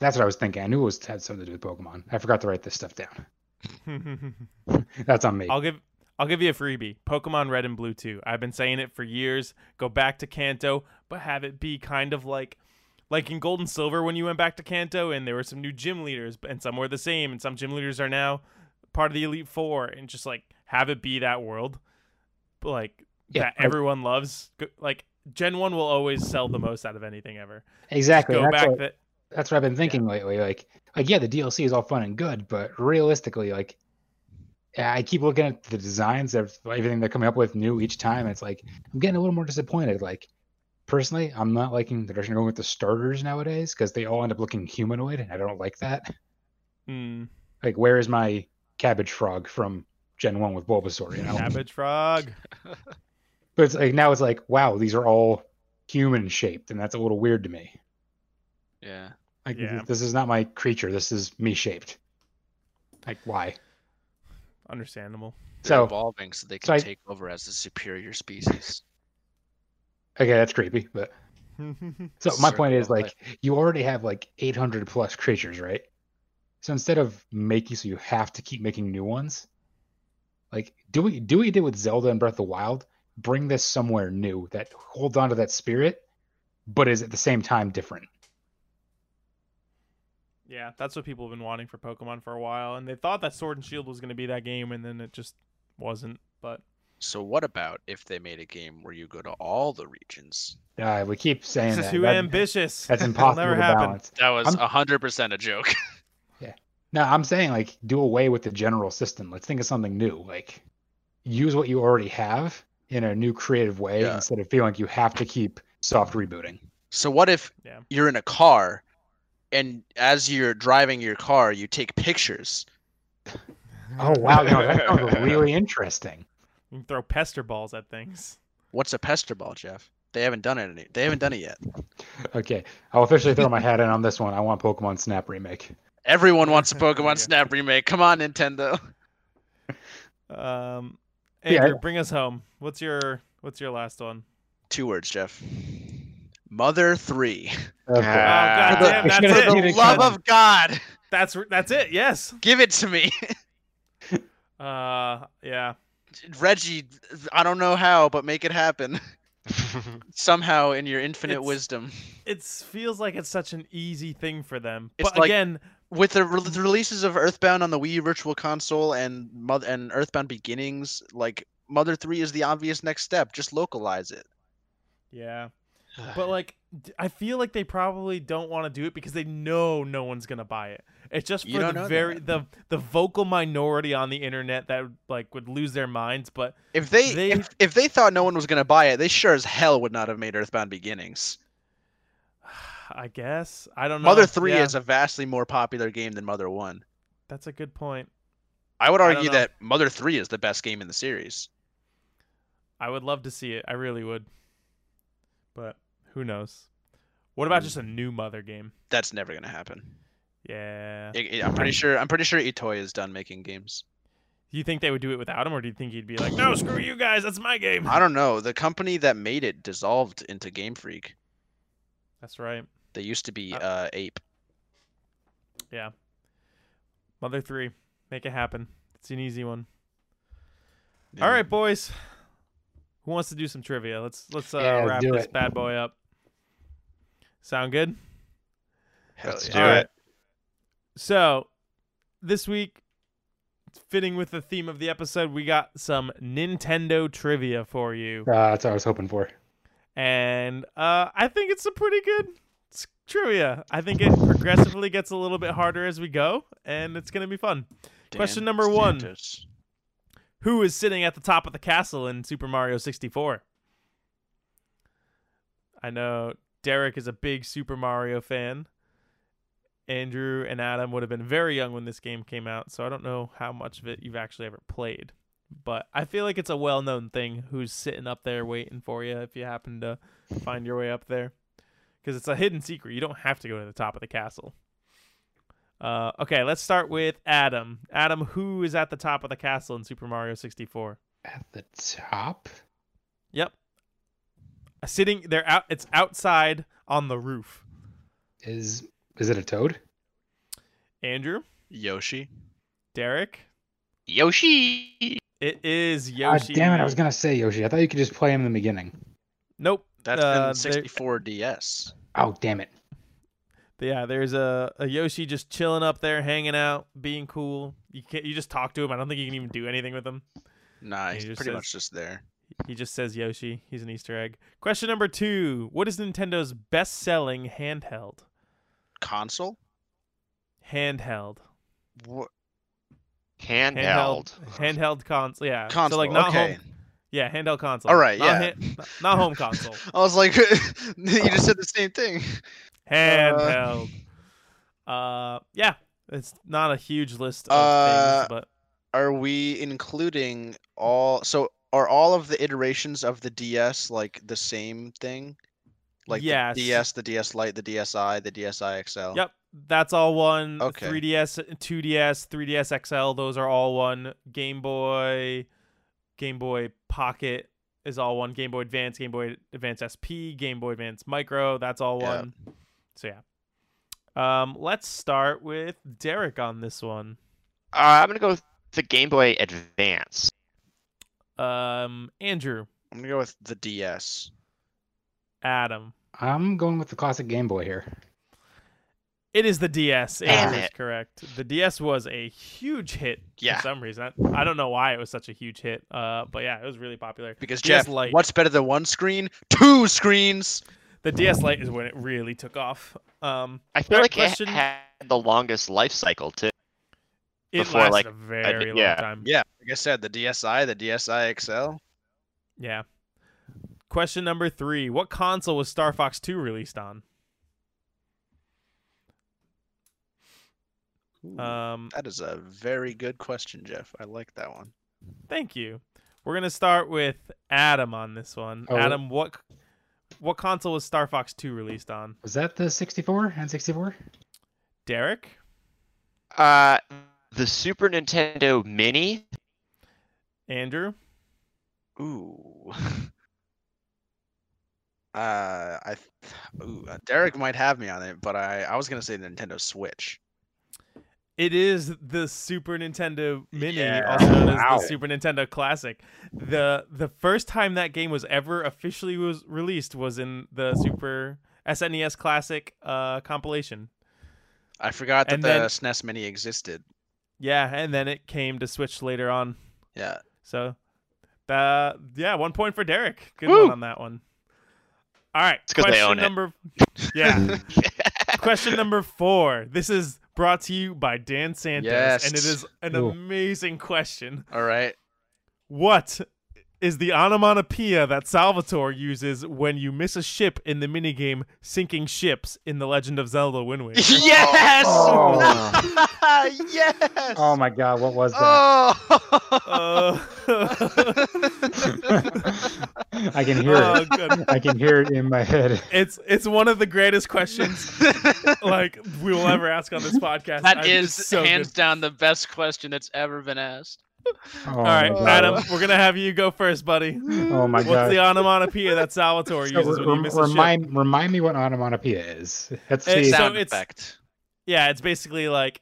that's what I was thinking. I knew it was had something to do with Pokemon. I forgot to write this stuff down. That's on me. I'll give I'll give you a freebie. Pokemon Red and Blue 2. I've been saying it for years. Go back to Kanto, but have it be kind of like like in Gold and Silver when you went back to Kanto and there were some new gym leaders and some were the same and some gym leaders are now part of the Elite 4 and just like have it be that world. But like Yeah, that I- everyone loves. Like Gen 1 will always sell the most out of anything ever. Just exactly. Go That's back what, that that's what I've been thinking lately. Like, like yeah, the DLC is all fun and good, but realistically, like, I keep looking at the designs of everything they're coming up with new each time. And it's like I'm getting a little more disappointed. Like, personally, I'm not liking the direction they're going with the starters nowadays because they all end up looking humanoid, and I don't like that. hmm, Like, where is my cabbage frog from Gen One with Bulbasaur? You know, Cabbage Frog. but it's like now it's like, wow, these are all human shaped, and that's a little weird to me. Yeah. Like, Yeah. this is not my creature. This is me shaped. Like, why? Understandable. They're So- evolving so they so can I- take over as the superior species. Okay, that's creepy, but so my point is like you already have like 800 plus creatures, right? So instead of making so you have to keep making new ones, like do we do what you did with Zelda and Breath of the Wild? Bring this somewhere new that holds on to that spirit, but is at the same time different. Yeah, that's what people have been wanting for Pokemon for a while, and they thought that Sword and Shield was going to be that game, and then it just wasn't. But So what about if they made a game where you go to all the regions? Uh, we keep saying this is that. too that- ambitious. That's It'll impossible never to happen. balance. That was a hundred percent a joke. Yeah. No, I'm saying like do away with the general system. Let's think of something new. Like use what you already have in a new creative way Yeah. instead of feeling like you have to keep soft rebooting. So what if Yeah. you're in a car and as you're driving your car you take pictures? Oh wow, no, that sounds really interesting. You can throw pester balls at things. What's a pester ball, Jeff? They haven't done it. Any, they haven't done it yet. Okay, I'll officially throw my hat in on this one. I want Pokemon Snap remake. Everyone wants a Yeah. Pokemon Snap remake. Come on, Nintendo. Um, Yeah, bring us home. What's your What's your last one? Two words, Jeff. Mother three. Okay. Oh god damn, that's should've it. For the love of God, That's that's it. Yes. give it to me. Uh, yeah. Reggie, I don't know how, but make it happen. Somehow in your infinite It's- wisdom. It feels like it's such an easy thing for them, It's but like- again, With the, re- the releases of Earthbound on the Wii U Virtual Console and Mother and Earthbound Beginnings, like Mother 3 is the obvious next step. Just localize it. yeah. But like, I feel like they probably don't want to do it because they know no one's gonna buy it. It's just for the very the the vocal minority on the internet that like would lose their minds. But If they, They- If, if they thought no one was gonna buy it, they sure as hell would not have made Earthbound Beginnings. I guess I don't know. Mother 3 Yeah, is a vastly more popular game than Mother 1. that's a good point. I would argue know. that Mother 3 is the best game in the series. I would love to see it. I really would. But who knows? What about hmm. just a new Mother game? That's never gonna happen. Yeah. I- I- I'm pretty sure. I'm pretty sure Itoi is done making games. Do you think they would do it without him, or do you think he'd be like, "No, screw you guys, that's my game"? I don't know. The company that made it dissolved into Game Freak. That's right. They used to be Uh, uh, Ape. Yeah. Mother three, make it happen. It's an easy one. Yeah. All right, boys. Who wants to do some trivia? Let's let's uh, Yeah, wrap this it. bad boy up. Sound good? Let's yeah. do All it. Right. So, this week, fitting with the theme of the episode, we got some Nintendo trivia for you, Uh, that's what I was hoping for. and uh, I think it's a pretty good trivia. I think it progressively gets a little bit harder as we go, and it's gonna be fun. Question Dan number one. Stantis. Who is sitting at the top of the castle in Super Mario 64? I know Derek is a big Super Mario fan. Andrew and Adam would have been very young when this game came out, so I don't know how much of it you've actually ever played. But I feel like it's a well known thing who's sitting up there waiting for you if you happen to find your way up there. Because it's a hidden secret. You don't have to go to the top of the castle. Uh, okay, let's start with Adam. Adam, who is at the top of the castle in Super Mario 64? At the top? Yep. Sitting there out it's outside on the roof. Is is it a toad? Andrew, Yoshi. Derek, Yoshi. it is Yoshi. damn it! I was gonna say Yoshi. I thought you could just play him in the beginning. Nope. That's Uh, in 64 DS. Oh damn it! Yeah, there's a, a Yoshi just chilling up there, hanging out, being cool. You can't you just talk to him. I don't think you can even do anything with him. Nah, he's just pretty says- much just there. He just says Yoshi. He's an Easter egg. Question number two. What is Nintendo's best selling handheld? Console? Handheld. What? Handheld. handheld console. Yeah. Console. So like not okay. home. Yeah, handheld console. All right, Not yeah. han- not- not home console. I was like, you just said the same thing. Handheld. Uh, yeah. It's not a huge list of Uh, things, but Are we including all? So are all of the iterations of the DS like the same thing? Like Yes. the DS, the DS Lite, the DSi, the DSi XL. Yep, that's all one. Okay. 3DS, 2DS, 3DS XL, those are all one. Game Boy, Game Boy Pocket is all one. Game Boy Advance, Game Boy Advance SP, Game Boy Advance Micro, that's all Yeah. one. So yeah. Um, let's start with Derek on this one. Uh, I'm gonna go with the Game Boy Advance. Um, Andrew, I'm gonna go with the DS. Adam. I'm going with the classic Game Boy here. It is the DS. Damn Andrew it. correct. The DS was a huge hit Yeah. for some reason. I, I don't know why it was such a huge hit. Uh, but yeah, it was really popular. Because DS Jeff, Lite. what's better than one screen? Two screens. The DS Lite is when it really took off. Um, I feel Alright, like question- it had the longest life cycle too. it Before, lasted like, a very long yeah. time. Yeah, like I said, the DSi, the DSi XL. Yeah. Question number three: What console was Star Fox Two released on? Ooh, Um, that is a very good question, Jeff. I like that one. thank you. We're gonna start with Adam on this one. Oh. Adam, what what console was Star Fox Two released on? Was that the 64 and 64? Derek, Uh, the Super Nintendo Mini. Andrew, Ooh. Uh, I, ooh, uh, Derek might have me on it, but I, I was gonna say Nintendo Switch. It is the Super Nintendo Mini, Yeah. also known as Wow. the Super Nintendo Classic. the The first time that game was ever officially was released was in the Super SNES Classic uh, compilation. I forgot that And the then- SNES Mini existed. Yeah, and then it came to Switch later on. Yeah. So, uh, yeah, one point for Derek. Good Woo! one on that one. All right, 'cause they question own it. number. Yeah, question number four. This is brought to you by Dan Santos, Yes. and it is an Ooh. amazing question. All right. What is the onomatopoeia that Salvatore uses when you miss a ship in the minigame Sinking Ships in The Legend of Zelda Wind Waker? yes. Oh. yes. Oh my god, what was that? Oh. Uh, I can hear Oh, it. good. I can hear it in my head. It's it's one of the greatest questions like we will ever ask on this podcast. That I- is so hands good. down the best question that's ever been asked. Oh, All right, my God. Adam, we're gonna have you go first, buddy. Oh my What's god. What's the onomatopoeia that Salvatore So, uses when you rem- miss a ship? remind remind me what onomatopoeia is. That's the so Sound it's- effect. Yeah, it's basically like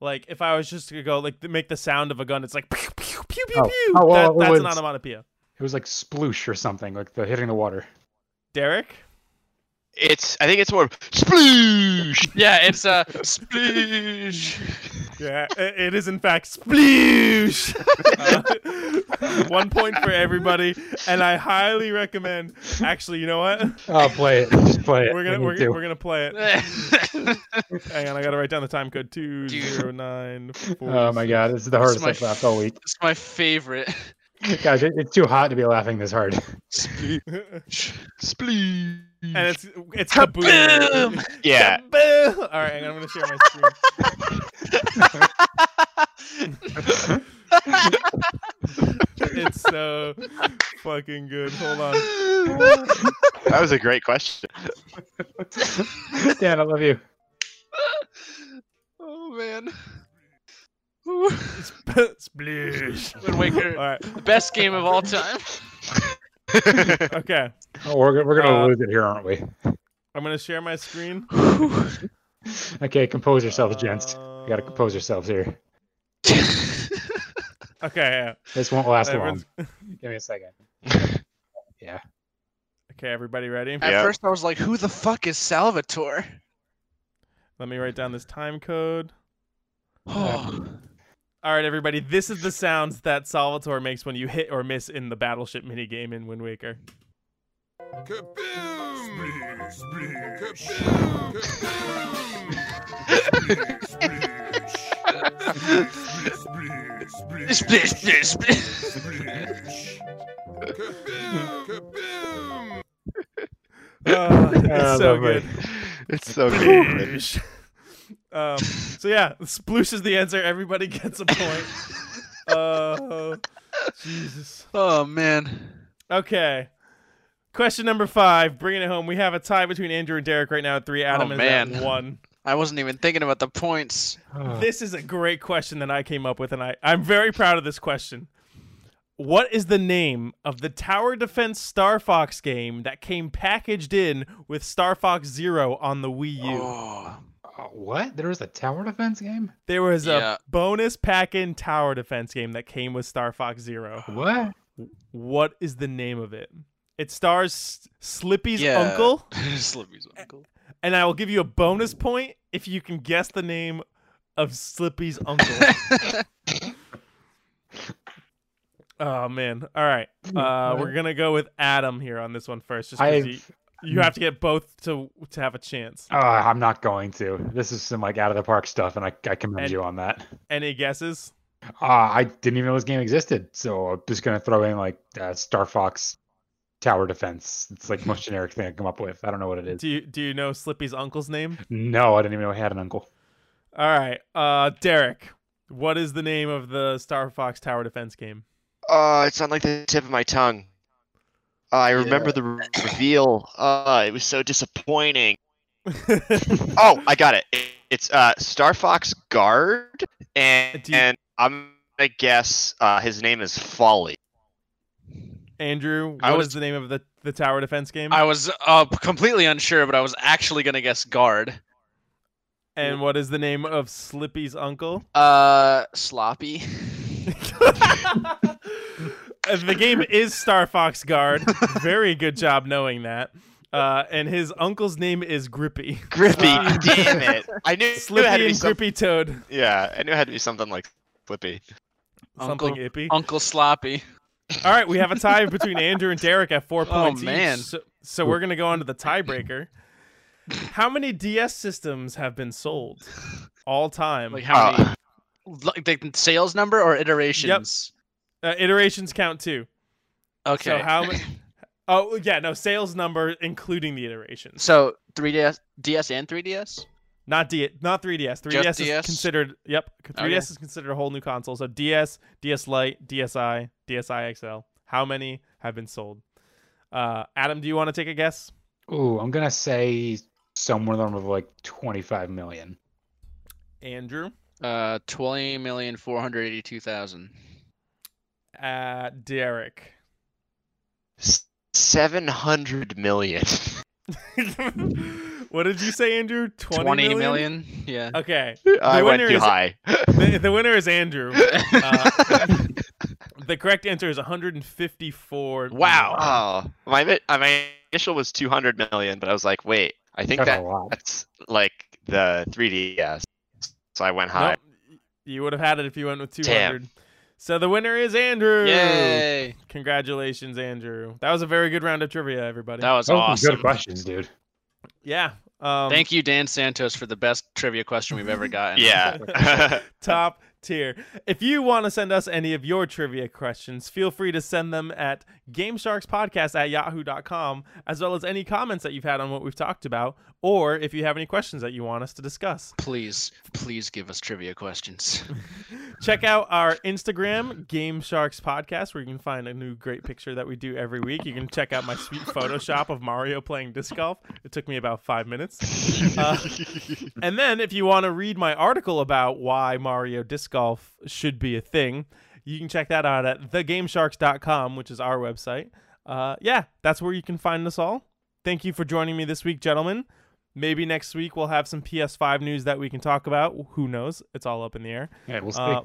like if I was just to go like make the sound of a gun, it's like pew pew pew pew Oh. pew. Oh, well, that, it that's an onomatopoeia. It was like sploosh or something, like the hitting the water. Derek, It's I think it's more sploosh. Yeah, it's a sploosh. yeah, i- it is in fact sploosh. Uh, one point for everybody, and I highly recommend. Actually, you know what? Oh, play it. Just play it. We're gonna We we're, gonna- we're gonna play it. Hang on, I gotta write down the time code two zero nine. Oh my god, this is the hardest my I've laughed all week. it's my favorite. Guys, it, it's too hot to be laughing this hard. Sploosh. and it's it's kaboom. Yeah. Kaboom! All right, I'm gonna share my screen. it's so fucking good. Hold on. That was a great question. Dan, I love you. oh man. Splish. Wind Waker, All right. the best game of all time. Okay. Oh, we're, we're gonna Uh, lose it here, aren't we? I'm gonna share my screen. Okay, compose yourselves, gents. We gotta compose yourselves here. Okay. Yeah. This won't last long. Give me a second. Yeah. Okay, everybody ready? At Yeah. first, I was like, "Who the fuck is Salvatore?" Let me write down this time code. Oh, All right, everybody. This is the sounds that Salvatore makes when you hit or miss in the battleship minigame in Wind Waker. splish, splish, splish. Oh, it's Ah, so lovely. good. it's so cool. Sploosh. um, so yeah, sploosh is the answer. Everybody gets a point. Oh, Jesus. Oh man. Okay. Question number five, bringing it home. We have a tie between Andrew and Derek right now at three. Adam Oh, is man. at one. I wasn't even thinking about the points. Oh, This is a great question that I came up with, and I, I'm very proud of this question. What is the name of the tower defense Star Fox game that came packaged in with Star Fox Zero on the Wii U? Oh. Oh, what? There was a tower defense game? There was Yeah. a bonus pack-in tower defense game that came with Star Fox Zero. What? What is the name of it? It stars Slippy's Yeah. uncle, Slippy's uncle. and I will give you a bonus point if you can guess the name of Slippy's uncle. oh man! All right, uh, we're gonna go with Adam here on this one first, just because you, I've. You have to get both to to have a chance. Oh, I'm not going to. This is some like out of the park stuff, and I, I commend And- you on that. Any guesses? Uh, I didn't even know this game existed, so I'm just gonna throw in like uh, Star Fox Tower Defense. It's like the most generic thing I come up with. I don't know what it is. Do you do you know Slippy's uncle's name? No, I didn't even know I had an uncle. All right, uh, Derek. What is the name of the Star Fox Tower Defense game? Oh, it's on like the tip of my tongue. I remember the reveal. Uh, it was so disappointing. Oh, I got it. It- It's uh, Star Fox Guard, and, you- and I'm gonna guess uh, his name is Folly. Andrew, what I is was- the name of the, the tower defense game? I was uh, completely unsure, but I was actually gonna guess guard. and what is the name of Slippy's uncle? Uh, sloppy. Uh, the game is Star Fox Guard. Very good job knowing that. Uh, and his uncle's name is Grippy. Grippy, Uh, damn it! I knew, knew it had to be and some- Grippy Toad. Yeah, I knew it had to be something like Flippy. Uncle- Something ippy. Uncle Sloppy. All right, we have a tie between Andrew and Derek at four points oh, man. each. So, so we're gonna go on to the tiebreaker. How many DS systems have been sold all time? Like how many? Uh, Like the sales number or iterations? Uh, iterations count too. Okay. So how many? Oh yeah, no sales number including the iterations. So 3DS, DS and 3DS. Not D, not 3DS. 3DS Just is DS? considered. Yep, 3DS Okay. is considered a whole new console. So DS, DS Lite, DSi, DSi XL. How many have been sold? Uh, Adam, do you want to take a guess? Ooh, I'm gonna say somewhere in the realm of like 25 million. Andrew, Uh, twenty million four hundred eighty-two thousand. Uh, Derek. Seven hundred million. what did you say, Andrew? 20, Twenty million? million? Yeah. Okay. I went too is- high. The, the winner is Andrew. Uh, the correct answer is 154. Wow. Oh, my uh, my initial was two hundred million, but I was like, wait, I think That's a that lot. that's like the 3DS. So I went high. Nope. You would have had it if you went with Damn. 200. So the winner is Andrew. Yay! Congratulations, Andrew. That was a very good round of trivia, everybody. That was Those were awesome. Good questions, dude. yeah. Um, Thank you, Dan Santos, for the best trivia question we've ever gotten. Yeah. top tier. If you want to send us any of your trivia questions, feel free to send them at GameSharksPodcast at yahoo.com, as well as any comments that you've had on what we've talked about, or if you have any questions that you want us to discuss. Please, please give us trivia questions. Check out our Instagram, Game Sharks Podcast, where you can find a new great picture that we do every week. You can check out my sweet Photoshop of Mario playing disc golf. It took me about five minutes. Uh, and then, if you want to read my article about why Mario disc golf should be a thing, you can check that out at thegamesharks.com, which is our website. Uh, yeah, that's where you can find us all. Thank you for joining me this week, gentlemen. Maybe next week we'll have some PS5 news that we can talk about. Who knows? It's all up in the air. Yeah, we'll see. Uh,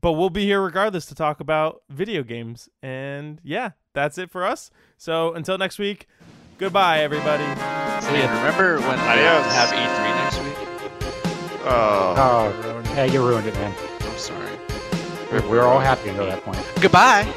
but we'll be here regardless to talk about video games. And yeah, that's it for us. So until next week, goodbye, everybody. Dan, remember when I have E3 next week? oh. oh, hey, you ruined it, man. Were all happy until that point. Goodbye.